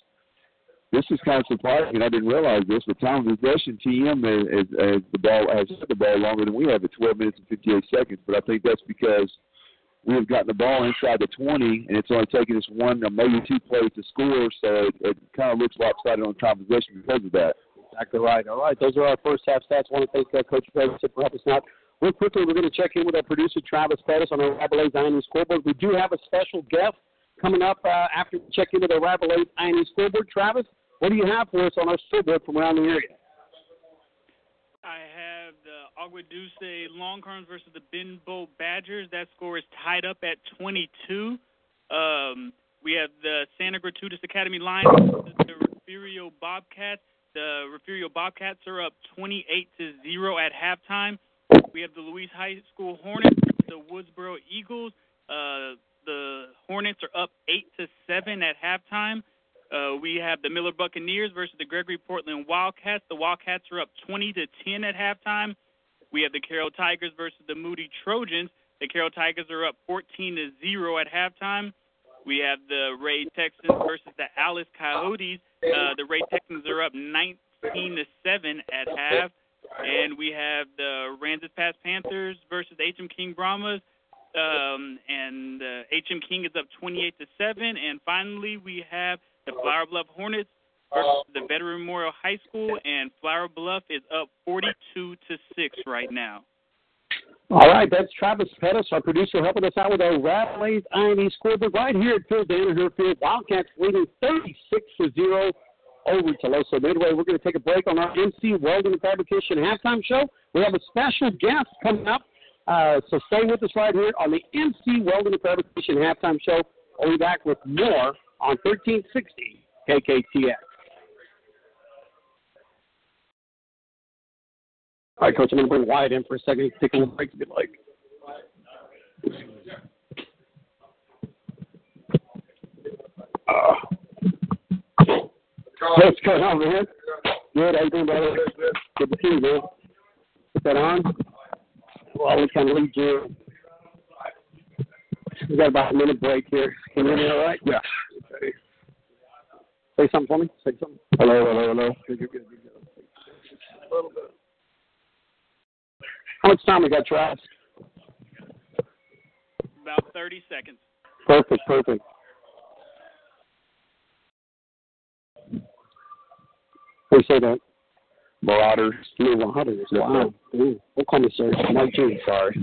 This is kind of surprising, I didn't realize this. But time of possession, TM is, is, is the ball has the ball longer than we have at 12 minutes and 58 seconds. But I think that's because we have gotten the ball inside the 20, and it's only taken us one or maybe two plays to score. So it, it kind of looks lopsided on of because of that. Exactly right. All right, those are our first half stats. I want to thank uh, Coach Ferguson for helping us out. Real quickly, we're going to check in with our producer, Travis Pettis, on our Rabelais INE scoreboard. We do have a special guest coming up uh, after we check in with our Rabelais INE scoreboard. Travis, what do you have for us on our scoreboard from around the area? I have the Agua Longhorns versus the Ben Bolt Badgers. That score is tied up at 22. Um, we have the Santa Gertrudis Academy Lions versus the Refugio Bobcats. The Refugio Bobcats are up 28 to zero at halftime. We have the Louise High School Hornets versus the Woodsboro Eagles. Uh, the Hornets are up eight to seven at halftime. Uh, we have the Miller Buccaneers versus the Gregory Portland Wildcats. The Wildcats are up 20 to 10 at halftime. We have the Carroll Tigers versus the Moody Trojans. The Carroll Tigers are up 14 to 0 at halftime. We have the Ray Texans versus the Alice Coyotes. Uh, the Ray Texans are up 19 to 7 at half. And we have the Aransas Pass Panthers versus HM King Brahmas. Um, and uh, HM King is up 28 to 7. And finally, we have the Flour Bluff Hornets versus the Veteran Memorial High School. And Flour Bluff is up 42 to 6 right now. All right, that's Travis Pettis, our producer, helping us out with our Rabelais INE scoreboard right here at Phil Danaher Field. Wildcats leading 36 to 0 over Tuloso Midway. We're going to take a break on our MC Welding and Fabrication halftime show. We have a special guest coming up, uh, so stay with us right here on the MC Welding and Fabrication halftime show. We'll be back with more on 1360 KKTX. All right, Coach, I'm going to bring Wyatt in for a second. Take a little break if you'd like. Uh, what's going on, man? Good. How you doing, brother? Good to see you, man. Put that on. Well, we kind of lead you. We got about a minute break here. Can you hear me all right? Yeah. Okay. Say something for me. Say something. Hello, hello, hello. Good, good, good, good. A little bit. How much time we got, Travis? About 30 seconds. Perfect, perfect. Who say that? Marauders. New Marauders. Wow. Ooh. Don't call me sir. Mike G. Sorry.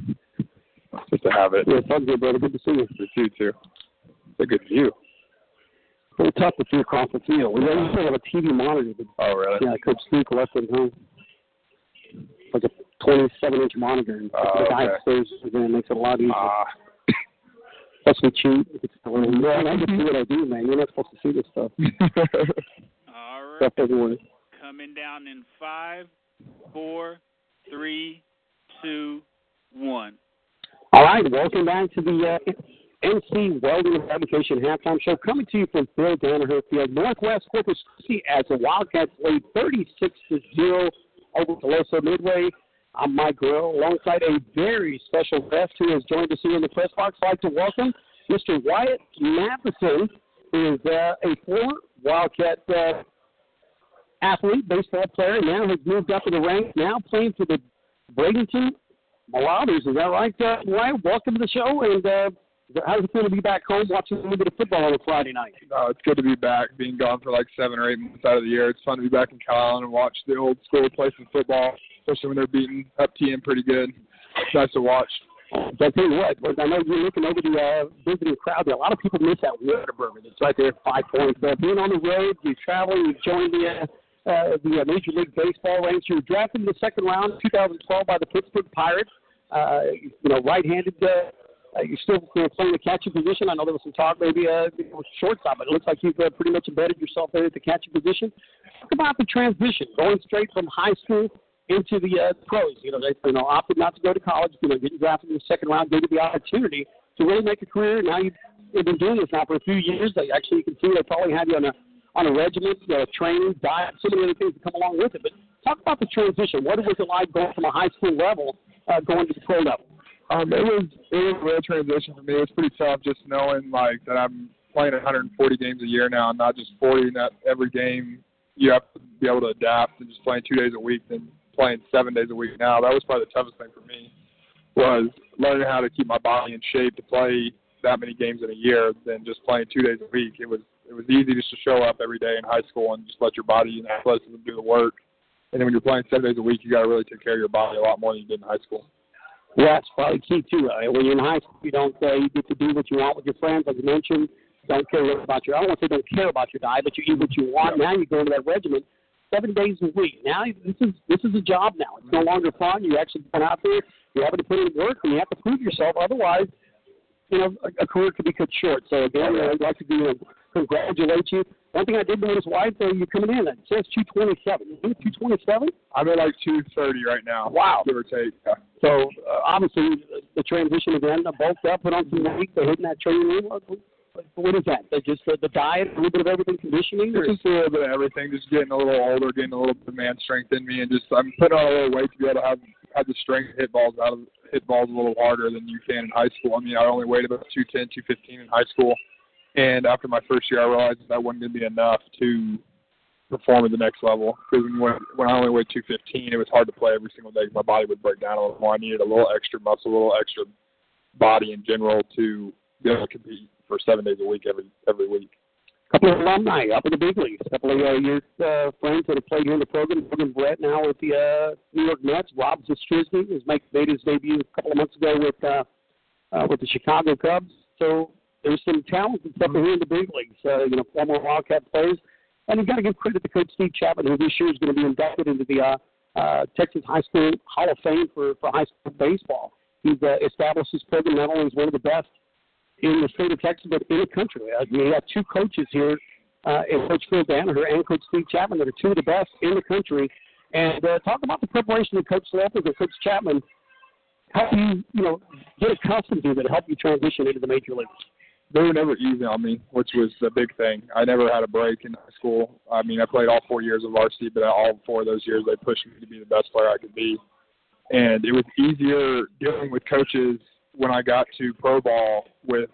Just to have it. Yeah, it's all good, brother. Good to see you. For you too. It's a good view. Pretty tough to see across the field. We usually have a TV monitor. But, Oh, really? yeah, Coach Sneak left it home. Like a 27 inch monitor. And Oh, the guy okay. upstairs again makes it a lot easier. Ah, Plus, we cheat. It's, man, I get to see what I do, man. You're not supposed to see this stuff. All right. Stuff doesn't work. coming down in five, four, three, two, one. All right, welcome back to the uh, NC Welding and Fabrication Halftime Show, coming to you from Phil Danaher Field, Northwest Corpus Christi, as the Wildcats lead 36 to zero over Tuloso Midway. I'm Mike Grill, alongside a very special guest who has joined us here in the press box. I'd like to welcome Mr. Wyatt Mathisen, who is uh, a former Wildcat uh, athlete, baseball player, and now has moved up in the ranks, now playing for the Bradenton Marauders. Is that right, uh, Wyatt? Welcome to the show, and uh, how does it feel to be back home watching a little bit of football on a Friday night? No, it's good to be back. Being gone for like seven or eight months out of the year, it's fun to be back in Cal and watch the old school play some football, especially when they're beating up TM pretty good. It's nice to watch. But I tell you what, I know you're looking over the uh, visiting crowd there. A lot of people miss that Whataburger that's right there Five Points. But being on the road, you travel, you join the uh, uh, the uh, Major League Baseball ranks. You were drafted in the second round, 2012, by the Pittsburgh Pirates. Uh, you know, right-handed. Uh, uh, you're still you know, playing the catching position. I know there was some talk maybe uh, you know, shortstop, but it looks like you've uh, pretty much embedded yourself there at the catching position. Talk about the transition, going straight from high school into the uh, pros. You know, they you know opted not to go to college. You know, getting drafted in the second round gave you the opportunity to really make a career. Now you've, been doing this now for a few years. They actually you can see they probably had you on a on a regimen, you know, training, diet, so many other things that come along with it. But talk about the transition. What was it like going from a high school level uh, going to the pro level? Um, it was it was a real transition for me. It was pretty tough just knowing like that I'm playing 140 games a year now, not just 40. And that every game you have to be able to adapt and just playing two days a week than playing seven days a week now. That was probably the toughest thing for me was learning how to keep my body in shape to play that many games in a year than just playing two days a week. It was it was easy just to show up every day in high school and just let your body and athleticism do the work. And then when you're playing seven days a week, you got to really take care of your body a lot more than you did in high school. Yeah, that's probably key too. Uh, when you're in high school, you don't uh, you get to do what you want with your friends, like you mentioned. Don't care about your. I don't want to say don't care about your diet, but you eat what you want. Now you go into that regimen seven days a week. Now this is this is a job. Now it's no longer fun. You're actually going out there. You're having to put in work, and you have to prove yourself. Otherwise, you know, a, a career could be cut short. So again, I'd like to do, uh, congratulate you. One thing I did notice, Wyatt, uh, you're coming in. It says 227. You 227? I'm at like 230 right now. Wow. Give or take. Yeah. So uh, obviously the transition again, the bulked up, put on some weight, they're hitting that training room. What, what is that? They just uh, the diet, a little bit of everything, conditioning. Or? Just a little bit of everything. Just getting a little older, getting a little bit of man strength in me, and just I'm putting on a little weight to be able to have have the strength to hit balls out of hit balls a little harder than you can in high school. I mean, I only weighed about 210, 215 in high school, and after my first year, I realized that wasn't going to be enough to perform at the next level. Because when when I only weighed 215, it was hard to play every single day. My body would break down a little more. I needed a little extra muscle, a little extra body in general to be able to compete for seven days a week every every week. A couple of alumni up in the big leagues. A couple of uh, your uh, friends that have played here in the program. Morgan Brett now with the uh, New York Mets. Rob Zastryzny has made, made his debut a couple of months ago with uh, uh, with the Chicago Cubs. So there's some talented stuff here in the big leagues. Uh, you know, former Wildcat players. And you've got to give credit to Coach Steve Chapman, who this year is going to be inducted into the uh, uh, Texas High School Hall of Fame for, for high school baseball. He's uh, established his program not only as one of the best in the state of Texas, but in the country. I mean, have two coaches here, uh, and Coach Phil Danaher and Coach Steve Chapman, that are two of the best in the country. And uh, talk about the preparation that Coach Lopez and Coach Chapman help you, you know, get accustomed to that help you transition into the major leagues. They were never easy on me, which was the big thing. I never had a break in high school. I mean, I played all four years of varsity, but all four of those years they pushed me to be the best player I could be. And it was easier dealing with coaches when I got to pro ball with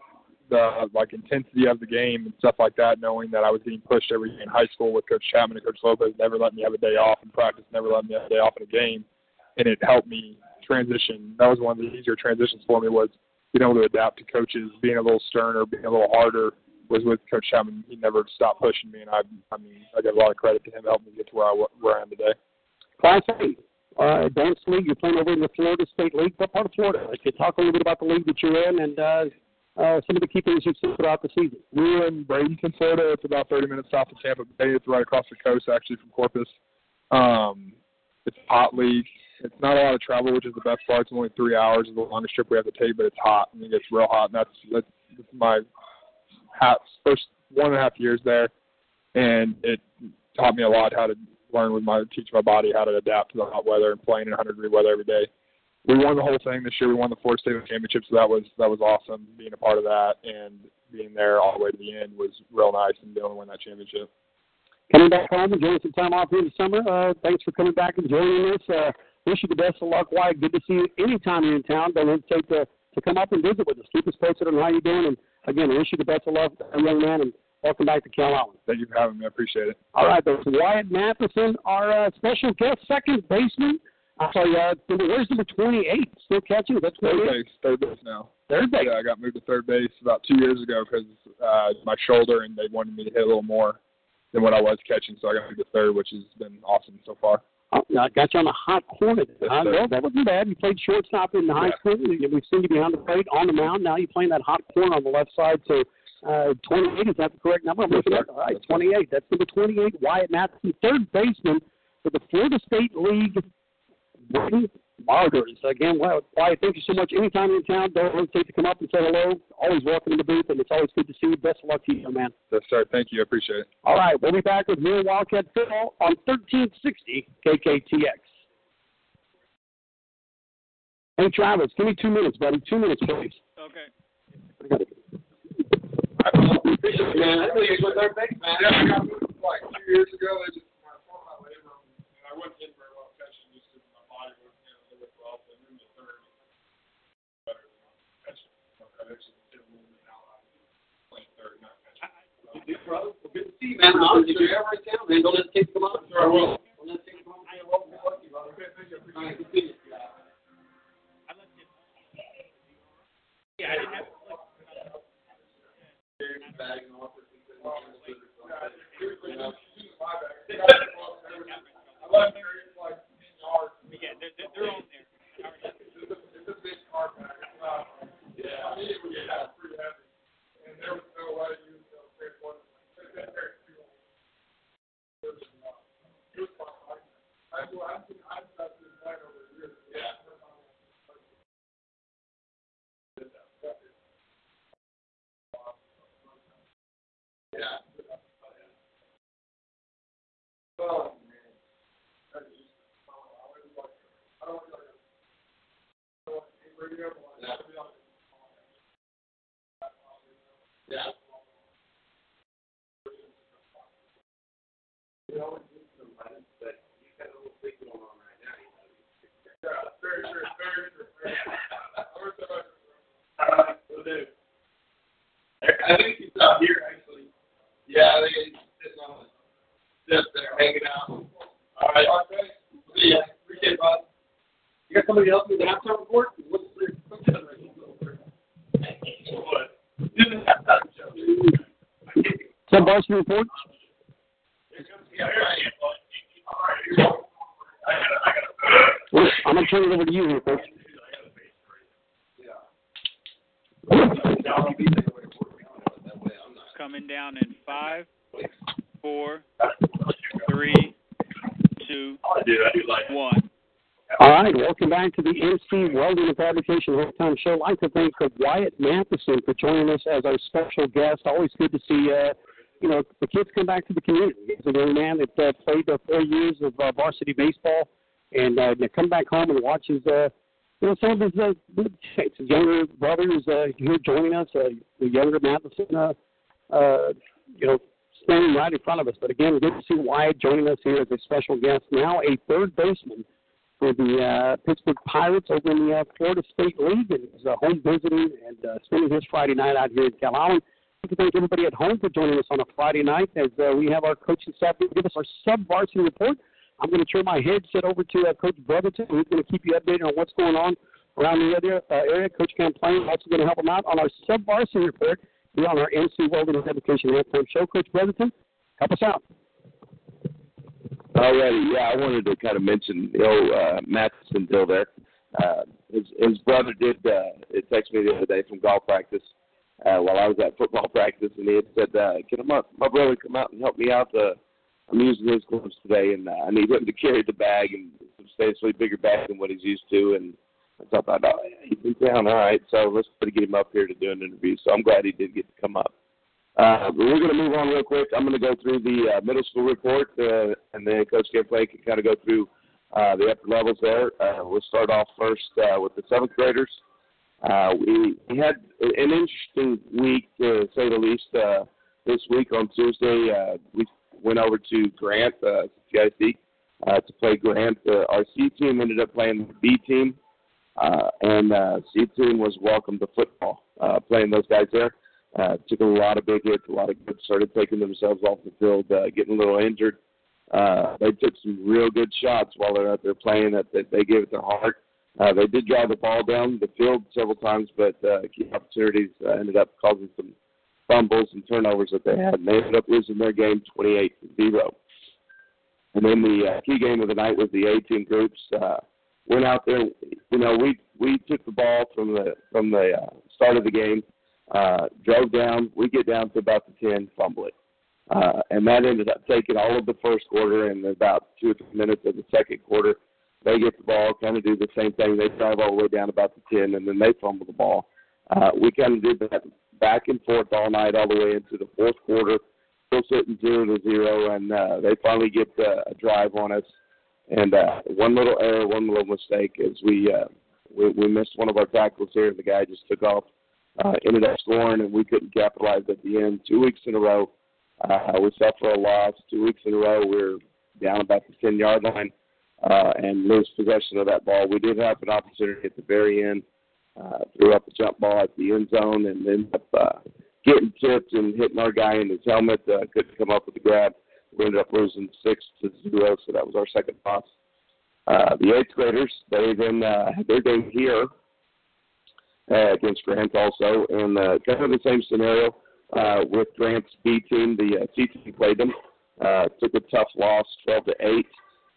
the like intensity of the game and stuff like that, knowing that I was getting pushed every day in high school with Coach Chapman and Coach Lopez, never let me have a day off in practice, never let me have a day off in a game, and it helped me transition. That was one of the easier transitions for me was being able to adapt to coaches, being a little sterner, being a little harder. Was with Coach Chapman. He never stopped pushing me, and I, I mean, I give a lot of credit to him helping me get to where I where I am today. Class A, uh, advanced league. You're playing over in the Florida State League. What part of Florida? Can you talk a little bit about the league that you're in and uh, uh, some of the key things you've seen throughout the season? We're in Bradenton, Florida. It's about 30 minutes south of Tampa Bay. It's right across the coast, actually, from Corpus. Um, it's a hot league. It's not a lot of travel, which is the best part. It's only three hours is the longest trip we have to take, but it's hot and it gets real hot. And that's that's, that's my half, first one and a half years there, and it taught me a lot how to learn with my teach my body how to adapt to the hot weather and playing in 100 degree weather every day. We won the whole thing this year. We won the Florida State Championship, so that was that was awesome. Being a part of that and being there all the way to the end was real nice, and being able to win that championship. Coming back home, enjoying some time off here in the summer. Uh, thanks for coming back and joining us. Uh, wish you the best of luck, Wyatt. Good to see you anytime you're in town. Don't hesitate to, to come up and visit with us. Keep us posted on how you're doing. And again, wish you the best of luck, young man, and welcome back to Cal Calallen. Thank you for having me. I appreciate it. All right, that's Wyatt Mathisen, our uh, special guest, second baseman. I'm sorry, uh, where's number 28? Still catching? That's third base. Third base now. Third base. Yeah, I got moved to third base about two years ago because uh, my shoulder, and they wanted me to hit a little more than what I was catching, so I got moved to third, which has been awesome so far. Oh, I got you on a hot corner. Yes, Uh, well, that wasn't bad. You played shortstop in the high Yeah. school. We've seen you behind the plate on the mound. Now you're playing that hot corner on the left side. So uh, 28 is that the correct number? I'm looking sir. at. All right, 28. That's number 28. Wyatt Mathisen, third baseman for the Florida State League. Bradenton Marauders. Again, Wyatt, Wyatt, thank you so much. Anytime you're in town, don't hesitate to come up and say hello. Always welcome in the booth, and it's always good to see you. Best of luck to you, young man. Yes, sir. Thank you. I appreciate it. All right, we'll be back with more Wildcat Phil on 1360 KKTX. Hey, Travis, give me two minutes, buddy. Two minutes, please. Okay. Man, I think it's with our base, man. Yeah, I got moved like two years ago. They just tore my labrum, and I wasn't getting very well catching just because my body was you know they were well. They moved to third. Better than catching. I actually did a little bit now. I'm playing third, not catching. Good, brother. Well, good to see you, man. If you're ever in town, man, don't hesitate to come up. Sure, I will. Don't hesitate to come up. You're welcome. Good luck to brother. Okay, thank you. I All appreciate right, it. good to see you. Yeah, I didn't have. They're, they're, they're on there. I think he's out here. Yeah, they sitting on the step there, hanging out. All right. Okay. See ya. Appreciate it, bud. You got somebody else with the halftime report? What's the What? This is halftime show. Some varsity report? Yeah, here I am, bud. All right, here you go. I gotta, I gotta. Well, I'm going to turn it over to you here, coach. Coming down in five, four, three, two, one. All right, welcome back to the NC Welding and Fabrication Halftime Show. I'd like to thank Wyatt Mathisen for joining us as our special guest. Always good to see, uh, you know, the kids come back to the community. He's a young man that uh, played uh, four years of uh, varsity baseball, and uh, come back home and watch his, uh, you know, some of his, uh, younger brothers uh, here joining us. Uh, the younger Mathisen, uh, uh, you know, standing right in front of us. But again, good to see Wyatt joining us here as a special guest. Now a third baseman for the uh, Pittsburgh Pirates over in the uh, Florida State League, and is uh, home visiting and uh, spending his Friday night out here in Calallen. I'd to thank everybody at home for joining us on a Friday night as uh, we have our coaching staff give us our sub-varsity report. I'm going to turn my headset over to uh, Coach Brotherton, who's going to keep you updated on what's going on around the other uh, area. Coach Camplain also going to help him out on our sub-varsity report here on our NC Welding Education halftime show. Coach Brotherton, help us out. Alrighty, yeah, I wanted to kind of mention the old uh, Mathisen deal there. Uh, his his brother did uh, text me the other day from golf practice uh, while I was at football practice, and he had said, uh, "Can my my brother come out and help me out? Uh, I'm using his gloves today, and uh, I need him to carry the bag and substantially bigger bag than what he's used to." And I thought, "Oh, yeah, he's in town, all right." So let's try to get him up here to do an interview. So I'm glad he did get to come up. Uh, but we're going to move on real quick. I'm going to go through the uh, middle school report, uh, and then Coach Gameplay can kind of go through uh, the upper levels there. Uh, we'll start off first uh, with the seventh graders. Uh, we, we had an interesting week, to say the least. Uh, this week on Tuesday, uh, we went over to Grant, uh, CIC, uh, to play Grant. Uh, our C team ended up playing the B team, uh, and uh, C team was welcome to football, uh, playing those guys there. Uh, took a lot of big hits, a lot of good, started taking themselves off the field, uh, getting a little injured. Uh, they took some real good shots while they're out there playing. That, that they gave it their heart. Uh, they did drive the ball down the field several times, but uh, key opportunities uh, ended up causing some fumbles and turnovers that they had, and they ended up losing their game 28 to zero. And then the uh, key game of the night was the A team groups. Uh, went out there. You know, we we took the ball from the from the uh, start of the game, uh, drove down. We get down to about the 10, fumble it. Uh, and that ended up taking all of the first quarter and about two or three minutes of the second quarter. They get the ball, kind of do the same thing. They drive all the way down about the 10, and then they fumble the ball. Uh, we kind of did that back and forth all night, all the way into the fourth quarter. Still sitting zero to zero, and uh, they finally get uh, a drive on us. And uh, one little error, one little mistake, as we uh, we, we missed one of our tackles here. The guy just took off, uh, ended up scoring, and we couldn't capitalize at the end. Two weeks in a row, uh, we suffer a loss. Two weeks in a row, we're down about the 10 yard line uh, and lose possession of that ball. We did have an opportunity at the very end, uh, threw up a jump ball at the end zone, and ended up uh, getting tipped and hitting our guy in his helmet. Uh, couldn't come up with the grab. We ended up losing six to zero, so that was our second loss. Uh, the eighth graders, they then uh, had their game here uh, against Grant also, and uh, kind of the same scenario uh, with Grant's B team. The uh, C team played them, uh, took a tough loss, 12 to eight,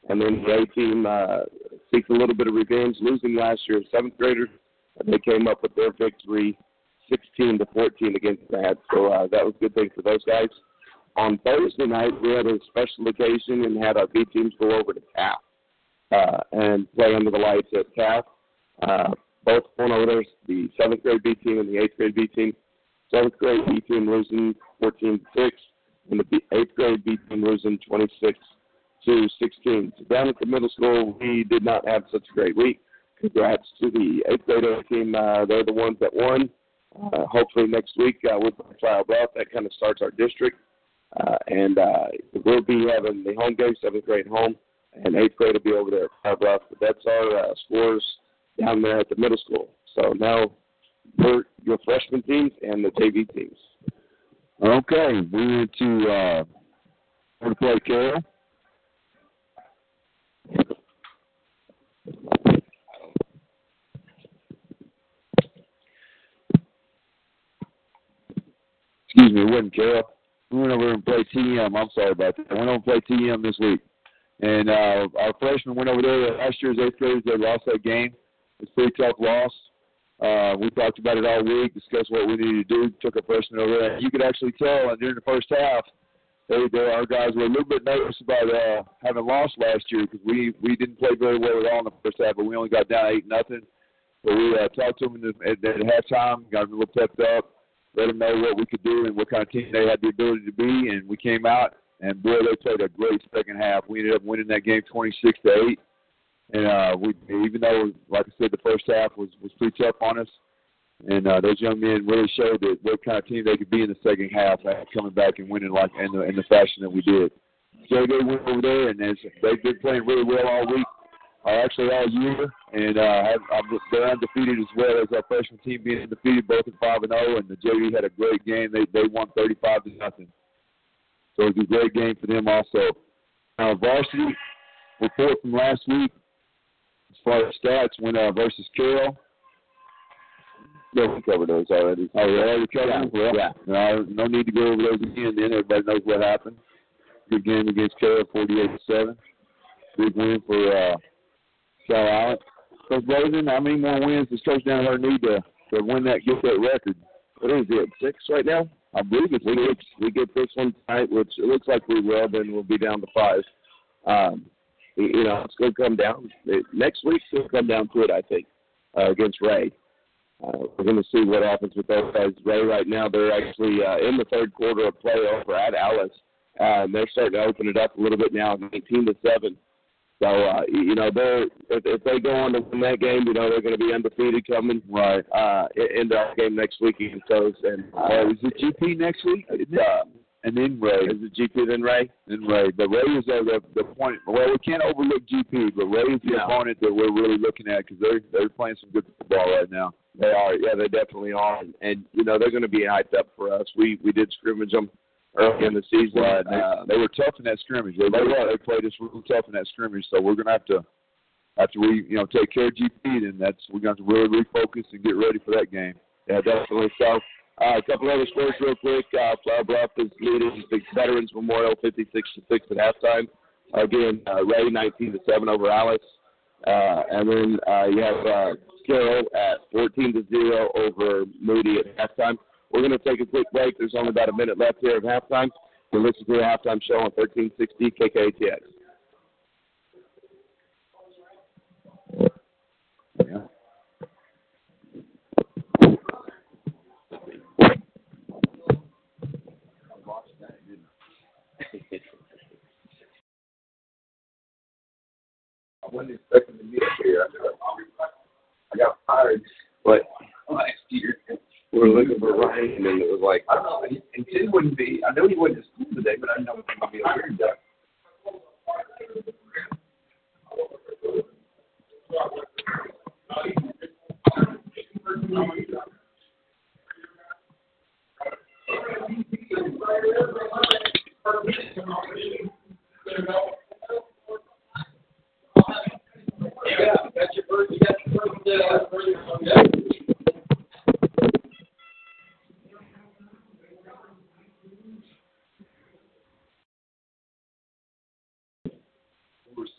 and then the A team uh, seeks a little bit of revenge, losing last year. Seventh graders, they came up with their victory, 16 to 14 against Grant. So uh, that was a good thing for those guys. On Thursday night, we had a special occasion and had our B teams go over to Taft uh, and play under the lights at Taft. Uh, both there, the seventh grade B team and the eighth grade B team. Seventh grade B team losing 14 to 6, and the eighth grade B team losing 26 to 16. So down at the middle school, we did not have such a great week. Congrats to the eighth grade team. Uh, they're the ones that won. Uh, hopefully next week uh, with Flour Bluff, that kind of starts our district. Uh, and uh, we'll be having the home game, seventh grade home, and eighth grade will be over there at Flour Bluff. But that's our uh, scores down there at the middle school. So now your your freshman teams and the JV teams. Okay, we went to uh, play Carroll. Excuse me, it wasn't Carroll. We went over and played TM. I'm sorry about that. I went over and played TM this week. And uh, our freshmen went over there. Last year's eighth graders, they lost that game. It's a pretty tough loss. Uh, we talked about it all week, discussed what we needed to do, took a freshman over there. You could actually tell during the first half, they, they, our guys were a little bit nervous about uh, having lost last year because we we didn't play very well at all in the first half, but we only got down eight nothing. But we uh, talked to them at, at halftime, got them a little pepped up, let them know what we could do and what kind of team they had the ability to be, and we came out and boy, they played a great second half. We ended up winning that game 26 to eight. And uh, we, even though, like I said, the first half was was pretty tough on us, and uh, those young men really showed that what kind of team they could be in the second half, coming back and winning like in the in the fashion that we did. They went over there, and they've been playing really well all week, uh, actually all year, and uh, have, have, they're undefeated as well as our freshman team being undefeated, both at five and zero. And the JV had a great game; they they won 35 to nothing. So it was a great game for them also. Uh, varsity report from last week as far as stats went uh, versus Carroll. Yeah, we covered those already. Oh, yeah, we covered Yeah, them? Well, yeah. No, no need to go over those again. Then everybody knows what happened. Good game against Carroll, 48 to seven. Big win for uh, Calallen. Coach Rosen, how many more wins does Coach down need to to win that, get that record? What is it? Six right now. I believe it's We get we get this one tonight, which it looks like we will. Then we'll be down to five. Um, you you know, it's going to come down it, next week. It's going to come down to it, I think, uh, against Ray. uh, we're going to see what happens with those guys. Ray right now they're actually uh, in the third quarter of play over at Alice. Uh, and they're starting to open it up a little bit now, 19 to seven. So uh, you know they're if, if they go on to win that game, you know they're going to be undefeated coming right uh, into our game next week against those. And uh, is it GP next week? Uh, and then Ray. Is it GP then Ray? Then Ray. But Ray is uh, the the point. Well, we can't overlook GP, but Ray is the Yeah. opponent that we're really looking at because they're they're playing some good football right now. They are, yeah, they definitely are, and, and you know they're going to be hyped up for us. We we did scrimmage them early in the season. Right. They, Uh, they were tough in that scrimmage. They, They were. They played us real tough in that scrimmage. So we're gonna have to after we you know take care of GP, then that's we're gonna have to really refocus and get ready for that game. Yeah, definitely. So, uh, a couple other scores real quick. Uh, Flour Bluff is leading the Veterans Memorial 56 to six at halftime. Again, uh, Ray 19 to seven over Alice, uh, and then uh, you have uh, Carroll at 14 to zero over Moody at halftime. We're going to take a quick break. There's only about a minute left here of halftime. You're listening to the halftime show on 1360 KKTX. Yeah. I wasn't expecting to get here. I got fired But last year. We were looking for Ryan, and it was like, I don't know. And and Tim wouldn't be. I know he went to school today, but I didn't know he was going to be over here today. Yeah, that's your first. You got your first. Uh, first yeah.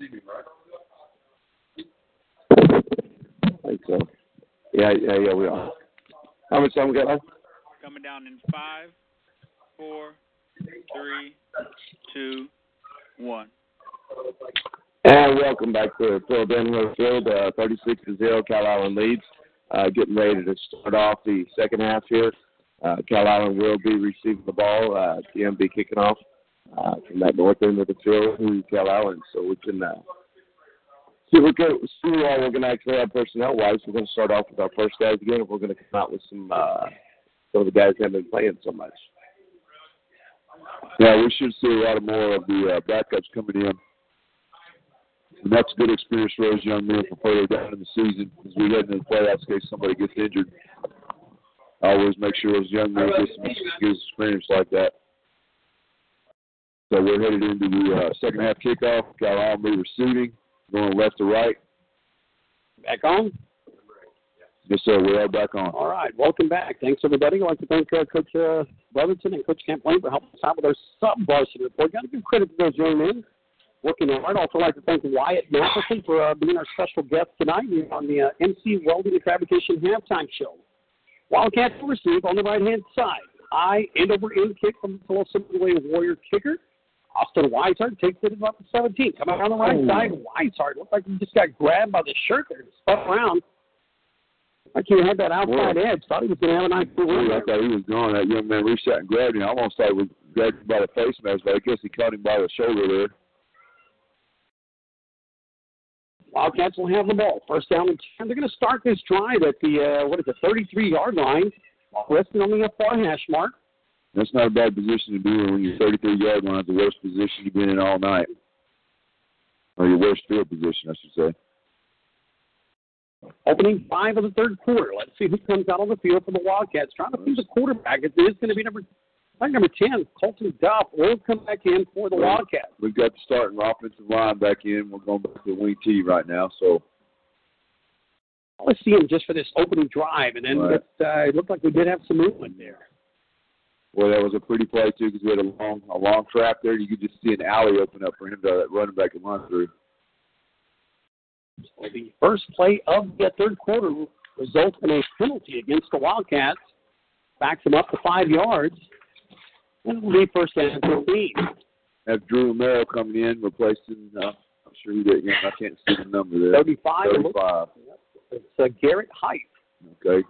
Receiving, right? I think so. Yeah, yeah, yeah, we are. How much time we got left? Coming down in five, four, three, two, one. And welcome back to Phil Danaher Field, uh, 36 to 0. Calallen leads. Uh, getting ready to start off the second half here. Uh, Calallen will be receiving the ball. Uh, TM be kicking off uh, from that north end of the field to Calallen. So we can uh, see what go, see what we're going to actually have personnel wise. We're going to start off with our first guys again. We're going to come out with some uh, some of the guys that have been playing so much. Yeah, we should see a lot of more of the uh, backups coming in. And that's a good experience for those young men for further down in the season as we head into the playoffs in case somebody gets injured. I always make sure those young men get some good experience like that. So we're headed into the uh, second half kickoff. Got Almy receiving, going left to right. Back on? Yes, sir. We are back on. All right. Welcome back. Thanks, everybody. I'd like to thank uh, Coach uh, Brotherton and Coach Camp Lane for helping us out with our sub varsity report. Got to give credit to those young men working hard. Also, like to thank Wyatt Mathisen for uh, being our special guest tonight on the uh, NC Welding and Fabrication halftime show. Wildcats will receive on the right hand side. High end over end kick from the Tuloso Warrior kicker. Austin Weishart takes it about the 17. Coming around the right Oh. side, Weishart looked like he just got grabbed by the shirt there and spun around. Like he had that outside Boy. edge. Thought he was going to have a nice little run I thought he was gone. That young man reached out and grabbed him. I almost thought he was grabbed him by the face mask, but I guess he caught him by the shoulder there. Wildcats will have the ball. First down and 10. They're going to start this drive at the, uh, what is it, 33 yard line. Resting on the far hash mark. That's not a bad position to be in when you're 33 yard line. It's the worst position you've been in all night, or your worst field position, I should say. Opening five of the third quarter. Let's see who comes out on the field for the Wildcats. Trying to choose a quarterback. It is going to be number, number 10, Colton Duff, will come back in for the Wildcats. We've got the starting offensive line back in. We're going back to the wing T right now. So Let's see him just for this opening drive. And then Right. it, uh, it looked like we did have some movement there. Boy, that was a pretty play too because we had a long, a long trap there. You could just see an alley open up for him to run back and run through. So the first play of the third quarter results in a penalty against the Wildcats. Backs them up to five yards. And it'll be first and 15. Have Drew Romero coming in, replacing. Uh, I'm sure he didn't. I can't see the number there. 35. 35. It's uh, Garrett Height. Okay.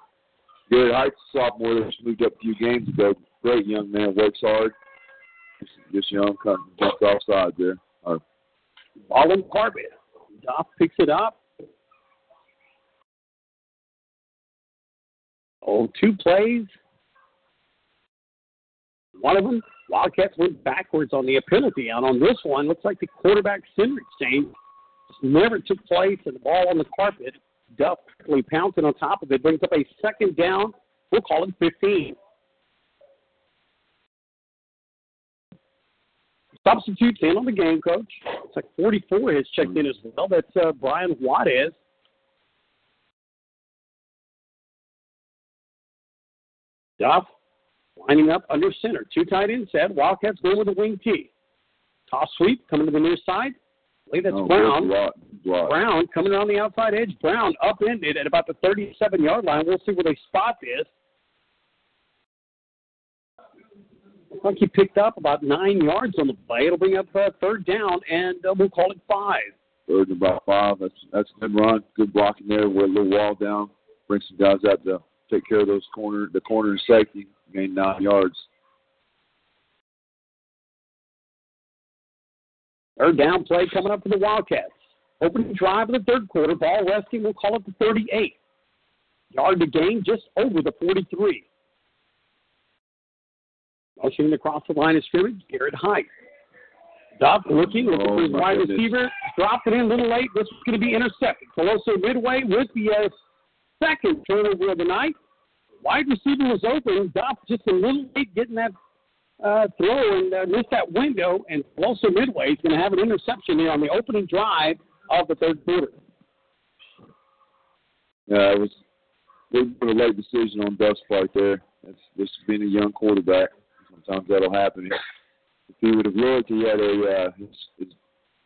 Garrett Heights, sophomore, that just moved up a few games ago. Great young man, works hard. Just young, come jumped offside there. Ball and carpet. Duff picks it up. Oh, two plays. One of them, Wildcats went backwards on the penalty out on this one. Looks like the quarterback center exchange never took place, and the ball on the carpet. Duff quickly pouncing on top of it, brings up a second down. We'll call it 15. Substitutes in on the game, coach. It's like 44 has checked in as well. That's uh, Brian Juarez. Duff lining up under center. Two tight ends set. Wildcats going with a wing tee. Toss sweep coming to the near side. I believe that's oh, Brown. Block, block. Brown coming around the outside edge. Brown upended at about the 37 yard line. We'll see where they spot this. He picked up about nine yards on the play. It'll bring up uh, third down, and uh, we'll call it five. Third and about five. That's that's a good run. Good blocking there. With a little wall down. Bring some guys out to take care of those corner the corner and safety. Gain nine yards. Third down play coming up for the Wildcats. Opening drive of the third quarter. Ball resting. We'll call it the 38. Yard to gain just over the 43. Motioning across the line of scrimmage, Garrett Height. Duff looking, looking Oh, for his wide goodness. receiver. Dropped it in a little late. This is going to be intercepted. Tuloso Midway with the uh, second turnover of the night. Wide receiver was open. Duff just a little late getting that uh, throw and uh, missed that window. And Tuloso Midway is going to have an interception here on the opening drive of the third quarter. Yeah, it was a late decision on Duff's part there. That's just being a young quarterback. Sometimes that'll happen. If he would have looked, he had a uh, his, his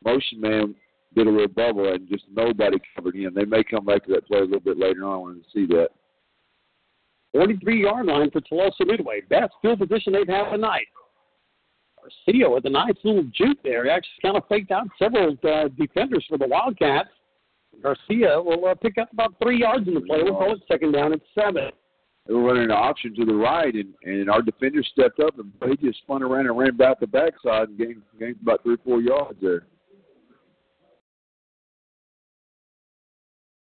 motion man did a little bubble and just nobody covered him. They may come back to that play a little bit later on. I wanted to see that. 43 yard line for Tuloso Midway. Best field position they've had tonight. Garcia with a nice little juke there. He actually kind of faked out several uh, defenders for the Wildcats. Garcia will uh, pick up about three yards in the play. We'll call it second down at seven. They were running an option to the right, and, and our defender stepped up, and he just spun around and ran back the backside and gained, gained about three or four yards there.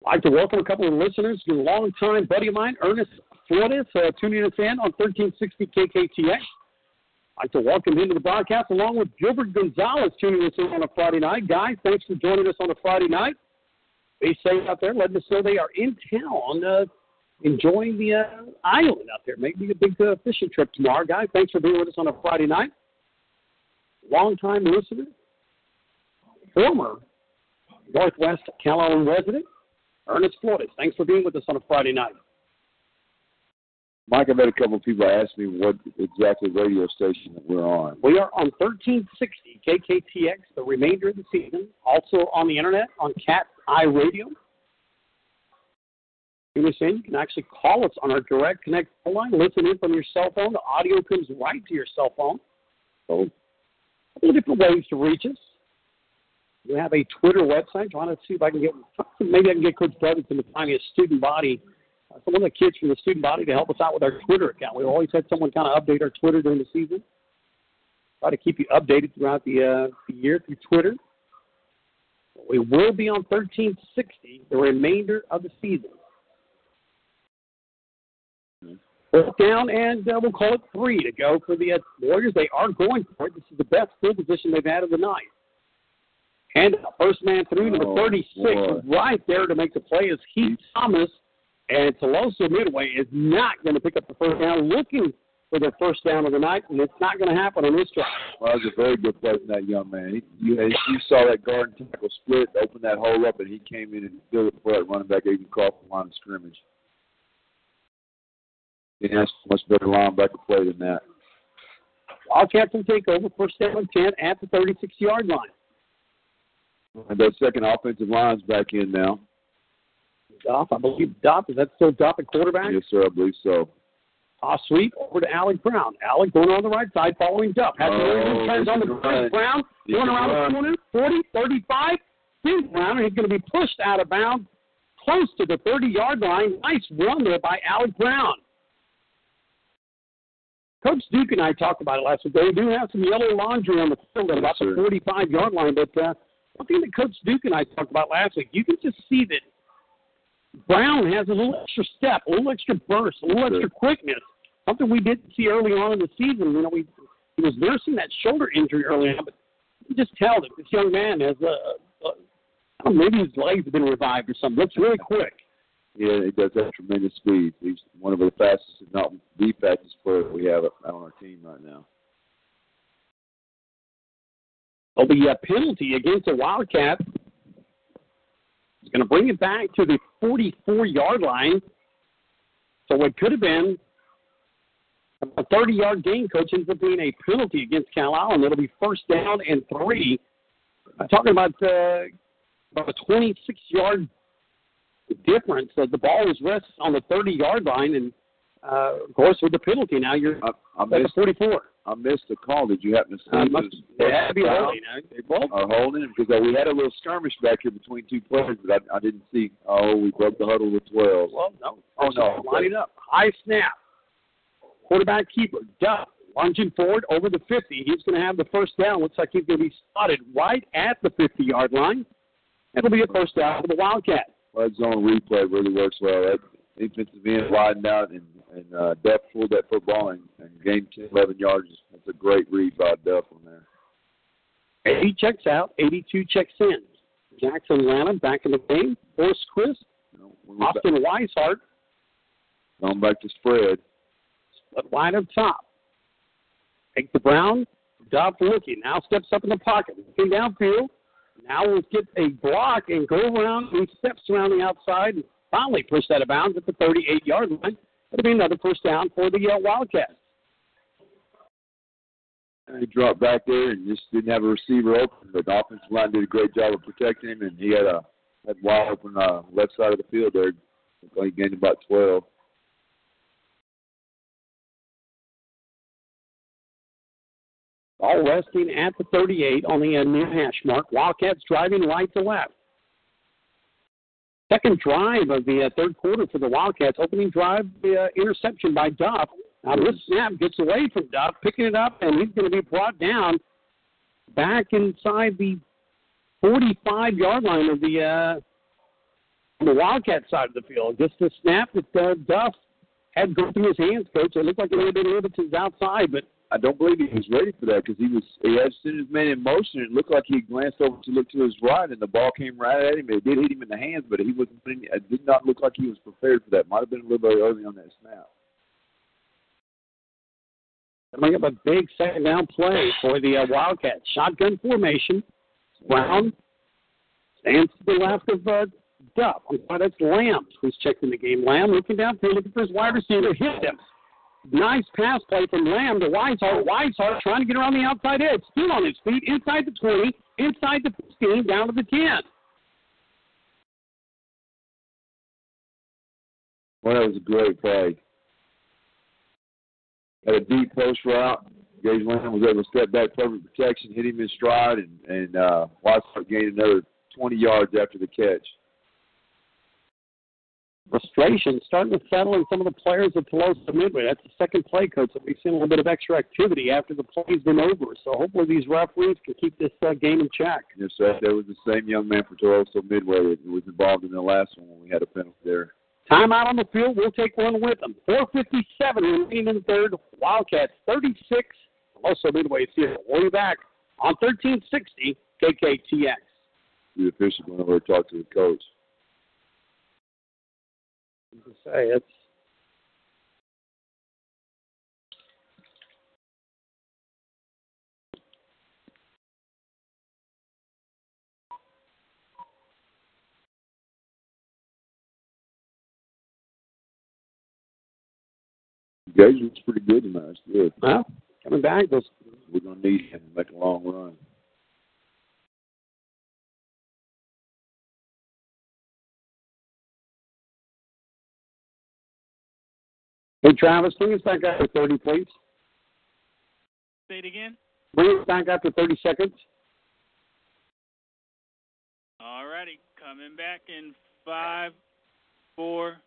I'd like to welcome a couple of listeners, a longtime buddy of mine, Ernest Flores, uh, tuning us in on 1360 KKTX. I'd like to welcome him to the broadcast along with Gilbert Gonzalez tuning us in on a Friday night. Guys, thanks for joining us on a Friday night. Be safe out there, letting us know they are in town uh, enjoying the uh, island out there. Maybe a big uh, fishing trip tomorrow. Guys, thanks for being with us on a Friday night. Longtime listener, former Northwest Calallen resident, Ernest Flores. Thanks for being with us on a Friday night. Mike, I've had a couple of people ask me what exactly radio station that we're on. We are on 1360 KKTX the remainder of the season. Also on the internet on Cat Eye Radio. In. You can actually call us on our direct connect line. Listen in from your cell phone. The audio comes right to your cell phone. So, a couple of different ways to reach us. We have a Twitter website. Trying to see if I can get maybe I can get Coach Brotherton to find me a student body, uh, some of the kids from the student body to help us out with our Twitter account. We've always had someone kind of update our Twitter during the season. Try to keep you updated throughout the, uh, the year through Twitter. We will be on 1360 the remainder of the season. Fourth down, and uh, we'll call it three to go for the uh, Warriors. They are going for it. This is the best field position they've had of the night. And first man through, number Oh, 36, boy. right there to make the play is Heath Thomas. And Tuloso Midway is not going to pick up the first down, looking for their first down of the night, and it's not going to happen on this drive. Well, that was a very good play from that young man. He, you, you saw that guard and tackle split, open that hole up, and he came in and filled it before that running back even crossed the line of scrimmage. Ask for much better linebacker play than that. Wildcats will take over first down and 10 at the 36 yard line. And that second offensive line's back in now. Duff, I believe Duff, is that still Duff at quarterback? Yes, sir, I believe so. Off sweep over to Alec Brown. Alec going on the right side, following Duff. Has Oh, turns on the he can. Brown, He going around run. the corner, 40, 35, spins around, and he's going to be pushed out of bounds close to the 30 yard line. Nice run there by Alec Brown. Coach Duke and I talked about it last week. They do have some yellow laundry on the field at about Yes, the 45 yard line, but uh, one thing that Coach Duke and I talked about last week, you can just see that Brown has a little extra step, a little extra burst, a little Yes, extra quickness. Something we didn't see early on in the season. You know, we he was nursing that shoulder injury early on, but you just tell that this young man has a, a, a I don't know, maybe his legs have been revived or something. Looks really quick. Yeah, he does have tremendous speed. He's one of the fastest, if not the fastest player we have on our team right now. Well, the uh, penalty against the Wildcat is going to bring it back to the 44 yard line. So what could have been a 30 yard gain, coach, ends up being a penalty against Calallen. It'll be first down and three. I'm talking about, uh, about a 26 yard difference. Uh, the ball was rested on the 30 yard line, and uh, of course, with the penalty, now you're I, I at the missed 44. I missed the call. Did you happen to see? Uh, must, it had to be holding. uh, They both Or holding because we had a little skirmish back here between two players, but I, I didn't see. Oh, we broke the huddle with twelve. Well, no. Oh, no. Line it up. High snap. Quarterback keeper, Duff, lunging forward over the 50. He's going to have the first down. Looks like he's going to be spotted right at the 50 yard line. It'll be a first down for the Wildcat. Red zone replay really works well. That defensive end widened out and and uh, Duff pulled that football and, and gained 10, 11 yards. That's a great read by Duff on there. 80 checks out, 82 checks in. Jackson Lanham back in the game. Forrest Crisp, You know, back, Austin Weishart, going back to spread. split wide up top. Take the Brown. Duff looking. Now steps up in the pocket. Looking downfield. Now we'll get a block and go around. He steps around the outside and finally push that out bounds at the 38 yard line. It'll be another first down for the uh, Wildcats. And he dropped back there and just didn't have a receiver open, the offensive line did a great job of protecting him, and he had a had wide open uh, left side of the field there. He gained about 12. All resting at the 38 on the end near hash mark. Wildcats driving right to left. Second drive of the uh, third quarter for the Wildcats. Opening drive, the uh, interception by Duff. Now this snap gets away from Duff, picking it up, and he's going to be brought down back inside the 45 yard line of the uh, the Wildcat side of the field. Just a snap that uh, Duff had go through his hands, coach. It looked like it would have been a little bit to his outside, but I don't believe he was ready for that because he was he had seen his man in motion. It looked like he glanced over to look to his right, and the ball came right at him. It did hit him in the hands, but he wasn't. It did not look like he was prepared for that. Might have been a little bit early on that snap. Coming up a big second down play for the uh, Wildcats. Shotgun formation. Brown stands to the left of uh, Duff. I'm sorry, that's Lamb who's checking the game. Lamb looking downfield, looking for his wide receiver. Hit him. Nice pass play from Lamb to Weishart. Weishart trying to get around the outside edge. Still on his feet, inside the 20, inside the 15, down to the 10. Well, that was a great play. Had a deep post route. Gage Lamb was able to step back, perfect protection, hit him in stride, and and uh, Watson gained another 20 yards after the catch. Frustration starting to settle in some of the players of Tuloso Midway. That's the second play coach that we've seen a little bit of extra activity after the play's been over. So hopefully these referees can keep this uh, game in check. Yes, sir. There was the same young man for Tuloso Midway that was involved in the last one when we had a penalty there. Timeout on the field. We'll take one with them. 4:57 remaining in the third. Wildcats 36. Tuloso Midway is here. We'll be back on 1360 KKTX. The official went over to talk to the coach. To say. It's Gage looks pretty good tonight. It's good. well coming back. Those We're going to need him to make a long run. Hey Travis, bring us back after 30, please. Say it again. Bring us back after 30 seconds. All righty, coming back in five, four,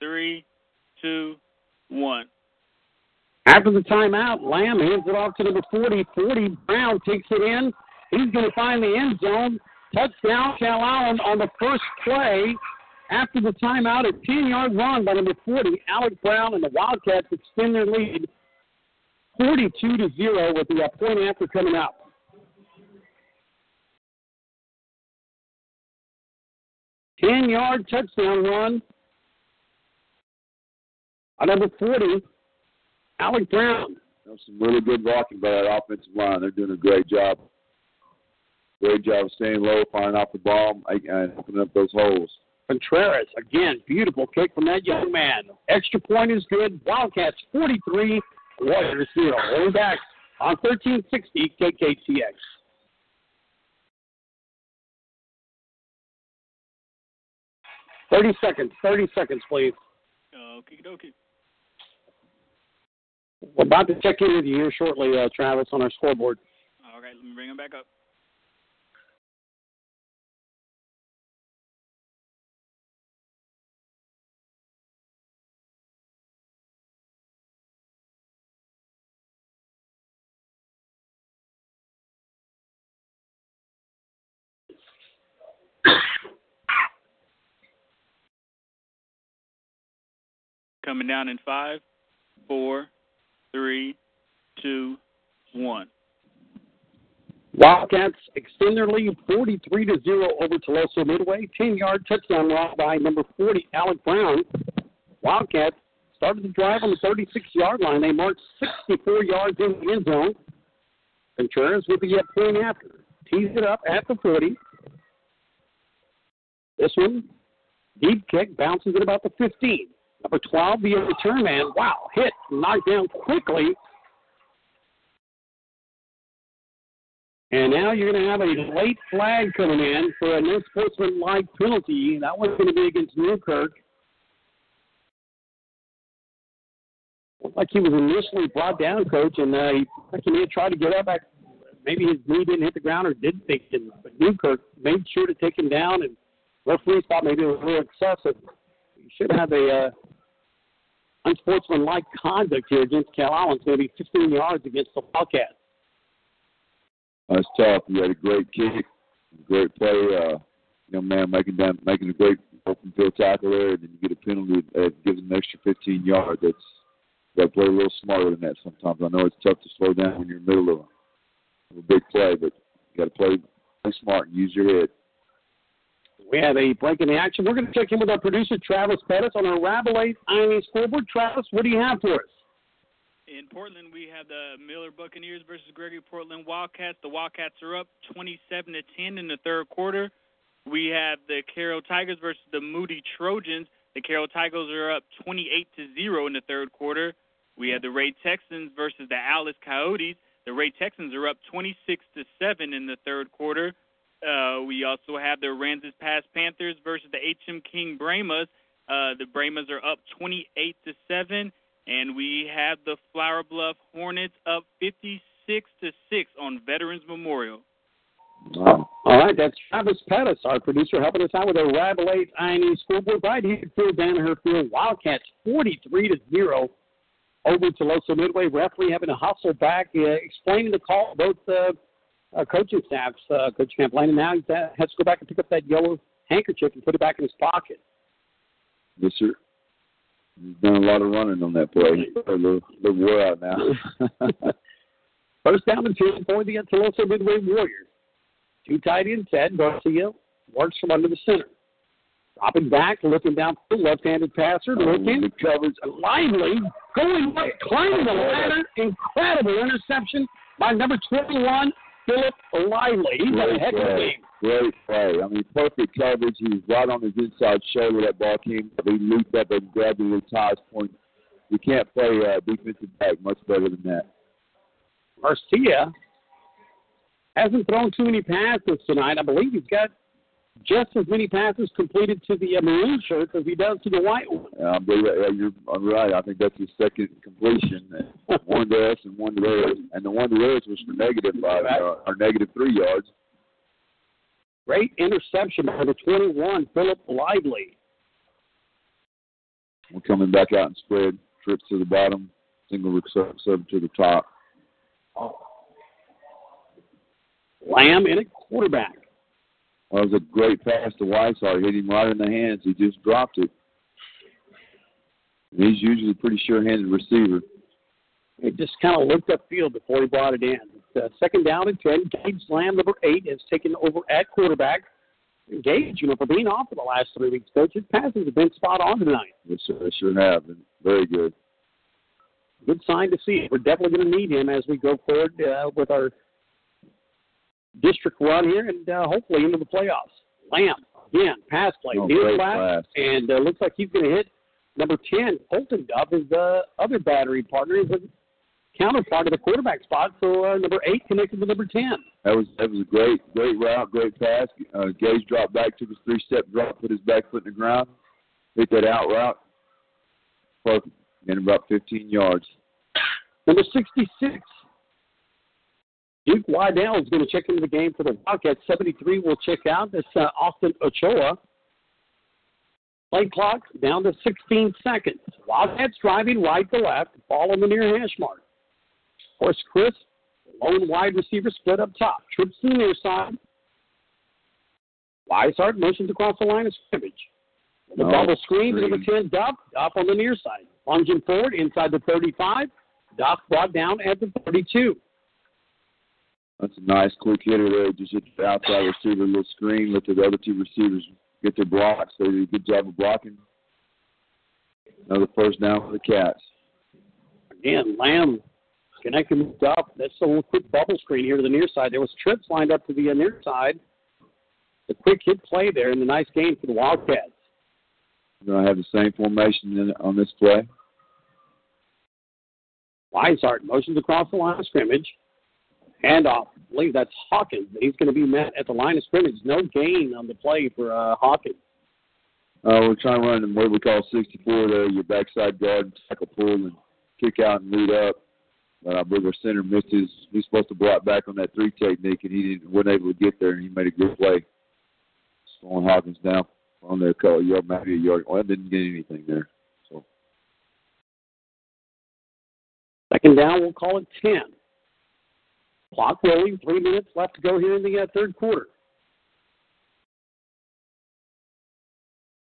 three, two, one. After the timeout, Lamb hands it off to number 40. 40 Brown takes it in. He's going to find the end zone. Touchdown, Calallen on the first play. After the timeout, a 10 yard run by number 40, Alec Brown, and the Wildcats extend their lead 42 to 0 with the uh, point after coming out. Ten yard touchdown run. by number 40, Alec Brown. That's some really good blocking by that offensive line. They're doing a great job. Great job of staying low, firing off the ball, and opening up those holes. Contreras, again, beautiful kick from that young man. Extra point is good. Wildcats 43, Warriors 0. Way back on 1360 KKTX. Thirty seconds. Thirty seconds, please. Okie dokie. We're about to check in with you here shortly, uh, Travis, on our scoreboard. All right, let me bring him back up. Coming down in five, four, three, two, one. Wildcats extend their lead 43 to 0 over Tuloso Midway. 10 yard touchdown run by number 40, Alec Brown. Wildcats started the drive on the 36 yard line. They marched 64 yards in the end zone. Contreras with the point after. Tees it up at the 40. This one, deep kick, bounces at about the 15. Number 12, the return man. Wow, hit, knocked down quickly. And now you're going to have a late flag coming in for a no sportsmanlike penalty. That one's going to be against Newkirk. Looked like he was initially brought down, coach, and uh, he, like he may have tried to get up. Maybe his knee didn't hit the ground or didn't think. But Newkirk made sure to take him down, and referee thought maybe it was a little excessive. You should have a uh, unsportsmanlike conduct here against Calallen. It's going to be 15 yards against the Wildcats. That's tough. You had a great kick, great play. Uh, young man making down, making a great open field tackle there, and then you get a penalty that gives an extra 15 yards. That's got to play a little smarter than that sometimes. I know it's tough to slow down when you're in the middle of a, of a big play, but you got to play, play smart and use your head. We have a break in the action. We're going to check in with our producer, Travis Pettis, on our Rabelais IME scoreboard. Travis, what do you have for us? In Portland, we have the Miller Buccaneers versus Gregory Portland Wildcats. The Wildcats are up 27 to 10 in the third quarter. We have the Carroll Tigers versus the Moody Trojans. The Carroll Tigers are up 28 to 0 in the third quarter. We have the Ray Texans versus the Alice Coyotes. The Ray Texans are up 26 to 7 in the third quarter. Uh, we also have the Aransas Pass Panthers versus the HM King Brahmas. Uh, the Brahmas are up 28 to 7. And we have the Flour Bluff Hornets up 56 to 6 on Veterans Memorial. Wow. All right, that's Travis Pettis, our producer, helping us out with a Rabelais INE scoreboard. Right here, Phil Danaher Field Wildcats 43 to 0 over Tuloso Midway. Referee having to hustle back, uh, explaining the call both uh, uh, coaching staffs. Uh, Coach Champlain, and now he has to go back and pick up that yellow handkerchief and put it back in his pocket. Yes, sir. He's done a lot of running on that play. A little, little wore out now. First down and two for the Tuloso Midway Warriors. Two tight ends, Ted Garcia works from under the center. Dropping back, looking down for the left-handed passer, looking, the coverage. lively, going right, climbing the ladder, incredible interception by number 21, Philip Lively. He's had a heck of a game. Great play. I mean, perfect coverage. He was right on his inside shoulder. That ball came. He leaped up and grabbed the ties point. You can't play uh, defensive back much better than that. Garcia hasn't thrown too many passes tonight. I believe he's got just as many passes completed to the uh, maroon shirts as he does to the white one. Yeah, I believe that. Yeah, you're right. I think that's his second completion. one to us and one to theirs. And the one to theirs was for negative five uh, or negative three yards. Great interception by the 21, Philip Lively. We're coming back out and spread. Trips to the bottom. single serve to the top. Lamb in at quarterback. That was a great pass to Whiteside. Hit him right in the hands. He just dropped it. And he's usually a pretty sure-handed receiver. He just kind of looked upfield before he brought it in. Uh, second down and 10. Gage Lamb, number eight, has taken over at quarterback. Gage, you know, for being off for the last three weeks, coach, his passes have been spot on tonight. Yes, sir. They sure have. Been very good. Good sign to see. We're definitely going to need him as we go forward uh, with our district run here and uh, hopefully into the playoffs. Lamb, again, pass play, Oh, near pass. and uh, looks like he's going to hit number 10, Colton Duff, his uh, other battery partner, is a counterpart of the quarterback spot. So uh, number 8 connected with number 10. That was that was a great great route, great pass. Uh, Gage dropped back, took his three step drop, put his back foot in the ground, hit that out route, perfect, and about 15 yards. Number 66, Duke Wydell is going to check into the game for the Wildcats. 73 will check out. That's uh, Austin Ochoa. Play clock down to 16 seconds. Wildcats driving right to left. Ball on the near hash mark. Of course, Crisp, lone wide receiver, split up top. Trips to the near side. Weishart motions across the line of scrimmage. The No, bubble screen to number 10, Duff. Duff on the near side. Lunging forward inside the 35. Duff brought down at the 32. That's a nice quick hitter there. Just hit the outside receiver, little screen, let the other two receivers get their blocks. They did a good job of blocking. Another first down for the Cats. Again, Lamb connecting with Duff. That's a little quick bubble screen here to the near side. There was trips lined up to the near side. The quick hit play there and the nice game for the Wildcats. We're going to have the same formation in, on this play. Weishart motions across the line of scrimmage. Handoff. I believe that's Hawkins. He's going to be met at the line of scrimmage. No gain on the play for uh, Hawkins. Uh, we're trying to run what we call 64 there, your backside guard, tackle pull, and kick out and lead up. But I believe our center missed his. He's supposed to block back on that three technique, and he didn't, wasn't able to get there, and he made a good play. Slowing Hawkins down on the call yard, maybe a yard. Well, didn't get anything there. So Second down, we'll call it 10. Clock rolling, three minutes left to go here in the uh, third quarter.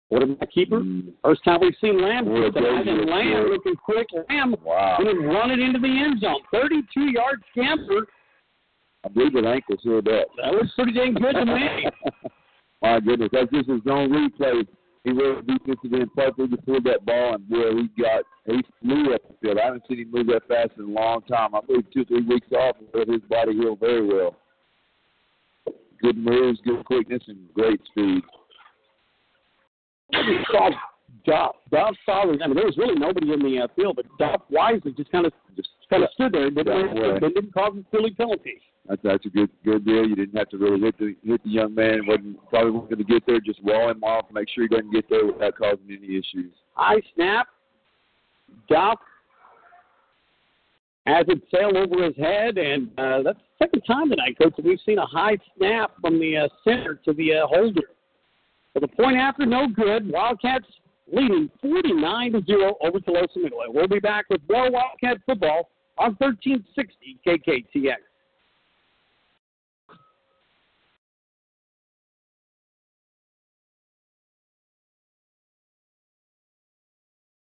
Quarterback keeper. mm, First time we've seen Lamb Boy, tonight, and Lamb looking quick. Lamb wow, going to run it into the end zone. 32 yard scamper. I believe that ankle healed up. That was pretty dang good to me. My goodness, that's just his own replay. He really defensive end perfectly to pull that ball, and boy, he got he flew up the field. I haven't seen him move that fast in a long time. I believe two or three weeks off, but his body healed very well. Good moves, good quickness, and great speed. Duff. Duff saw I mean, there was really nobody in the uh, field, but Duff wisely just kind of just kind of stood there and didn't, and didn't cause a silly penalty. That's that's a good good deal. You didn't have to really hit the hit the young man. wasn't probably wasn't going to get there. Just wall him off, make sure he doesn't get there without causing any issues. High snap. Duff has it sail over his head, and uh, that's the second time tonight, Coach, that we've seen a high snap from the uh, center to the uh, holder. So the point after, no good. Wildcats leading 49 to 0 over Tuloso Midway. We'll be back with more Wildcat football on 1360 KKTX.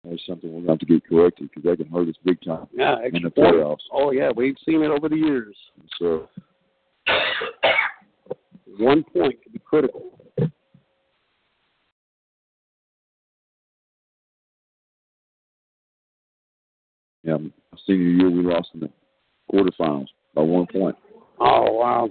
That's something we're going to have to get corrected because that can hurt us big time Yeah, in the playoffs. Oh yeah, we've seen it over the years. So One point could be critical. Yeah, senior year we lost in the quarterfinals by one point. Oh wow.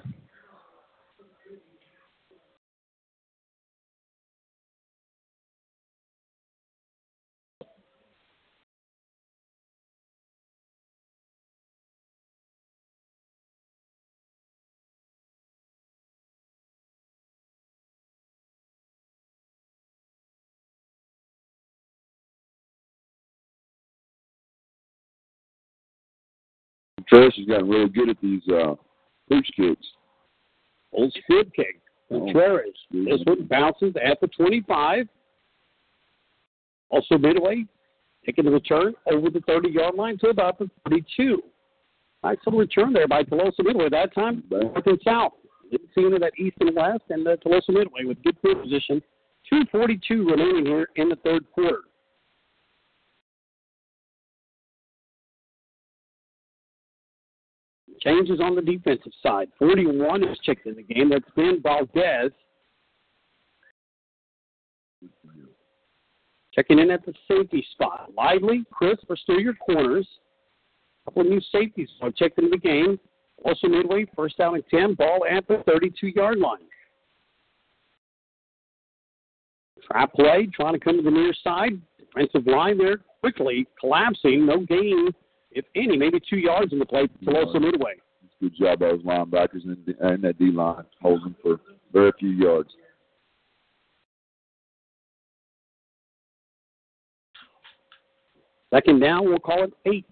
Trish has gotten really good at these uh, pooch kicks. Old squib kick. Contreras. This one bounces at the 25. Also midway. Taking the return over the 30 yard line to about the 32. Nice little return there by Tuloso Midway. That time, north and south. Didn't see into that east and west, and uh, Tuloso Midway with good field position. 2.42 remaining here in the third quarter. Changes on the defensive side. 41 is checked in the game. That's Ben Valdez. Checking in at the safety spot. Lively, Crisp are still your corners. A couple of new safeties are checked into the game. Also midway, first down and 10, ball at the 32 yard line. Trap play, trying to come to the near side. Defensive line there quickly collapsing. No gain, if any, maybe two yards in the play. Tuloso Midway. Good job by those linebackers and, and that D line holding for very few yards. Second down, we'll call it eight.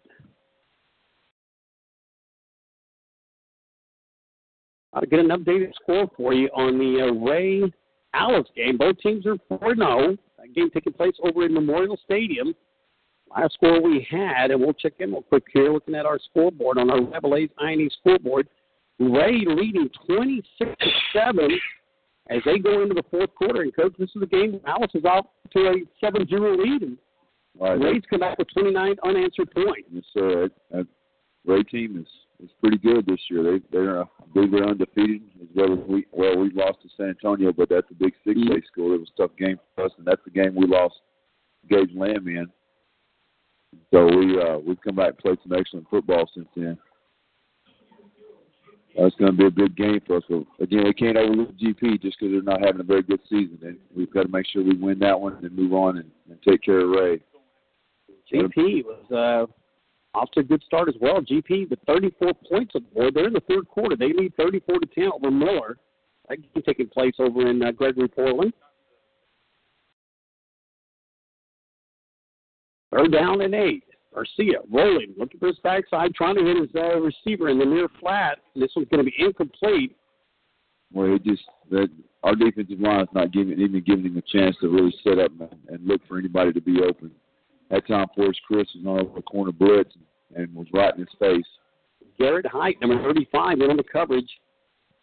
I'll get an updated score for you on the uh, Ray Alice game. Both teams are 4 0. That game taking place over in Memorial Stadium. Last score we had, and we'll check in real quick here, looking at our scoreboard on our Rabalais I&E scoreboard. Ray leading 26 to 7 as they go into the fourth quarter. And, Coach, this is a game Alice is off to a 7 0 lead. And Right. Ray's come back with 29 unanswered points. Yes, sir. That, that Ray team is is pretty good this year. They they're I believe they're undefeated as well as we well we lost to San Antonio, but that's a big six A mm-hmm. school. It was a tough game for us, and that's the game we lost Gage Lamb in. So we uh we've come back and played some excellent football since then. That's going to be a big game for us. But again, we can't overlook GP just because they're not having a very good season. And we've got to make sure we win that one and move on and, and take care of Ray. GP was uh, off to a good start as well. GP with 34 points on the board. They're in the third quarter. They lead 34 to 10 over Miller. That game taking place over in uh, Gregory Portland. Third down and eight. Garcia rolling, looking for his backside, trying to hit his uh, receiver in the near flat. This one's going to be incomplete. Well, it just that our defensive line is not giving even giving him a chance to really set up and, and look for anybody to be open. That time, Forrest Crisp was on over the corner blitz and, and was right in his face. Garrett Hyde, number 35, in on the coverage.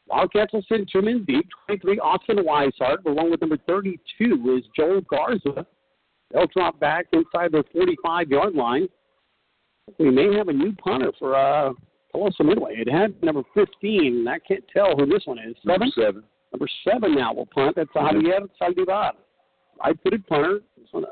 Wildcats will send two men deep. 23, Austin Weishart, along with number 32 is Joel Garza. They'll drop back inside their 45-yard line. We may have a new punter for uh, Tuloso Midway. It had number 15. I can't tell who this one is. Number Seven? seven. Number seven now will punt. That's Javier Saldivar. Right-footed punter. This one, uh,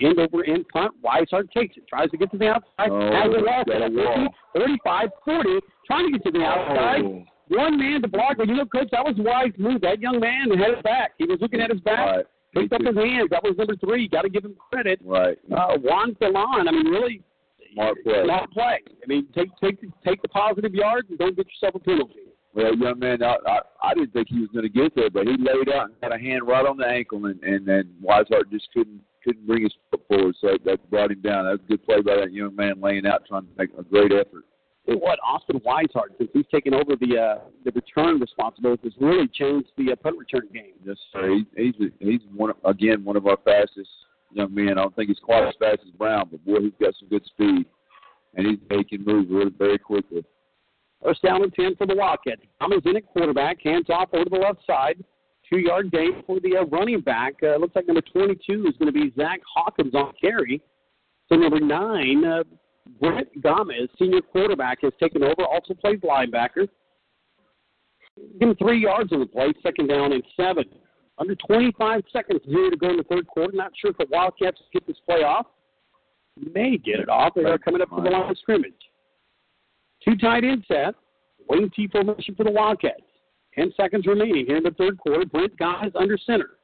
end over end punt. Weishart takes it. Tries to get to the outside. Oh, has a wall. got a 35, 40. Trying to get to the outside. Oh. One man to block. But you know, coach, that was a wise move. That young man had his back. He was looking at his back. Right. Picked up his hands. That was number three. Got to give him credit. Right. Uh, Juan Felon. I mean, really Smart play. smart play. I mean, take take take the positive yards and don't get yourself a penalty. Well, young man, I, I, I didn't think he was going to get there, but he laid out and had a hand right on the ankle, and and then Weishart just couldn't couldn't bring his foot forward, so that brought him down. That was a good play by that young man, laying out, trying to make a great effort. What, Austin Weishart, since he's taken over the uh, the return responsibilities, has really changed the uh, punt return game. Yes, sir. He, he's he's one of, again one of our fastest young men. I don't think he's quite as fast as Brown, but boy, he's got some good speed, and he's he can move really very quickly. First down and 10 for the Wildcats. Thomas in at quarterback, hands off over to the left side. Two yard gain for the uh, running back. Uh, looks like number 22 is going to be Zach Hawkins on carry. So number nine, uh, Brent Gomez, senior quarterback, has taken over, also plays linebacker. Give him three yards on the play, second down and seven. Under 25 seconds here to go in the third quarter. Not sure if the Wildcats get this play off. May get it off. They are coming up to the line of scrimmage. Two tight end set. Wing T formation for the Wildcats. Ten seconds remaining here in the third quarter. Brent Gomez under center.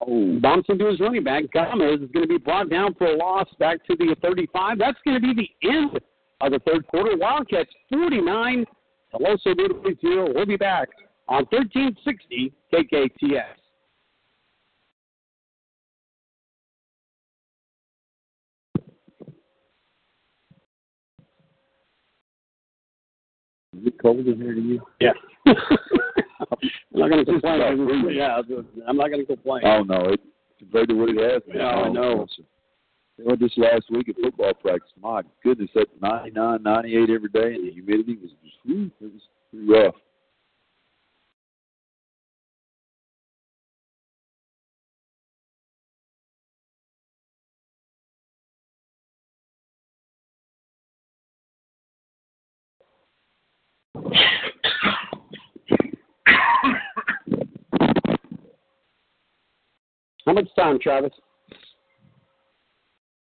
Oh, bumps into his running back. Gomez is going to be brought down for a loss back to the 35. That's going to be the end of the third quarter. Wildcats 49, Tuloso Midway 0. We'll be back on 1360 KKTX. Is it cold in here to you? Yeah. I'm not going to complain. Yeah, I'm not going to complain. Oh no, it compared to what it has been. Yeah, I oh, know. You know, this last week at football practice, my goodness, that 99, 98 every day, and the humidity was just, whew, it was pretty rough. How much time, Travis?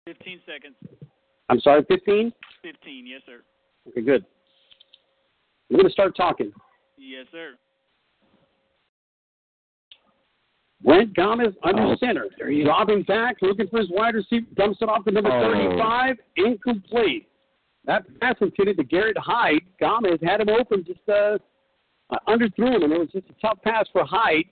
15 seconds. I'm sorry, 15? 15, yes, sir. Okay, good. I'm going to start talking. Yes, sir. Brent Gomez under Oh. center. Dropping back, looking for his wide receiver, dumps it off to number Oh. 35, incomplete. That pass intended to Garrett Hyde. Gomez had him open, just uh, uh, underthrew him, and it was just a tough pass for Hyde.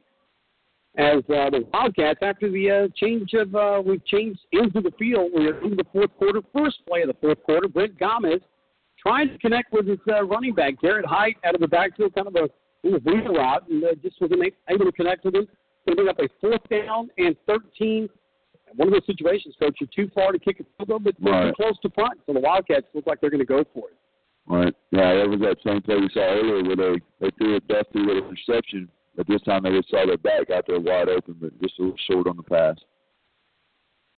As uh, the Wildcats, after the uh, change of, uh, we've changed into the field. We're into the fourth quarter, first play of the fourth quarter. Brent Gomez trying to connect with his uh, running back, Garrett Hyde, out of the backfield, kind of a little wheel route, and uh, just wasn't able to connect with him. To bring up a fourth down and 13. One of those situations, coach, you're too far to kick a field goal, but they're too close to punt. So the Wildcats look like they're going to go for it. Right. Yeah, that was that same play we saw earlier where they, they threw it back through with a reception, but this time they just saw their back out there wide open, but just a little short on the pass.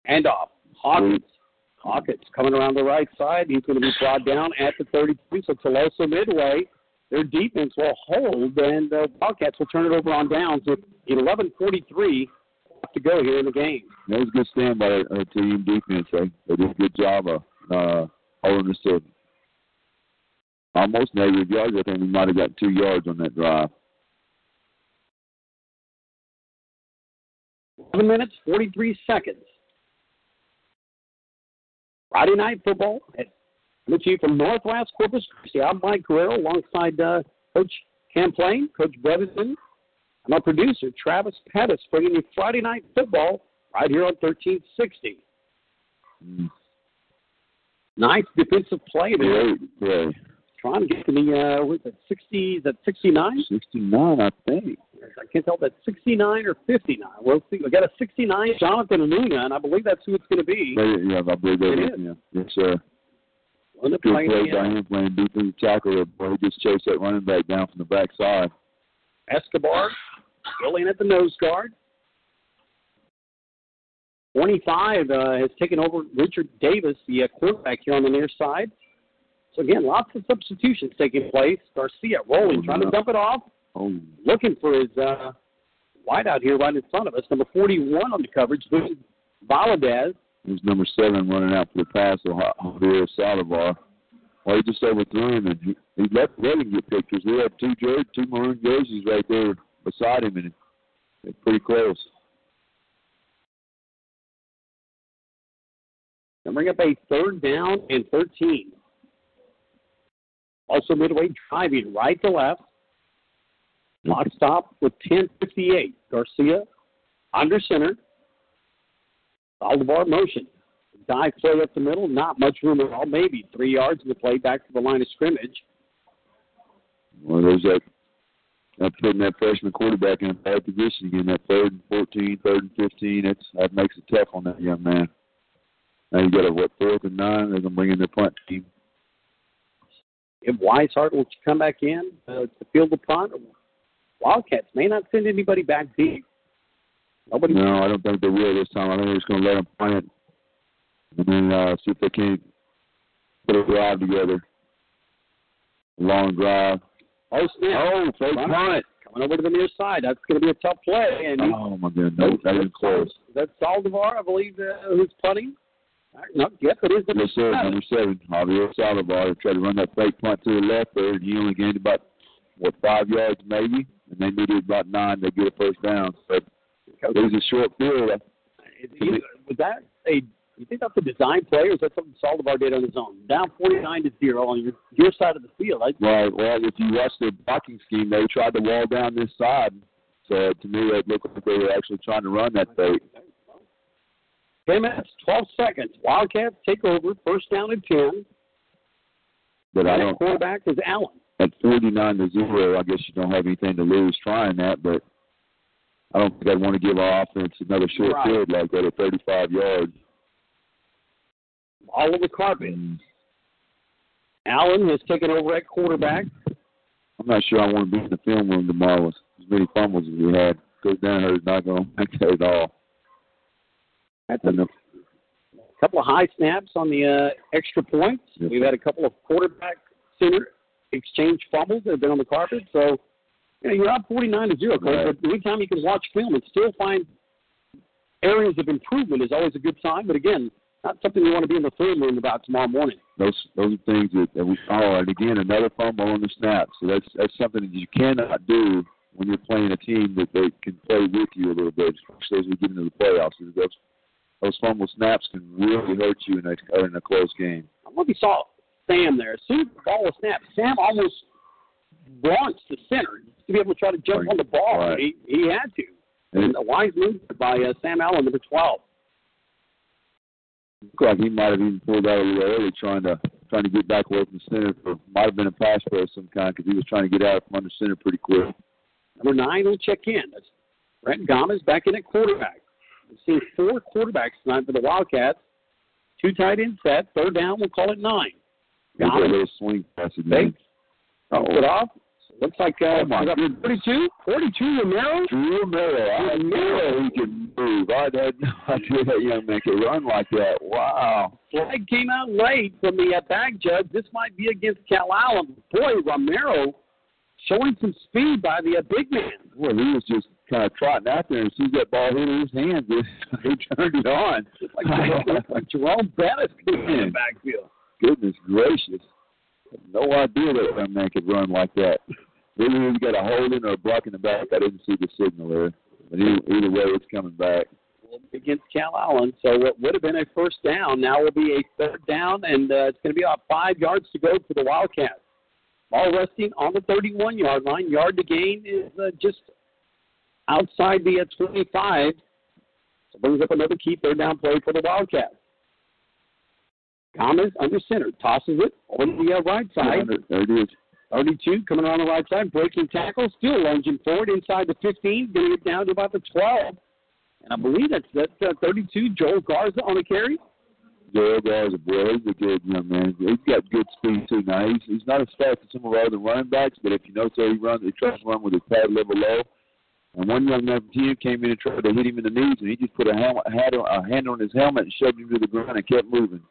Hand off. Hawkins. Hawkins coming around the right side. He's going to be brought down at the 33. So Tuloso midway. Their defense will hold, and the Wildcats will turn it over on downs with 11:43 to go here in the game. That was a good stand by our, our team defense. They, they did a good job of uh, holding us to almost negative yards. I think we might have got two yards on that drive. 11 minutes, 43 seconds. Friday night football. At, coming to you from Northwest Corpus Christi. I'm Mike Guerrero alongside uh, Coach Camplain, Coach Brevison, and our producer, Travis Pettis, bringing you Friday night football right here on 1360. Mm. Nice defensive play there. Great play. Trying to get to the, uh, what's that, 60, is that 69? 69, I think. I can't tell if that's 69 or 59. We'll see. We got a 69, Jonathan Anuna, and I believe that's who it's going to be. Yeah, I believe that It is. Yeah. Yes, sir. On the Good play, uh, him playing defensive tackle. Boy, he just chased that running back down from the backside. Escobar still in at the nose guard. 25 uh, has taken over Richard Davis, the uh, quarterback here on the near side. So again, lots of substitutions taking place. Garcia rolling, Oh, trying to dump it off, Oh, looking for his uh, wide out here right in front of us. Number 41 on the coverage, Valadez. There's number seven running out for the pass of Ja- Javier Saldivar. Well, he just overthrew him, and he, he let, let him get pictures. We have two jer- two maroon jerseys right there beside him, and they're pretty close. Bring up a third down and 13. Also midway driving right to left. Mm-hmm. Clock stop with 10.58. Garcia under center. Aldebar motion. Dive play up the middle. Not much room at all. Maybe three yards the play back to the line of scrimmage. Well, there's that, that putting that freshman quarterback in a bad position again. That third and 14, third and 15, that's, that makes it tough on that young man. Now you got a, what, fourth and nine? They're going to bring in their punt team. If Weishart will come back in uh, to field the punt, Wildcats may not send anybody back deep. Nobody. No, I don't think they will this time. I think they're just going to let them plant and then uh, see if they can't put a drive together. Long drive. Oh, snap. Oh, fake Punt. punt. Coming over to the near side. That's going to be a tough play. And Oh, my goodness. No, that is close. That's Saldivar, I believe, uh, who's punting. No, yep, it is number seven. Number seven, Javier Saldivar tried to run that fake punt to the left there, and he only gained about what five yards maybe, and they needed about nine to get a first down. So it was a short field. Was that a? You think that's a design play, or is that something Saldivar did on his own? Down forty-nine to zero on your your side of the field. I, Well, well, if you watch the blocking scheme, they tried to wall down this side. So to me, it looked like they were actually trying to run that fake. Ten minutes, twelve seconds. Wildcats take over, first down and ten. But I don't. quarterback is Allen. At forty-nine to zero, I guess you don't have anything to lose trying that. But I don't think I'd want to give our offense another short Right. field like that at thirty-five yards. all over the carpet. Mm. Allen has taken over at quarterback. I'm not sure I want to be in the film room tomorrow with as many fumbles as we had. Coach Danaher is not going to make that at all. That's a couple of high snaps on the uh, extra points. Yes, We've had a couple of quarterback center exchange fumbles that have been on the carpet. So, you know, you're up 49 to 0, Coach. Right. But anytime you can watch film and still find areas of improvement is always a good sign. But again, not something you want to be in the film room about tomorrow morning. Those those are things that, that we follow. And again, another fumble on the snap. So that's that's something that you cannot do when you're playing a team that they can play with you a little bit, especially as we get into the playoffs. Those those fumble snaps can really hurt you in a in a close game. I know if you saw Sam there. As soon as the ball was snapped, Sam almost launched the center to be able to try to jump on the ball. Right. He, he had to. And a wise move by uh, Sam Allen, number 12. Looked like he might have even pulled out a little early, trying to trying to get back away from the center. For might have been a pass play of some kind because he was trying to get out from under center pretty quick. Number nine will check in. That's Brent Gomez back in at quarterback. We've seen four quarterbacks tonight for the Wildcats. Two tight end set. Third down, we'll call it nine. Got a little swing pass. Oh, it off. Looks like uh, Oh, my we got goodness. 42. 42 Romero. Drew Romero. I didn't know he could move. I had no idea that young man could run like that. Wow. Flag came out late from the uh, bag judge. This might be against Calallen. Boy, Romero showing some speed by the uh, big man. Well, he was just kind of trotting out there, and as that ball hit in his hands, he turned it on. Like, Jerome- like Jerome Bettis in the backfield. Goodness gracious. No idea that young man could run like that. Maybe he got a hold in or a block in the back. I didn't see the signal there. But either, either way, it's coming back. against Calallen. So what would have been a first down now will be a third down, and uh, it's going to be about five yards to go for the Wildcats. Ball resting on the 31 yard line. Yard to gain is uh, just outside the uh, 25. So brings up another key third down play for the Wildcats. Gomez under center, tosses it over the uh, right side. There it is. 32 coming around the right side, breaking tackle, still lunging forward inside the 15, getting it down to about the 12. And I believe that's that's uh, 32. Joel Garza on the carry. Joel Garza, boy, he's a good young man. He's got good speed too. Now he's he's not as fast as some of our other running backs, but if you notice how he runs, he tries to run with his pad level low. And one young man from TM came in and tried to hit him in the knees, and he just put a, helmet, a, on, a hand on his helmet and shoved him to the ground and kept moving.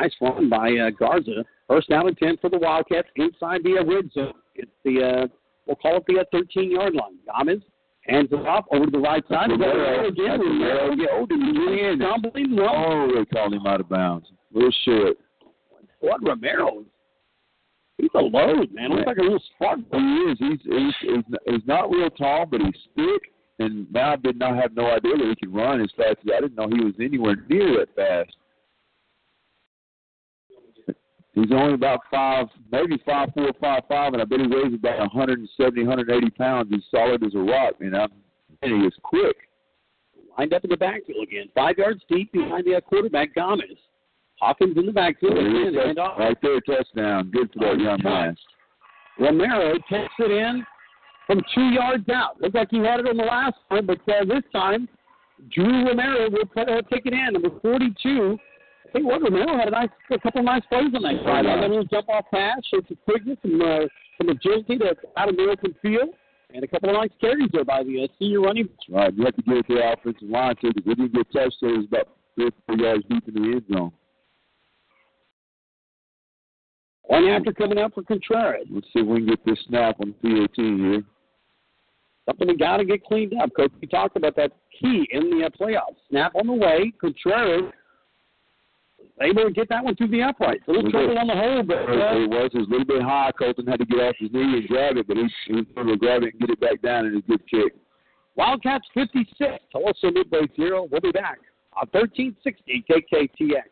Nice run by uh, Garza. First down and 10 for the Wildcats inside the uh, red zone. It's the, uh, we'll call it the uh, 13 yard line. Gomez hands it off over to the right side. Romero. Again, That's Romero Romero. Stumbling, no. Oh, they called him out of bounds. A little short. What Romero? He's a load, man. Looks like a little spark. He is. He's, he's he's he's not real tall, but he's thick. And now I did not have no idea that he could run as fast as I didn't know he was anywhere near that fast. He's only about five, maybe five four, five five, and I bet he weighs about 170, 180 pounds. He's solid as a rock, and I'm, and he is quick. Lined up in the backfield again. Five yards deep behind the quarterback, Gomez. Hawkins in the backfield. There it Again, is. hand off. Right there, touchdown. Good for that young man. Romero takes it in from two yards out. Looked like he had it on the last one, but uh, this time, Drew Romero will put, uh, take it in. Number 42. I think what Romero had a nice, a couple of nice plays on that side. A little jump off pass, showed some quickness, some, uh, some agility to out of the American field, and a couple of nice carries there by the uh, senior running. Right, you have to get it to the offensive line too, because they didn't get touched. So it was about three or four yards deep in the end zone. One after coming up for Contreras. Let's see if we can get this snap on the PAT here. Something we got to get cleaned up. Coach, we talked about that key in the uh, playoffs. Snap on the way. Contreras able to get that one through the uprights. A little trouble on the hole, but uh, it was. It was a little bit high. Colton had to get off his knee and grab it, but he, he was able to grab it and get it back down, and a good kick. Wildcats 56. Tuloso Midway 0. We'll be back on 1360 KKTX.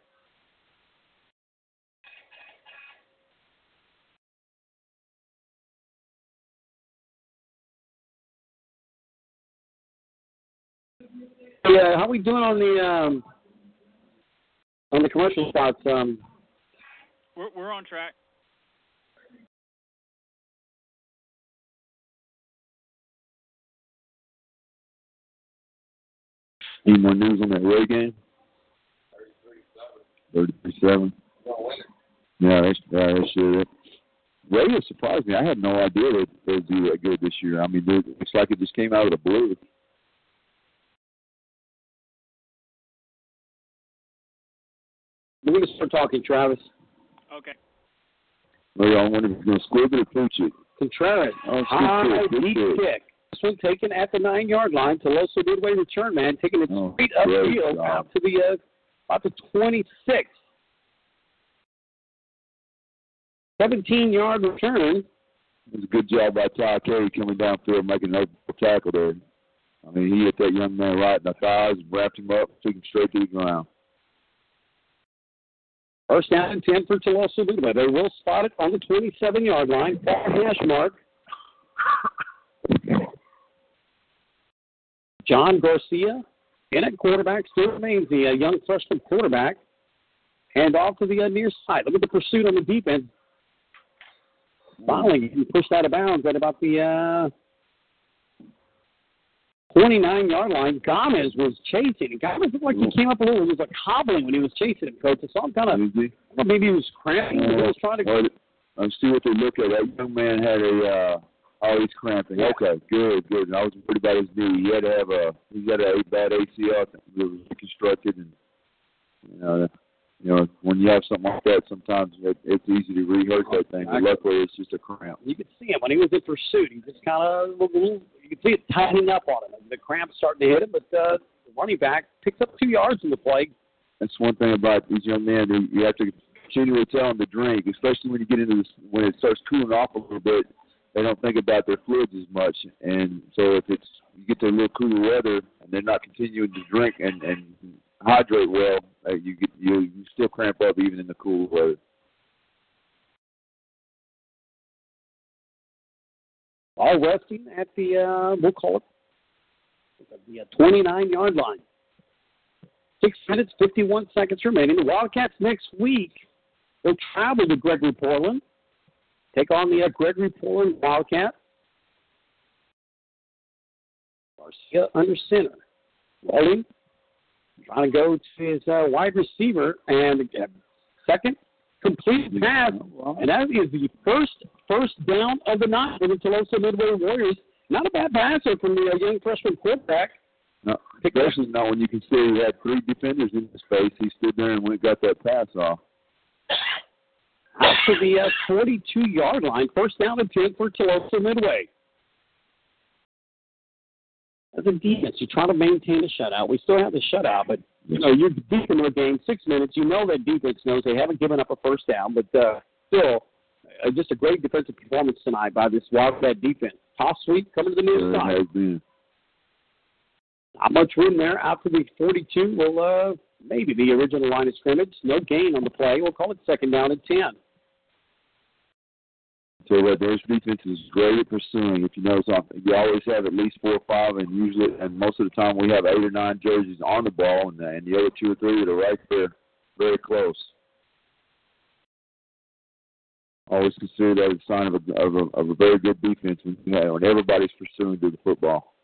Yeah, how we doing on the um, on the commercial spots? Um, We're we're on track. Any more news on that Ray game? Thirty-seven. Yeah, that's yeah, that's sure. Radio surprised me. I had no idea that they'd do that good this year. I mean, it looks like it just came out of the blue. We're going to start talking, Travis. Okay. Well, I wonder if he's going to squib it or punch it. Contreras, Oh, it's good high, kick, deep kick. kick. This one taken at the nine yard line. Tuloso midway return, man, taking it Oh, straight great upfield job. out to the uh, about the twenty six. Seventeen yard return. It was a good job by Ty Carey coming downfield, making another tackle there. I mean, he hit that young man right in the thighs, wrapped him up, took him straight to the ground. First down and 10 for Tuloso Midway. They will spot it on the 27 yard line, far hash mark. John Garcia in at quarterback still remains the uh, young freshman quarterback. Hand off to the uh, near side. Look at the pursuit on the defense. Finally, he pushed out of bounds at about the uh, 29 yard line. Gomez was chasing. And Gomez looked like he mm-hmm. came up a little. He was like hobbling when he was chasing him, coach. I saw him kind of, Is he? well, maybe he was cramping. he was trying to. Uh, well, let's see what they look at. That young man had a uh oh he's cramping. Okay, good, good. And I was worried about his knee. He had to have a he got a bad ACL that was reconstructed and you know you know, when you have something like that sometimes it, it's easy to rehearse that thing. But luckily it's just a cramp. You could see him when he was in pursuit. He just kind of you could see it tightening up on him. The cramp's starting to hit him, but uh, the running back picks up two yards in the play. That's one thing about these young men. You have to continually tell them to drink, especially when you get into this when it starts cooling off a little bit. They don't think about their fluids as much, and so if it's you get to a little cooler weather and they're not continuing to drink and and hydrate well, uh, you get you, you still cramp up even in the cool weather. All resting at the uh, we'll call it the uh, 29 yard line. Six minutes, 51 seconds remaining. The Wildcats next week will travel to Gregory Portland, take on the uh, Gregory Portland Wildcats. Garcia under center. Rolling, trying to go to his uh, wide receiver, and uh, second complete pass, and that is the first first down of the night for the Tuloso Midway Warriors. Not a bad passer from the uh, young freshman quarterback. No, especially not when you consider he had three defenders in his face. He stood there and went got that pass off. out to the uh, 42 yard line. First down and 10 for Tuloso Midway. As a defense, you're trying to maintain a shutout. We still have the shutout, but you know you're deep in the game, six minutes. You know that defense knows they haven't given up a first down, but uh, still, uh, just a great defensive performance tonight by this Wildcat defense. Toss sweep coming to the near side. has. Not much room there. Out to the 42. Well, uh, maybe the original line of scrimmage. No gain on the play. We'll call it second down and 10. So their defense is great at pursuing. If you notice, uh, you always have at least four or five, and usually, and most of the time, we have eight or nine jerseys on the ball, and, the- and the other two or three that are right there, very close. Always consider that a sign of a of a, of a very good defense when, you know, everybody's pursuing to the football.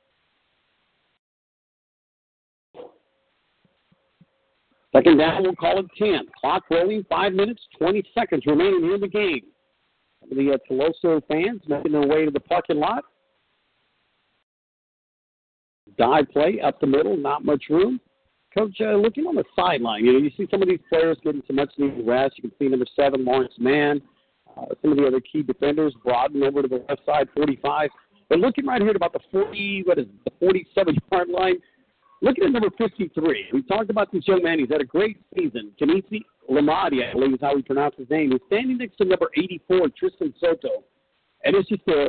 Second down, we'll call it 10. Clock rolling, 5 minutes, 20 seconds remaining in the game. The uh, Tuloso fans making their way to the parking lot. Dive play up the middle, not much room. Coach, uh, looking on the sideline, you know, you see some of these players getting some much needed rest. You can see number seven, Lawrence Mann. Uh, some of the other key defenders, Broaden over to the left side, 45. But looking right here at about the 40, what is it, the 47 yard line, looking at number 53. We talked about this young man. He's had a great season. Kanisi Lamadi, I believe is how we pronounce his name. He's standing next to number 84, Tristan Soto. And it's just a,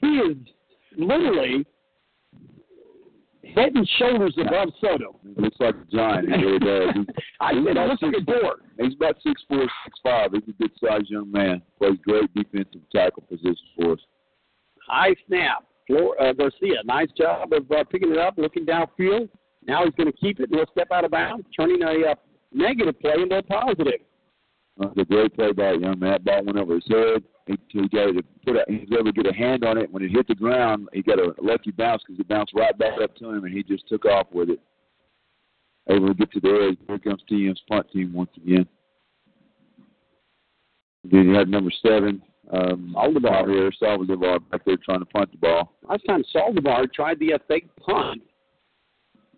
he is literally head and shoulders above Soto. He looks like a giant. He really does. He's, I he's said, looks like a door. He's about six four, six five. He's a good sized young man. Plays great defensive tackle position for us. High snap. Flor- uh, Garcia, nice job of uh, picking it up, looking downfield. Now he's going to keep it. He'll step out of bounds, turning a uh, negative play into a positive. It's a great play by young man. That ball went over his head. He, he got to put a, he was able to get a hand on it. When it hit the ground, he got a lucky bounce because it bounced right back up to him, and he just took off with it. able to get to the edge. Here comes TM's punt team once again. Then you had number seven, um, Saldivar here, Saldivar back there trying to punt the ball. Last time Saldivar tried the uh, fake punt.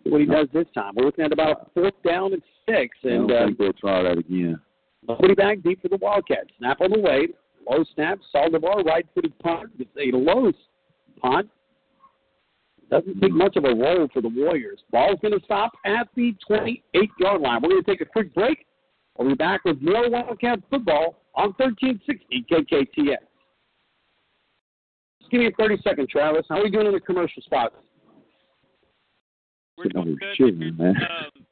See what he does this time. We're looking at about fourth down and six, And, I don't uh, think they'll try that again. nobody back deep for the Wildcats. Snap on the way. Low snap. Saldivar right-footed punt. It's a low punt. Doesn't take much of a roll for the Warriors. Ball's going to stop at the 28-yard line. We're going to take a quick break. We'll be back with more Wildcat football on 1360 KKTX. Just give me a 30 second, Travis. How are we doing in the commercial spots? We're Sitting doing good. chilling, man. Um,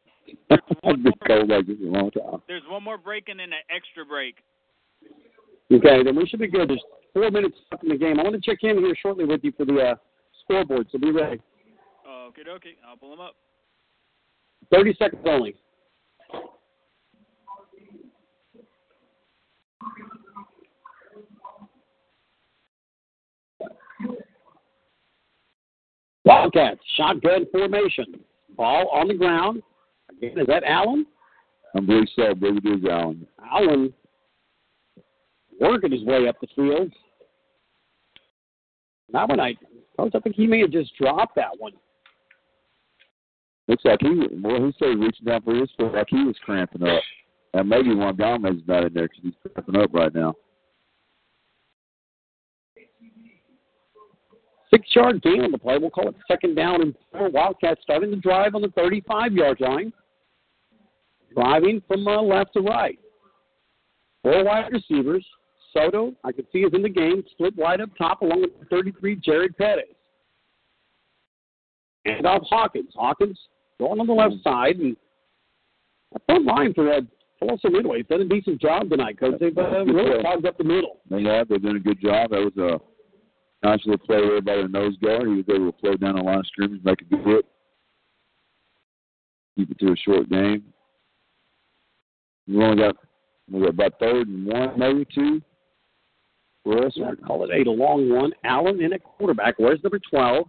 I've been cold like this a long time. there's one more break and then an extra break. Okay, then we should be good. There's four minutes left in the game. I want to check in here shortly with you for the uh, scoreboard, so be ready. Okay, okay. I'll pull them up. 30 seconds only. Wildcats, shotgun formation. Ball on the ground. Again, is that Allen? I believe so. I believe it is Allen. Allen working his way up the field. That one, I, Coach, I think he may have just dropped that one. Looks like he, well, he started reaching down for his foot like he was cramping up. And maybe one Gomez is not in there because he's cramping up right now. Six yard gain on the play. We'll call it second down and four. Wildcats starting to drive on the 35 yard line. Driving from uh, left to right. Four wide receivers. Soto, I can see, is in the game, split wide up top along with 33, Jared Pettis. And off Hawkins. Hawkins going on the left side. And a front line for uh, Tuloso Midway. He's done a decent job tonight, Coach. They've uh, really clogged up the middle. They have. They've done a good job. That was a nice little play there by the nose guard. He was able to flow down the line of scrimmage, make a good hit, keep it to a short game. We only got we got about third and one, maybe two. For us, I call it a long one. Allen in at quarterback. Where's number 12?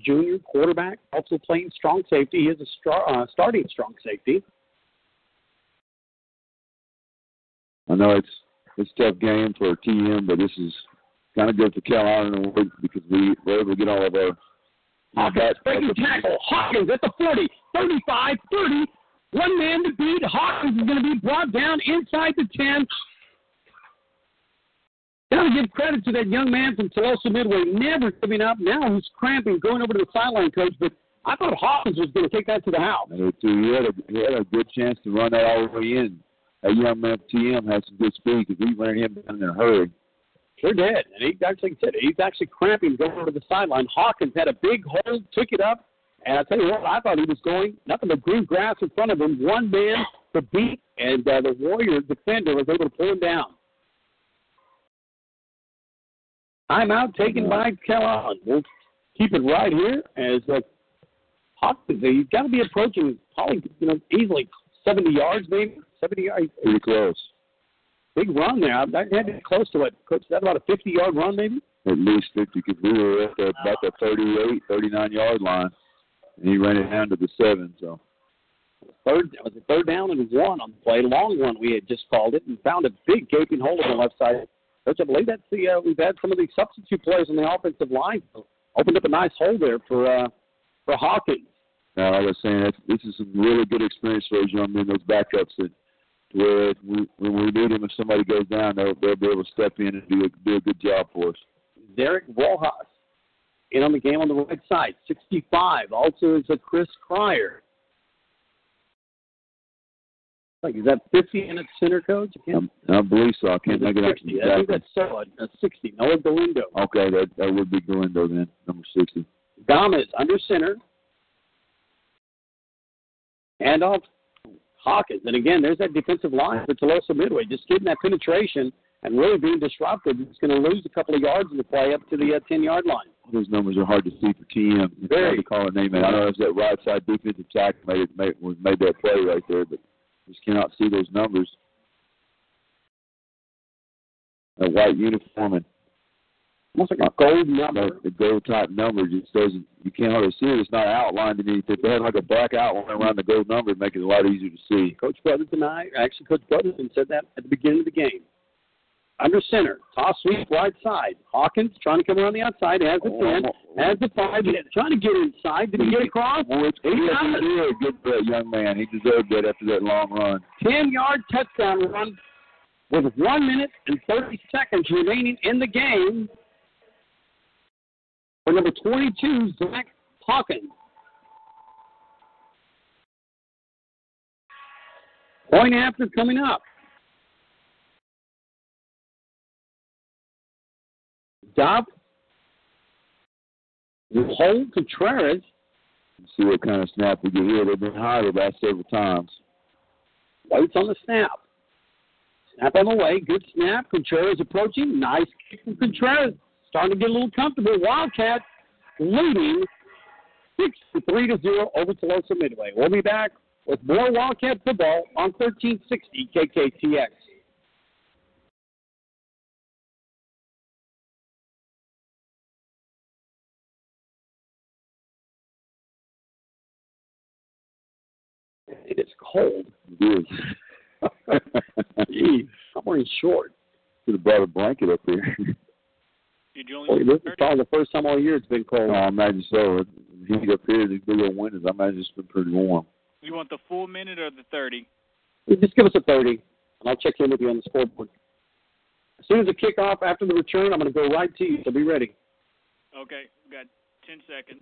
Junior quarterback, also playing strong safety. He is a star, uh, starting strong safety. I know it's it's a tough game for TM, but this is kind of good for Calallen because we were able to get all of our Hawkins breaking tackle. Hawkins at the 40, 35, 30. One man to beat. Hawkins is going to be brought down inside the 10. Got to give credit to that young man from Tuloso Midway, never giving up. Now he's cramping, going over to the sideline coach. But I thought Hawkins was going to take that to the house. Too. He had a he had a good chance to run that all the way in. That young man TM has some good speed because he ran him down in a hurry. Sure did. And he actually said he's actually cramping going over to the sideline. Hawkins had a big hold, took it up, and I tell you what, I thought he was going nothing but green grass in front of him. One man to beat, and uh, the Warrior defender was able to pull him down. Timeout taken by Cal We'll keep it right here as uh, Hawkins. He's got to be approaching probably you know easily 70 yards, maybe 70 yards. Pretty close. Big run there. I had to be close to it. Coach, that about a 50 yard run, maybe? At least 50 because we were at the, about the 38, 39 yard line, and he ran it down to the seven. So third it was a third down and one on the play, long one we had just called it, and found a big gaping hole on the left side. Coach, I believe that's the uh, we've had some of the substitute players on the offensive line so opened up a nice hole there for uh, for Hawkins. now I was saying that this is some really good experience for those young men, those backups that where we, when we need them, if somebody goes down, they'll they'll be able to step in and do a, do a good job for us. Derek Rojas in on the game on the right side, 65. Also is a Chris Cryer. Like, is that 50 in its center coach? I, can't, I, I believe so. I can't make it out 60. I think that's so. Uh, 60. Noah Galindo. Okay, that that would be Galindo then, number sixty. Gomez under center. And off Hawkins. And again, there's that defensive line for Tuloso Midway, just getting that penetration and really being disruptive. It's going to lose a couple of yards in the play up to the uh, 10 yard line. Those numbers are hard to see for TM. It's Very. hard to call a name. out. I know it's that right side defensive tackle made it made, made that play right there, but just cannot see those numbers. A white uniform and almost like a gold number. The gold type number just doesn't. You can't hardly see it. It's not outlined in anything. If they had like a black outline around the gold number, it'd make it a lot easier to see. Coach Brotherton, I actually, Coach Brotherton said that at the beginning of the game. Under center, toss sweep right side. Hawkins trying to come around the outside, has the ten, oh. has the five, trying to get inside. Did he get across? Well, it's, He yes, got it. he did. Good for that young man. He deserved that after that long run. 10 yard touchdown run with 1 minute and 30 seconds remaining in the game for number 22, Zach Hawkins. Point after coming up. Dub will hold Contreras. See what kind of snap we get here. They've been the last several times. Waits on the snap. Snap on the way. Good snap. Contreras approaching. Nice kick from Contreras. Starting to get a little comfortable. Wildcats leading 63 to 0 over Tuloso Midway. We'll be back with more Wildcat football on 1360 KKTX. It is cold. It is. Jeez, I'm wearing shorts. Should have brought a blanket up here. Did you Boy, only oh, this is probably the first time all year it's been cold. oh, I imagine so. The Heat up here, these big old windows. I imagine it's been pretty warm. you want the full minute or the thirty? Just give us a 30, and I'll check in with you on the scoreboard. As soon as the kickoff after the return, I'm going to go right to you, so be ready. Okay, we got ten seconds.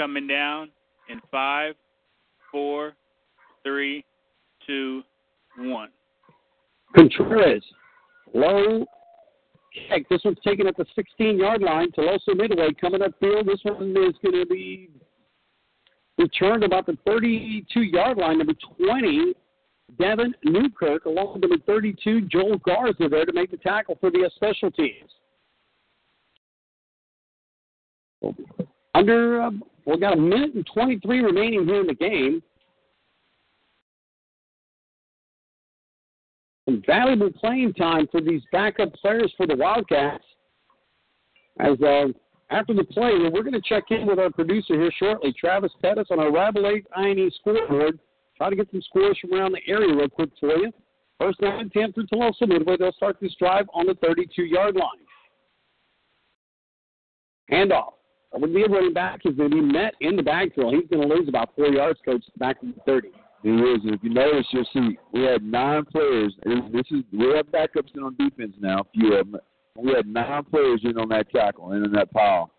Coming down in five, four, three, two, one. Contreras, low kick. This one's taken at the 16 yard line. Tuloso Midway coming upfield. This one is going to be returned about the 32 yard line. Number 20, Devin Newkirk, along with number 32, Joel Garza there to make the tackle for the special teams. Under, uh, we've got a minute and 23 remaining here in the game. Some valuable playing time for these backup players for the Wildcats. As uh, after the play, we're going to check in with our producer here shortly, Travis Pettis, on our Rabalais I&E scoreboard. Try to get some scores from around the area real quick for you. First down and 10 for Tuloso Midway. They'll start this drive on the 32 yard line. Handoff. Would be running back. He's going to be met in the backfield. He's going to lose about four yards, coach, back to the 30. He is. And if you notice, you'll see we had nine players. And this is we have backups in on defense now. A few of them. We had nine players in on that tackle and in that pile.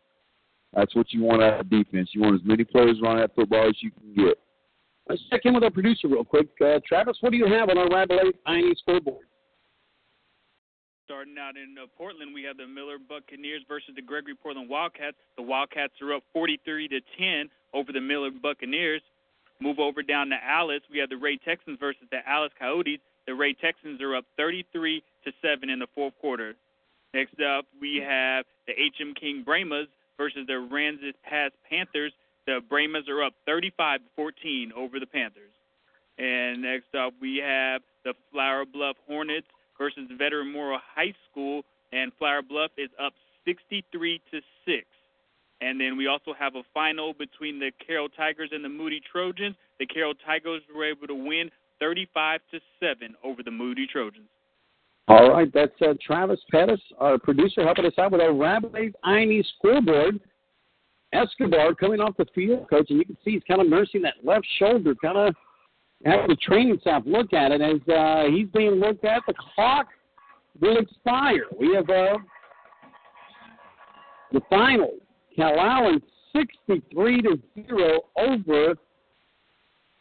That's what you want out of defense. You want as many players around that football as you can get. Let's check in with our producer real quick. Uh, Travis, what do you have on our Rabalais I&E scoreboard? Starting out in uh, Portland, we have the Miller Buccaneers versus the Gregory Portland Wildcats. The Wildcats are up 43 to 10 over the Miller Buccaneers. Move over down to Alice. We have the Ray Texans versus the Alice Coyotes. The Ray Texans are up 33 to 7 in the fourth quarter. Next up, we have the HM King Brahmas versus the Aransas Pass Panthers. The Brahmas are up 35 to 14 over the Panthers. And next up, we have the Flour Bluff Hornets versus Veteran Memorial High School, and Flour Bluff is up 63 to 6. And then we also have a final between the Carroll Tigers and the Moody Trojans. The Carroll Tigers were able to win 35 to 7 over the Moody Trojans. All right, that's uh, Travis Pettis, our producer, helping us out with our Rabalais I&E scoreboard. Escobar coming off the field, coach, and you can see he's kind of nursing that left shoulder, kind of having the training staff look at it as uh, he's being looked at. The clock will expire. We have uh, the final. Calallen 63 to 0 over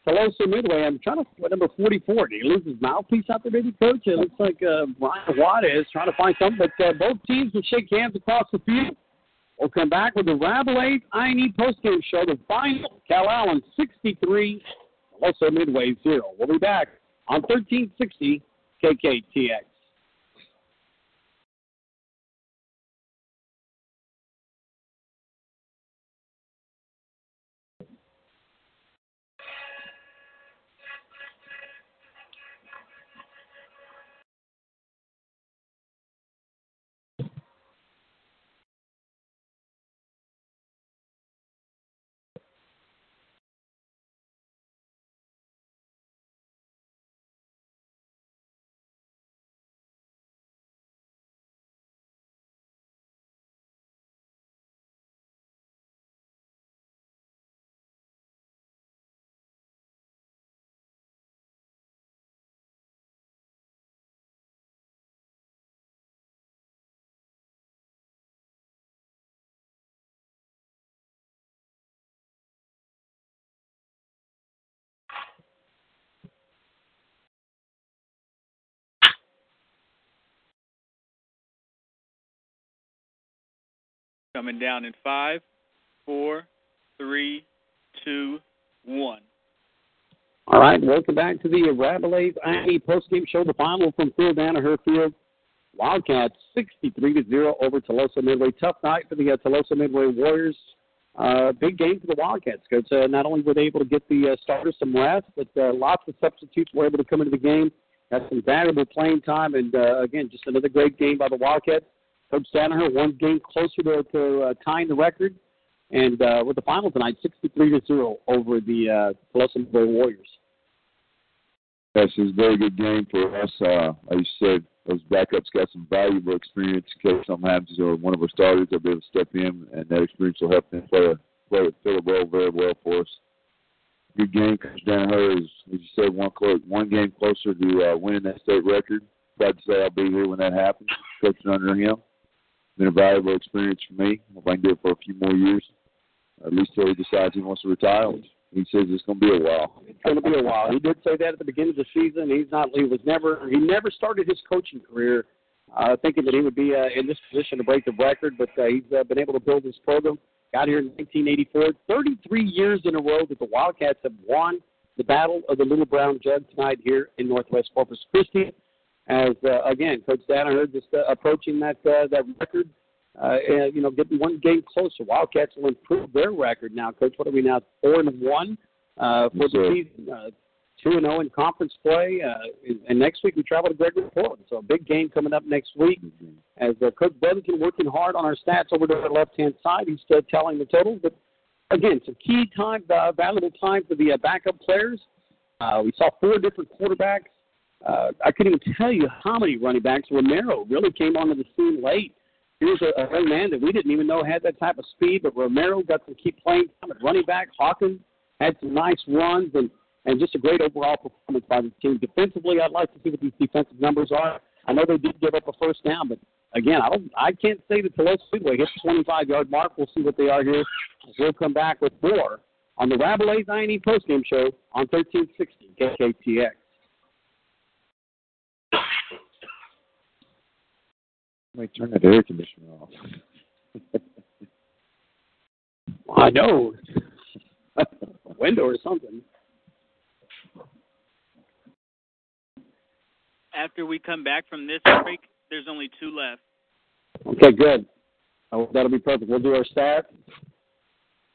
Tuloso Midway. I'm trying to what number 44. Did he lose his mouthpiece out there, maybe, coach? It looks like uh, Brian Watt is trying to find something. But uh, both teams will shake hands across the field. We'll come back with the Rabalais I&E postgame show. The final, Calallen 63, Tuloso Midway 0. We'll be back on 1360 KKTX. Coming down in five, four, three, two, one. All right, welcome back to the Rabalais I&E postgame show. The final from Phil Danaher Field. Wildcats 63 to 0 over Tuloso Midway. Tough night for the uh, Tuloso Midway Warriors. Uh, big game for the Wildcats because uh, not only were they able to get the uh, starters some rest, but uh, lots of substitutes were able to come into the game. Had some valuable playing time, and uh, again, just another great game by the Wildcats. Coach Danaher one game closer to, to uh, tying the record, and uh, with the final tonight, 63 to 0 over the uh, Midway Warriors. Yes, it was a very good game for us. Uh, like you said, those backups got some valuable experience in case something happens or one of our starters will be able to step in, and that experience will help them play a, play a, fill a role very well for us. Good game. Coach Danaher is, as you said, one close, one game closer to uh, winning that state record. Glad to say I'll be here when that happens, coaching under him. Been a valuable experience for me. Hope I can do it for a few more years, at least till he decides he wants to retire. He says it's going to be a while. It's going to be a while. He did say that at the beginning of the season. He's not. He was never. He never started his coaching career uh, thinking that he would be uh, in this position to break the record, but uh, he's uh, been able to build his program. Got here in 1984. 33 years in a row that the Wildcats have won the Battle of the Little Brown Jug tonight here in Northwest Corpus Christi. As uh, again, Coach Danaher just uh, approaching that uh, that record uh, and, you know, getting one game closer. Wildcats will improve their record now. Coach, what are we now? Four and one uh, for Yes, the season. Uh, Two and zero in conference play, uh, and- next week we travel to Gregory Portland. So a big game coming up next week. As uh, Coach Brotherton working hard on our stats over to the left hand side, he's still telling the totals. But again, some key time, uh, valuable time for the uh, backup players. Uh, we saw four different quarterbacks. Uh, I couldn't even tell you how many running backs. Romero really came onto the scene late. Here's a, a young man that we didn't even know had that type of speed, but Romero got some key playing time at running back. Hawkins had some nice runs and, and just a great overall performance by the team. Defensively, I'd like to see what these defensive numbers are. I know they did give up a first down, but again, I don't. I can't say that Toulouse Speedway hit the 25 yard mark. We'll see what they are here. We'll come back with more on the Rabalais I&E postgame show on 1360 KKTX. Somebody turn that air conditioner off. I know. a window or something. After we come back from this break, there's only two left. Okay, good. Oh, that'll be perfect. We'll do our stat.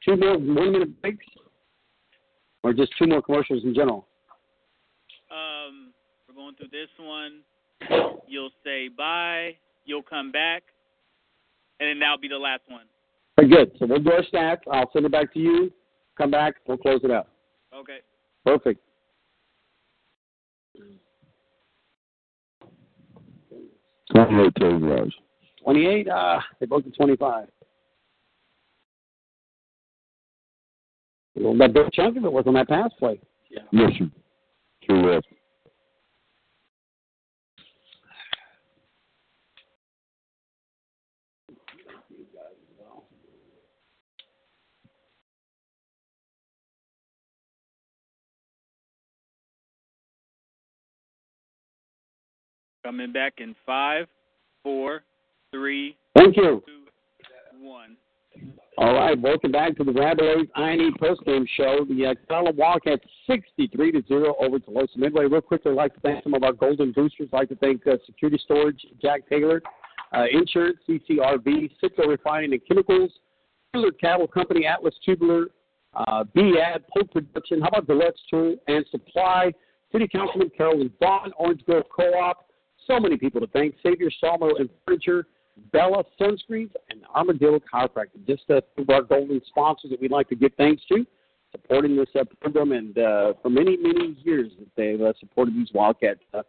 Two more one minute breaks, or just two more commercials in general. Um, we're going through this one. You'll say bye. You'll come back, and then that'll be the last one. Very good. So we'll do our stats. I'll send it back to you. Come back. We'll close it out. Okay. Perfect. Twenty-eight total yards. 28. Ah, they both at 25. Well, that big chunk of it was on that pass play. Yes, sir. Two left. Coming back in five, four, three, Thank you. two, one. All right, welcome back to the Rabalais I&E postgame show. The uh, Colorado at 63 to 0 over Tuloso Midway. Real quickly, I'd like to thank some of our golden boosters. I'd like to thank uh, Security Storage, Jack Taylor, uh, Insurance, CCRV, Citgo Refining and Chemicals, Tubular Cattle Company, Atlas Tubular, uh, BAD, Polk Production, how about Deluxe Tool and Supply, City Councilman Carolyn Vaughn, Orange Grove Co-op, so many people to thank, Savior Sawmill and Furniture, Bella Sunscreens, and Armadillo Chiropractic. Just uh, two of our golden sponsors that we'd like to give thanks to, supporting this uh, program, and uh, for many, many years that they've uh, supported these Wildcats. Uh,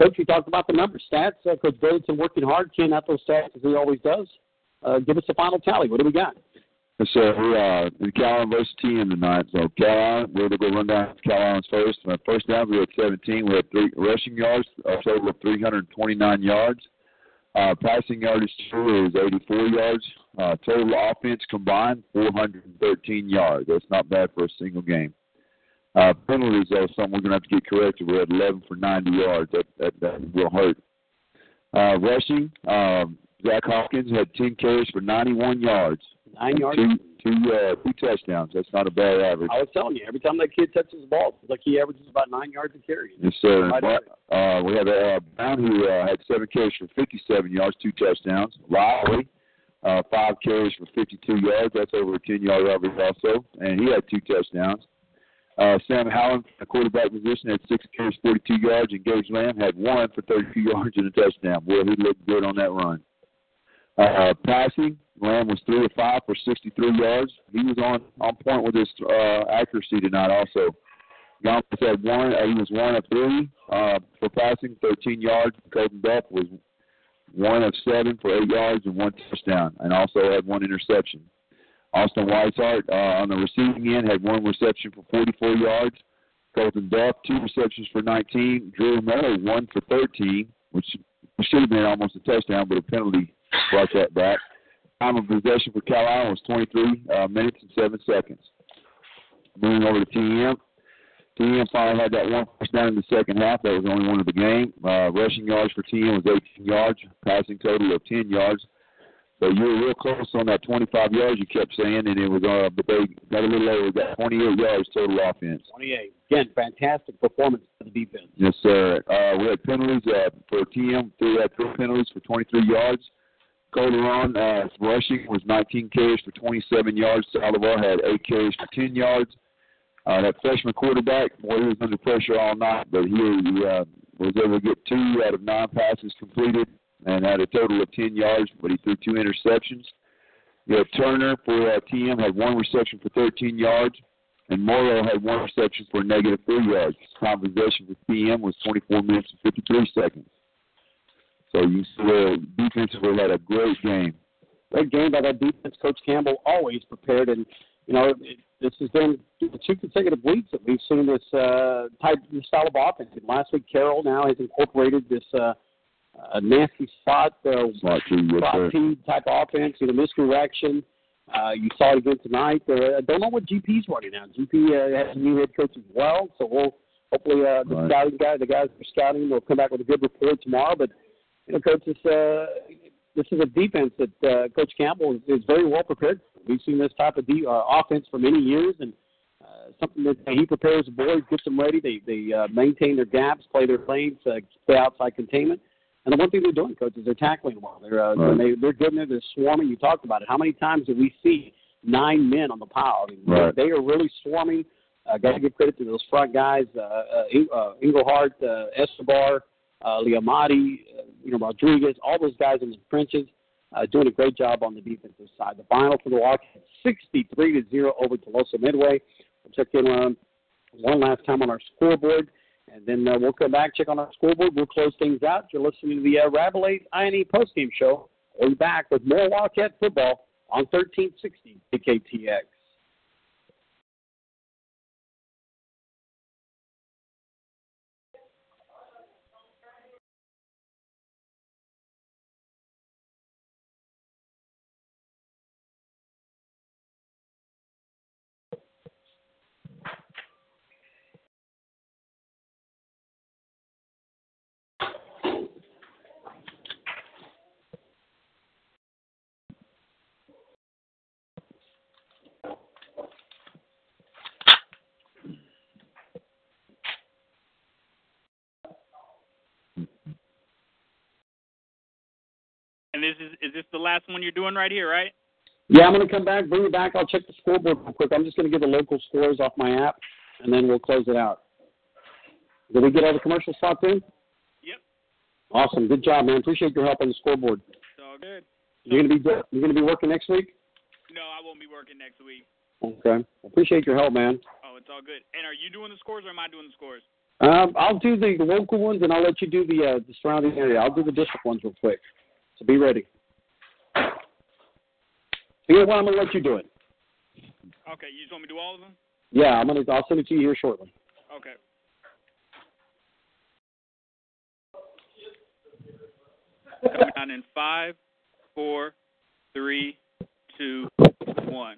Coach, we talked about the number stats. Uh, Coach Burlington working hard, keying out those stats as he always does. Uh, give us a final tally. What do we got? Yes, sir. We're uh, in Calallen versus TM tonight. So Calallen, we're to go run down Calallen's first. Uh, first down, we had 17. We had three rushing yards, a total of 329 yards. Uh, passing yardage total is 84 yards. Uh, total offense combined 413 yards. That's not bad for a single game. Uh, penalties, though, something we're to have to get corrected. We had 11 for 90 yards. That that, that will hurt. Uh, rushing, um, Jack Hawkins had 10 carries for 91 yards. Nine yards. Two, two, uh, two touchdowns. That's not a bad average. I was telling you, every time that kid touches the ball, it's like he averages about nine yards a carry. Yes, sir. Uh, we have uh, Brown who uh, had seven carries for 57 yards, two touchdowns. Lowry, uh, five carries for 52 yards. That's over a 10 yard average also, and he had two touchdowns. Uh, Sam Howland, a quarterback position, had six carries, 42 yards, and Gage Lamb had one for 32 yards and a touchdown. Boy, he looked good on that run. Uh, passing, Lamb was three of five for 63 yards. He was on on point with his uh, accuracy tonight. Also, Yonkers had one. Uh, he was one of three uh, for passing, 13 yards. Colton Duff was one of seven for eight yards and one touchdown, and also had one interception. Austin Weishart uh, on the receiving end had one reception for 44 yards. Colton Duff two receptions for 19. Drew Miller one for 13, which should have been almost a touchdown, but a penalty brought that back. Time of possession for Calallen was 23 uh, minutes and seven seconds. Moving over to TM. TM finally had that one first down in the second half. That was the only one of the game. Uh, rushing yards for TM was 18 yards. Passing total of 10 yards. So you were real close on that 25 yards you kept saying, and it was uh, but they got a little over that 28 yards total offense. 28. Again, fantastic performance for the defense. Yes, sir. Uh, we had penalties uh, for TM. Three had three penalties for 23 yards. Calderon uh, rushing was 19 carries for 27 yards. Saldivar had eight carries for 10 yards. Uh, that freshman quarterback, boy, he was under pressure all night, but he, uh, was able to get two out of nine passes completed and had a total of 10 yards, but he threw two interceptions. You had Turner for uh, TM had one reception for 13 yards, and Morrow had one reception for negative three yards. His time possession TM was 24 minutes and 53 seconds. So you see the defensively had a great game. Great game by that defense. Coach Campbell always prepared, and you know it, this has been two consecutive weeks that we've seen this uh, type this style of offense. And last week, Carroll now has incorporated this uh, uh, nasty spot uh, Slot two, yes, spot sir. Type offense. You know, misdirection. Uh, you saw it again tonight. Uh, I don't know what GP's running now. GP uh, has a new head coach as well, so we'll hopefully uh, the Right. scouting guy, the guys that are scouting, will come back with a good report tomorrow. But you know, coach, this uh, this is a defense that uh, Coach Campbell is, is very well prepared. for. We've seen this type of de- uh, offense for many years, and uh, something that he prepares the boys, gets them ready. They they uh, maintain their gaps, play their lanes, uh, stay outside containment. And the one thing they're doing, coach, is they're tackling well. They're uh, Right. they, they're good in there. They're swarming. You talked about it. How many times did we see nine men on the pile? I mean, Right. They are really swarming. Uh, Got to give credit to those front guys, uh, uh, In- uh, uh, Escobar, uh, Liamati, uh, you know Rodriguez, all those guys in the trenches, uh, doing a great job on the defensive side. The final for the Wildcats, 63 to zero over Tuloso Midway. We'll check in um, one last time on our scoreboard, and then uh, we'll come back check on our scoreboard. We'll close things out. You're listening to the uh, Rabalais I&E postgame show. We'll be back with more Wildcat football on 1360 KKTX. And this is is this the last one you're doing right here, right? Yeah, I'm going to come back, bring it back. I'll check the scoreboard real quick. I'm just going to give the local scores off my app, and then we'll close it out. Did we get all the commercial spots in? Yep. Awesome. Good job, man. Appreciate your help on the scoreboard. It's all good. You're going to be you're going to be working next week. No, I won't be working next week. Okay. Appreciate your help, man. Oh, it's all good. And are you doing the scores or am I doing the scores? Um, I'll do the, the local ones, and I'll let you do the uh, the surrounding area. I'll do the district ones real quick. So be ready. Know what? I'm going to let you do it. Okay, you just want me to do all of them? Yeah, I'm going to. I'll send it to you here shortly. Okay. Coming down in five, four, three, two, one.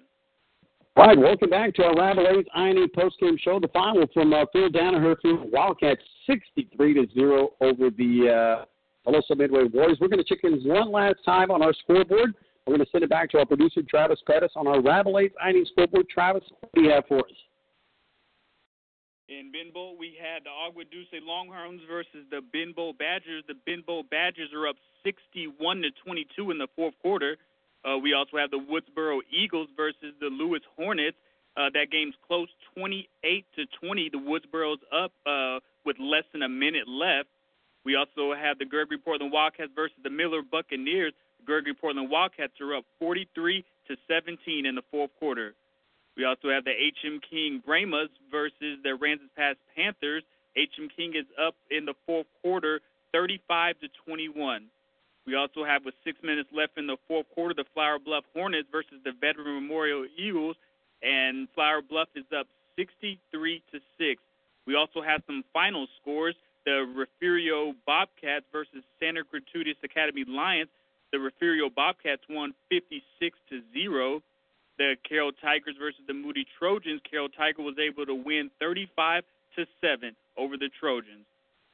All right, welcome back to our Rabalais I&E postgame show. The final from uh, Phil Danaher through Wildcats 63 to 0 over the uh, Tuloso Midway Warriors. We're going to check in one last time on our scoreboard. We're going to send it back to our producer, Travis Pettis, on our Rabalais I&E scoreboard. Travis, what do you have for us? In Ben Bolt, we had the Agua Dulce Longhorns versus the Ben Bolt Badgers. The Ben Bolt Badgers are up 61 to 22 in the fourth quarter. Uh, we also have the Woodsboro Eagles versus the Louise Hornets. Uh, that game's close, 28 to 20. The Woodsboro's up uh, with less than a minute left. We also have the Gregory Portland Wildcats versus the Miller Buccaneers. Gregory Portland Wildcats are up 43 to 17 in the fourth quarter. We also have the HM King Brahmas versus the Aransas Pass Panthers. HM King is up in the fourth quarter, 35 to 21. We also have with six minutes left in the fourth quarter, the Flour Bluff Hornets versus the Veteran Memorial Eagles, and Flour Bluff is up 63 to six. We also have some final scores: the Refugio Bobcats versus Santa Gertrudis Academy Lions. The Refugio Bobcats won 56 to zero the Carroll Tigers versus the Moody Trojans, Carroll Tiger was able to win 35 to 7 over the Trojans.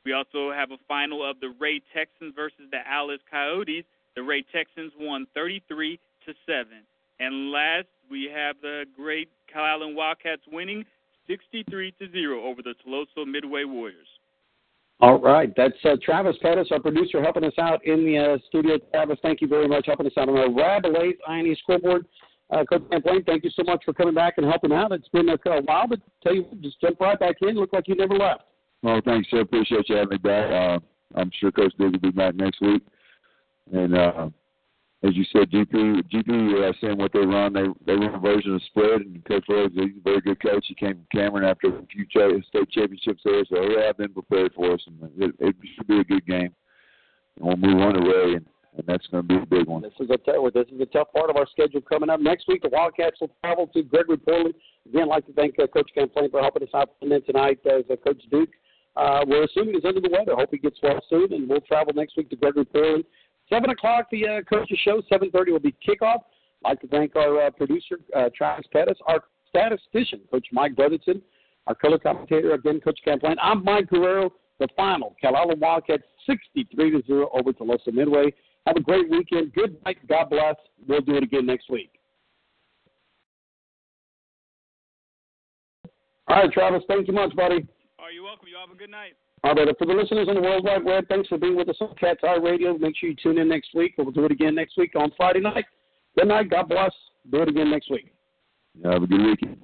We also have a final of the Ray Texans versus the Alice Coyotes. The Ray Texans won 33 to 7. And last, we have the great Calallen Wildcats winning 63 to 0 over the Tuloso Midway Warriors. All right, that's uh, Travis Pettis, our producer, helping us out in the uh, studio. Travis, thank you very much helping us out on our Rabalais I&E scoreboard. Uh, Coach Champlain, thank you so much for coming back and helping out. It's been a, while, but tell you, just jump right back in. Look like you never left. Well, thanks, sir. Appreciate you having me back. Uh, I'm sure Coach Diggs will be back next week. And uh, as you said, GP, GP, uh, seeing what they run, they they run a version of spread, and Coach Rhodes, he's a very good coach. He came from Cameron after a few state championships there, so he have been prepared for us, and it, it should be a good game. And we'll move on to and and that's going to be a big one. This is a tough, this is a tough part of our schedule coming up next week. The Wildcats will travel to Gregory Portland. Again, I'd like to thank uh, Coach Champlain for helping us out tonight. As uh, Coach Duke, uh, we're assuming he's under the weather. Hope he gets well soon, and we'll travel next week to Gregory Portland. Seven o'clock, the uh, coaches show. Seven thirty will be kickoff. I'd like to thank our uh, producer uh, Travis Pettis, our statistician Coach Mike Brotherton, our color commentator again Coach Champlain. I'm Mike Guerrero. The final, Calallen Wildcats 63 to zero over Tuloso Midway. Have a great weekend. Good night. God bless. We'll do it again next week. All right, Travis. Thank you much, buddy. Are you're welcome? You have a good night. All right, for the listeners on the World Wide Web, thanks for being with us on Cat's Eye Radio. Make sure you tune in next week. We'll do it again next week on Friday night. Good night. God bless. Do it again next week. Have a good weekend.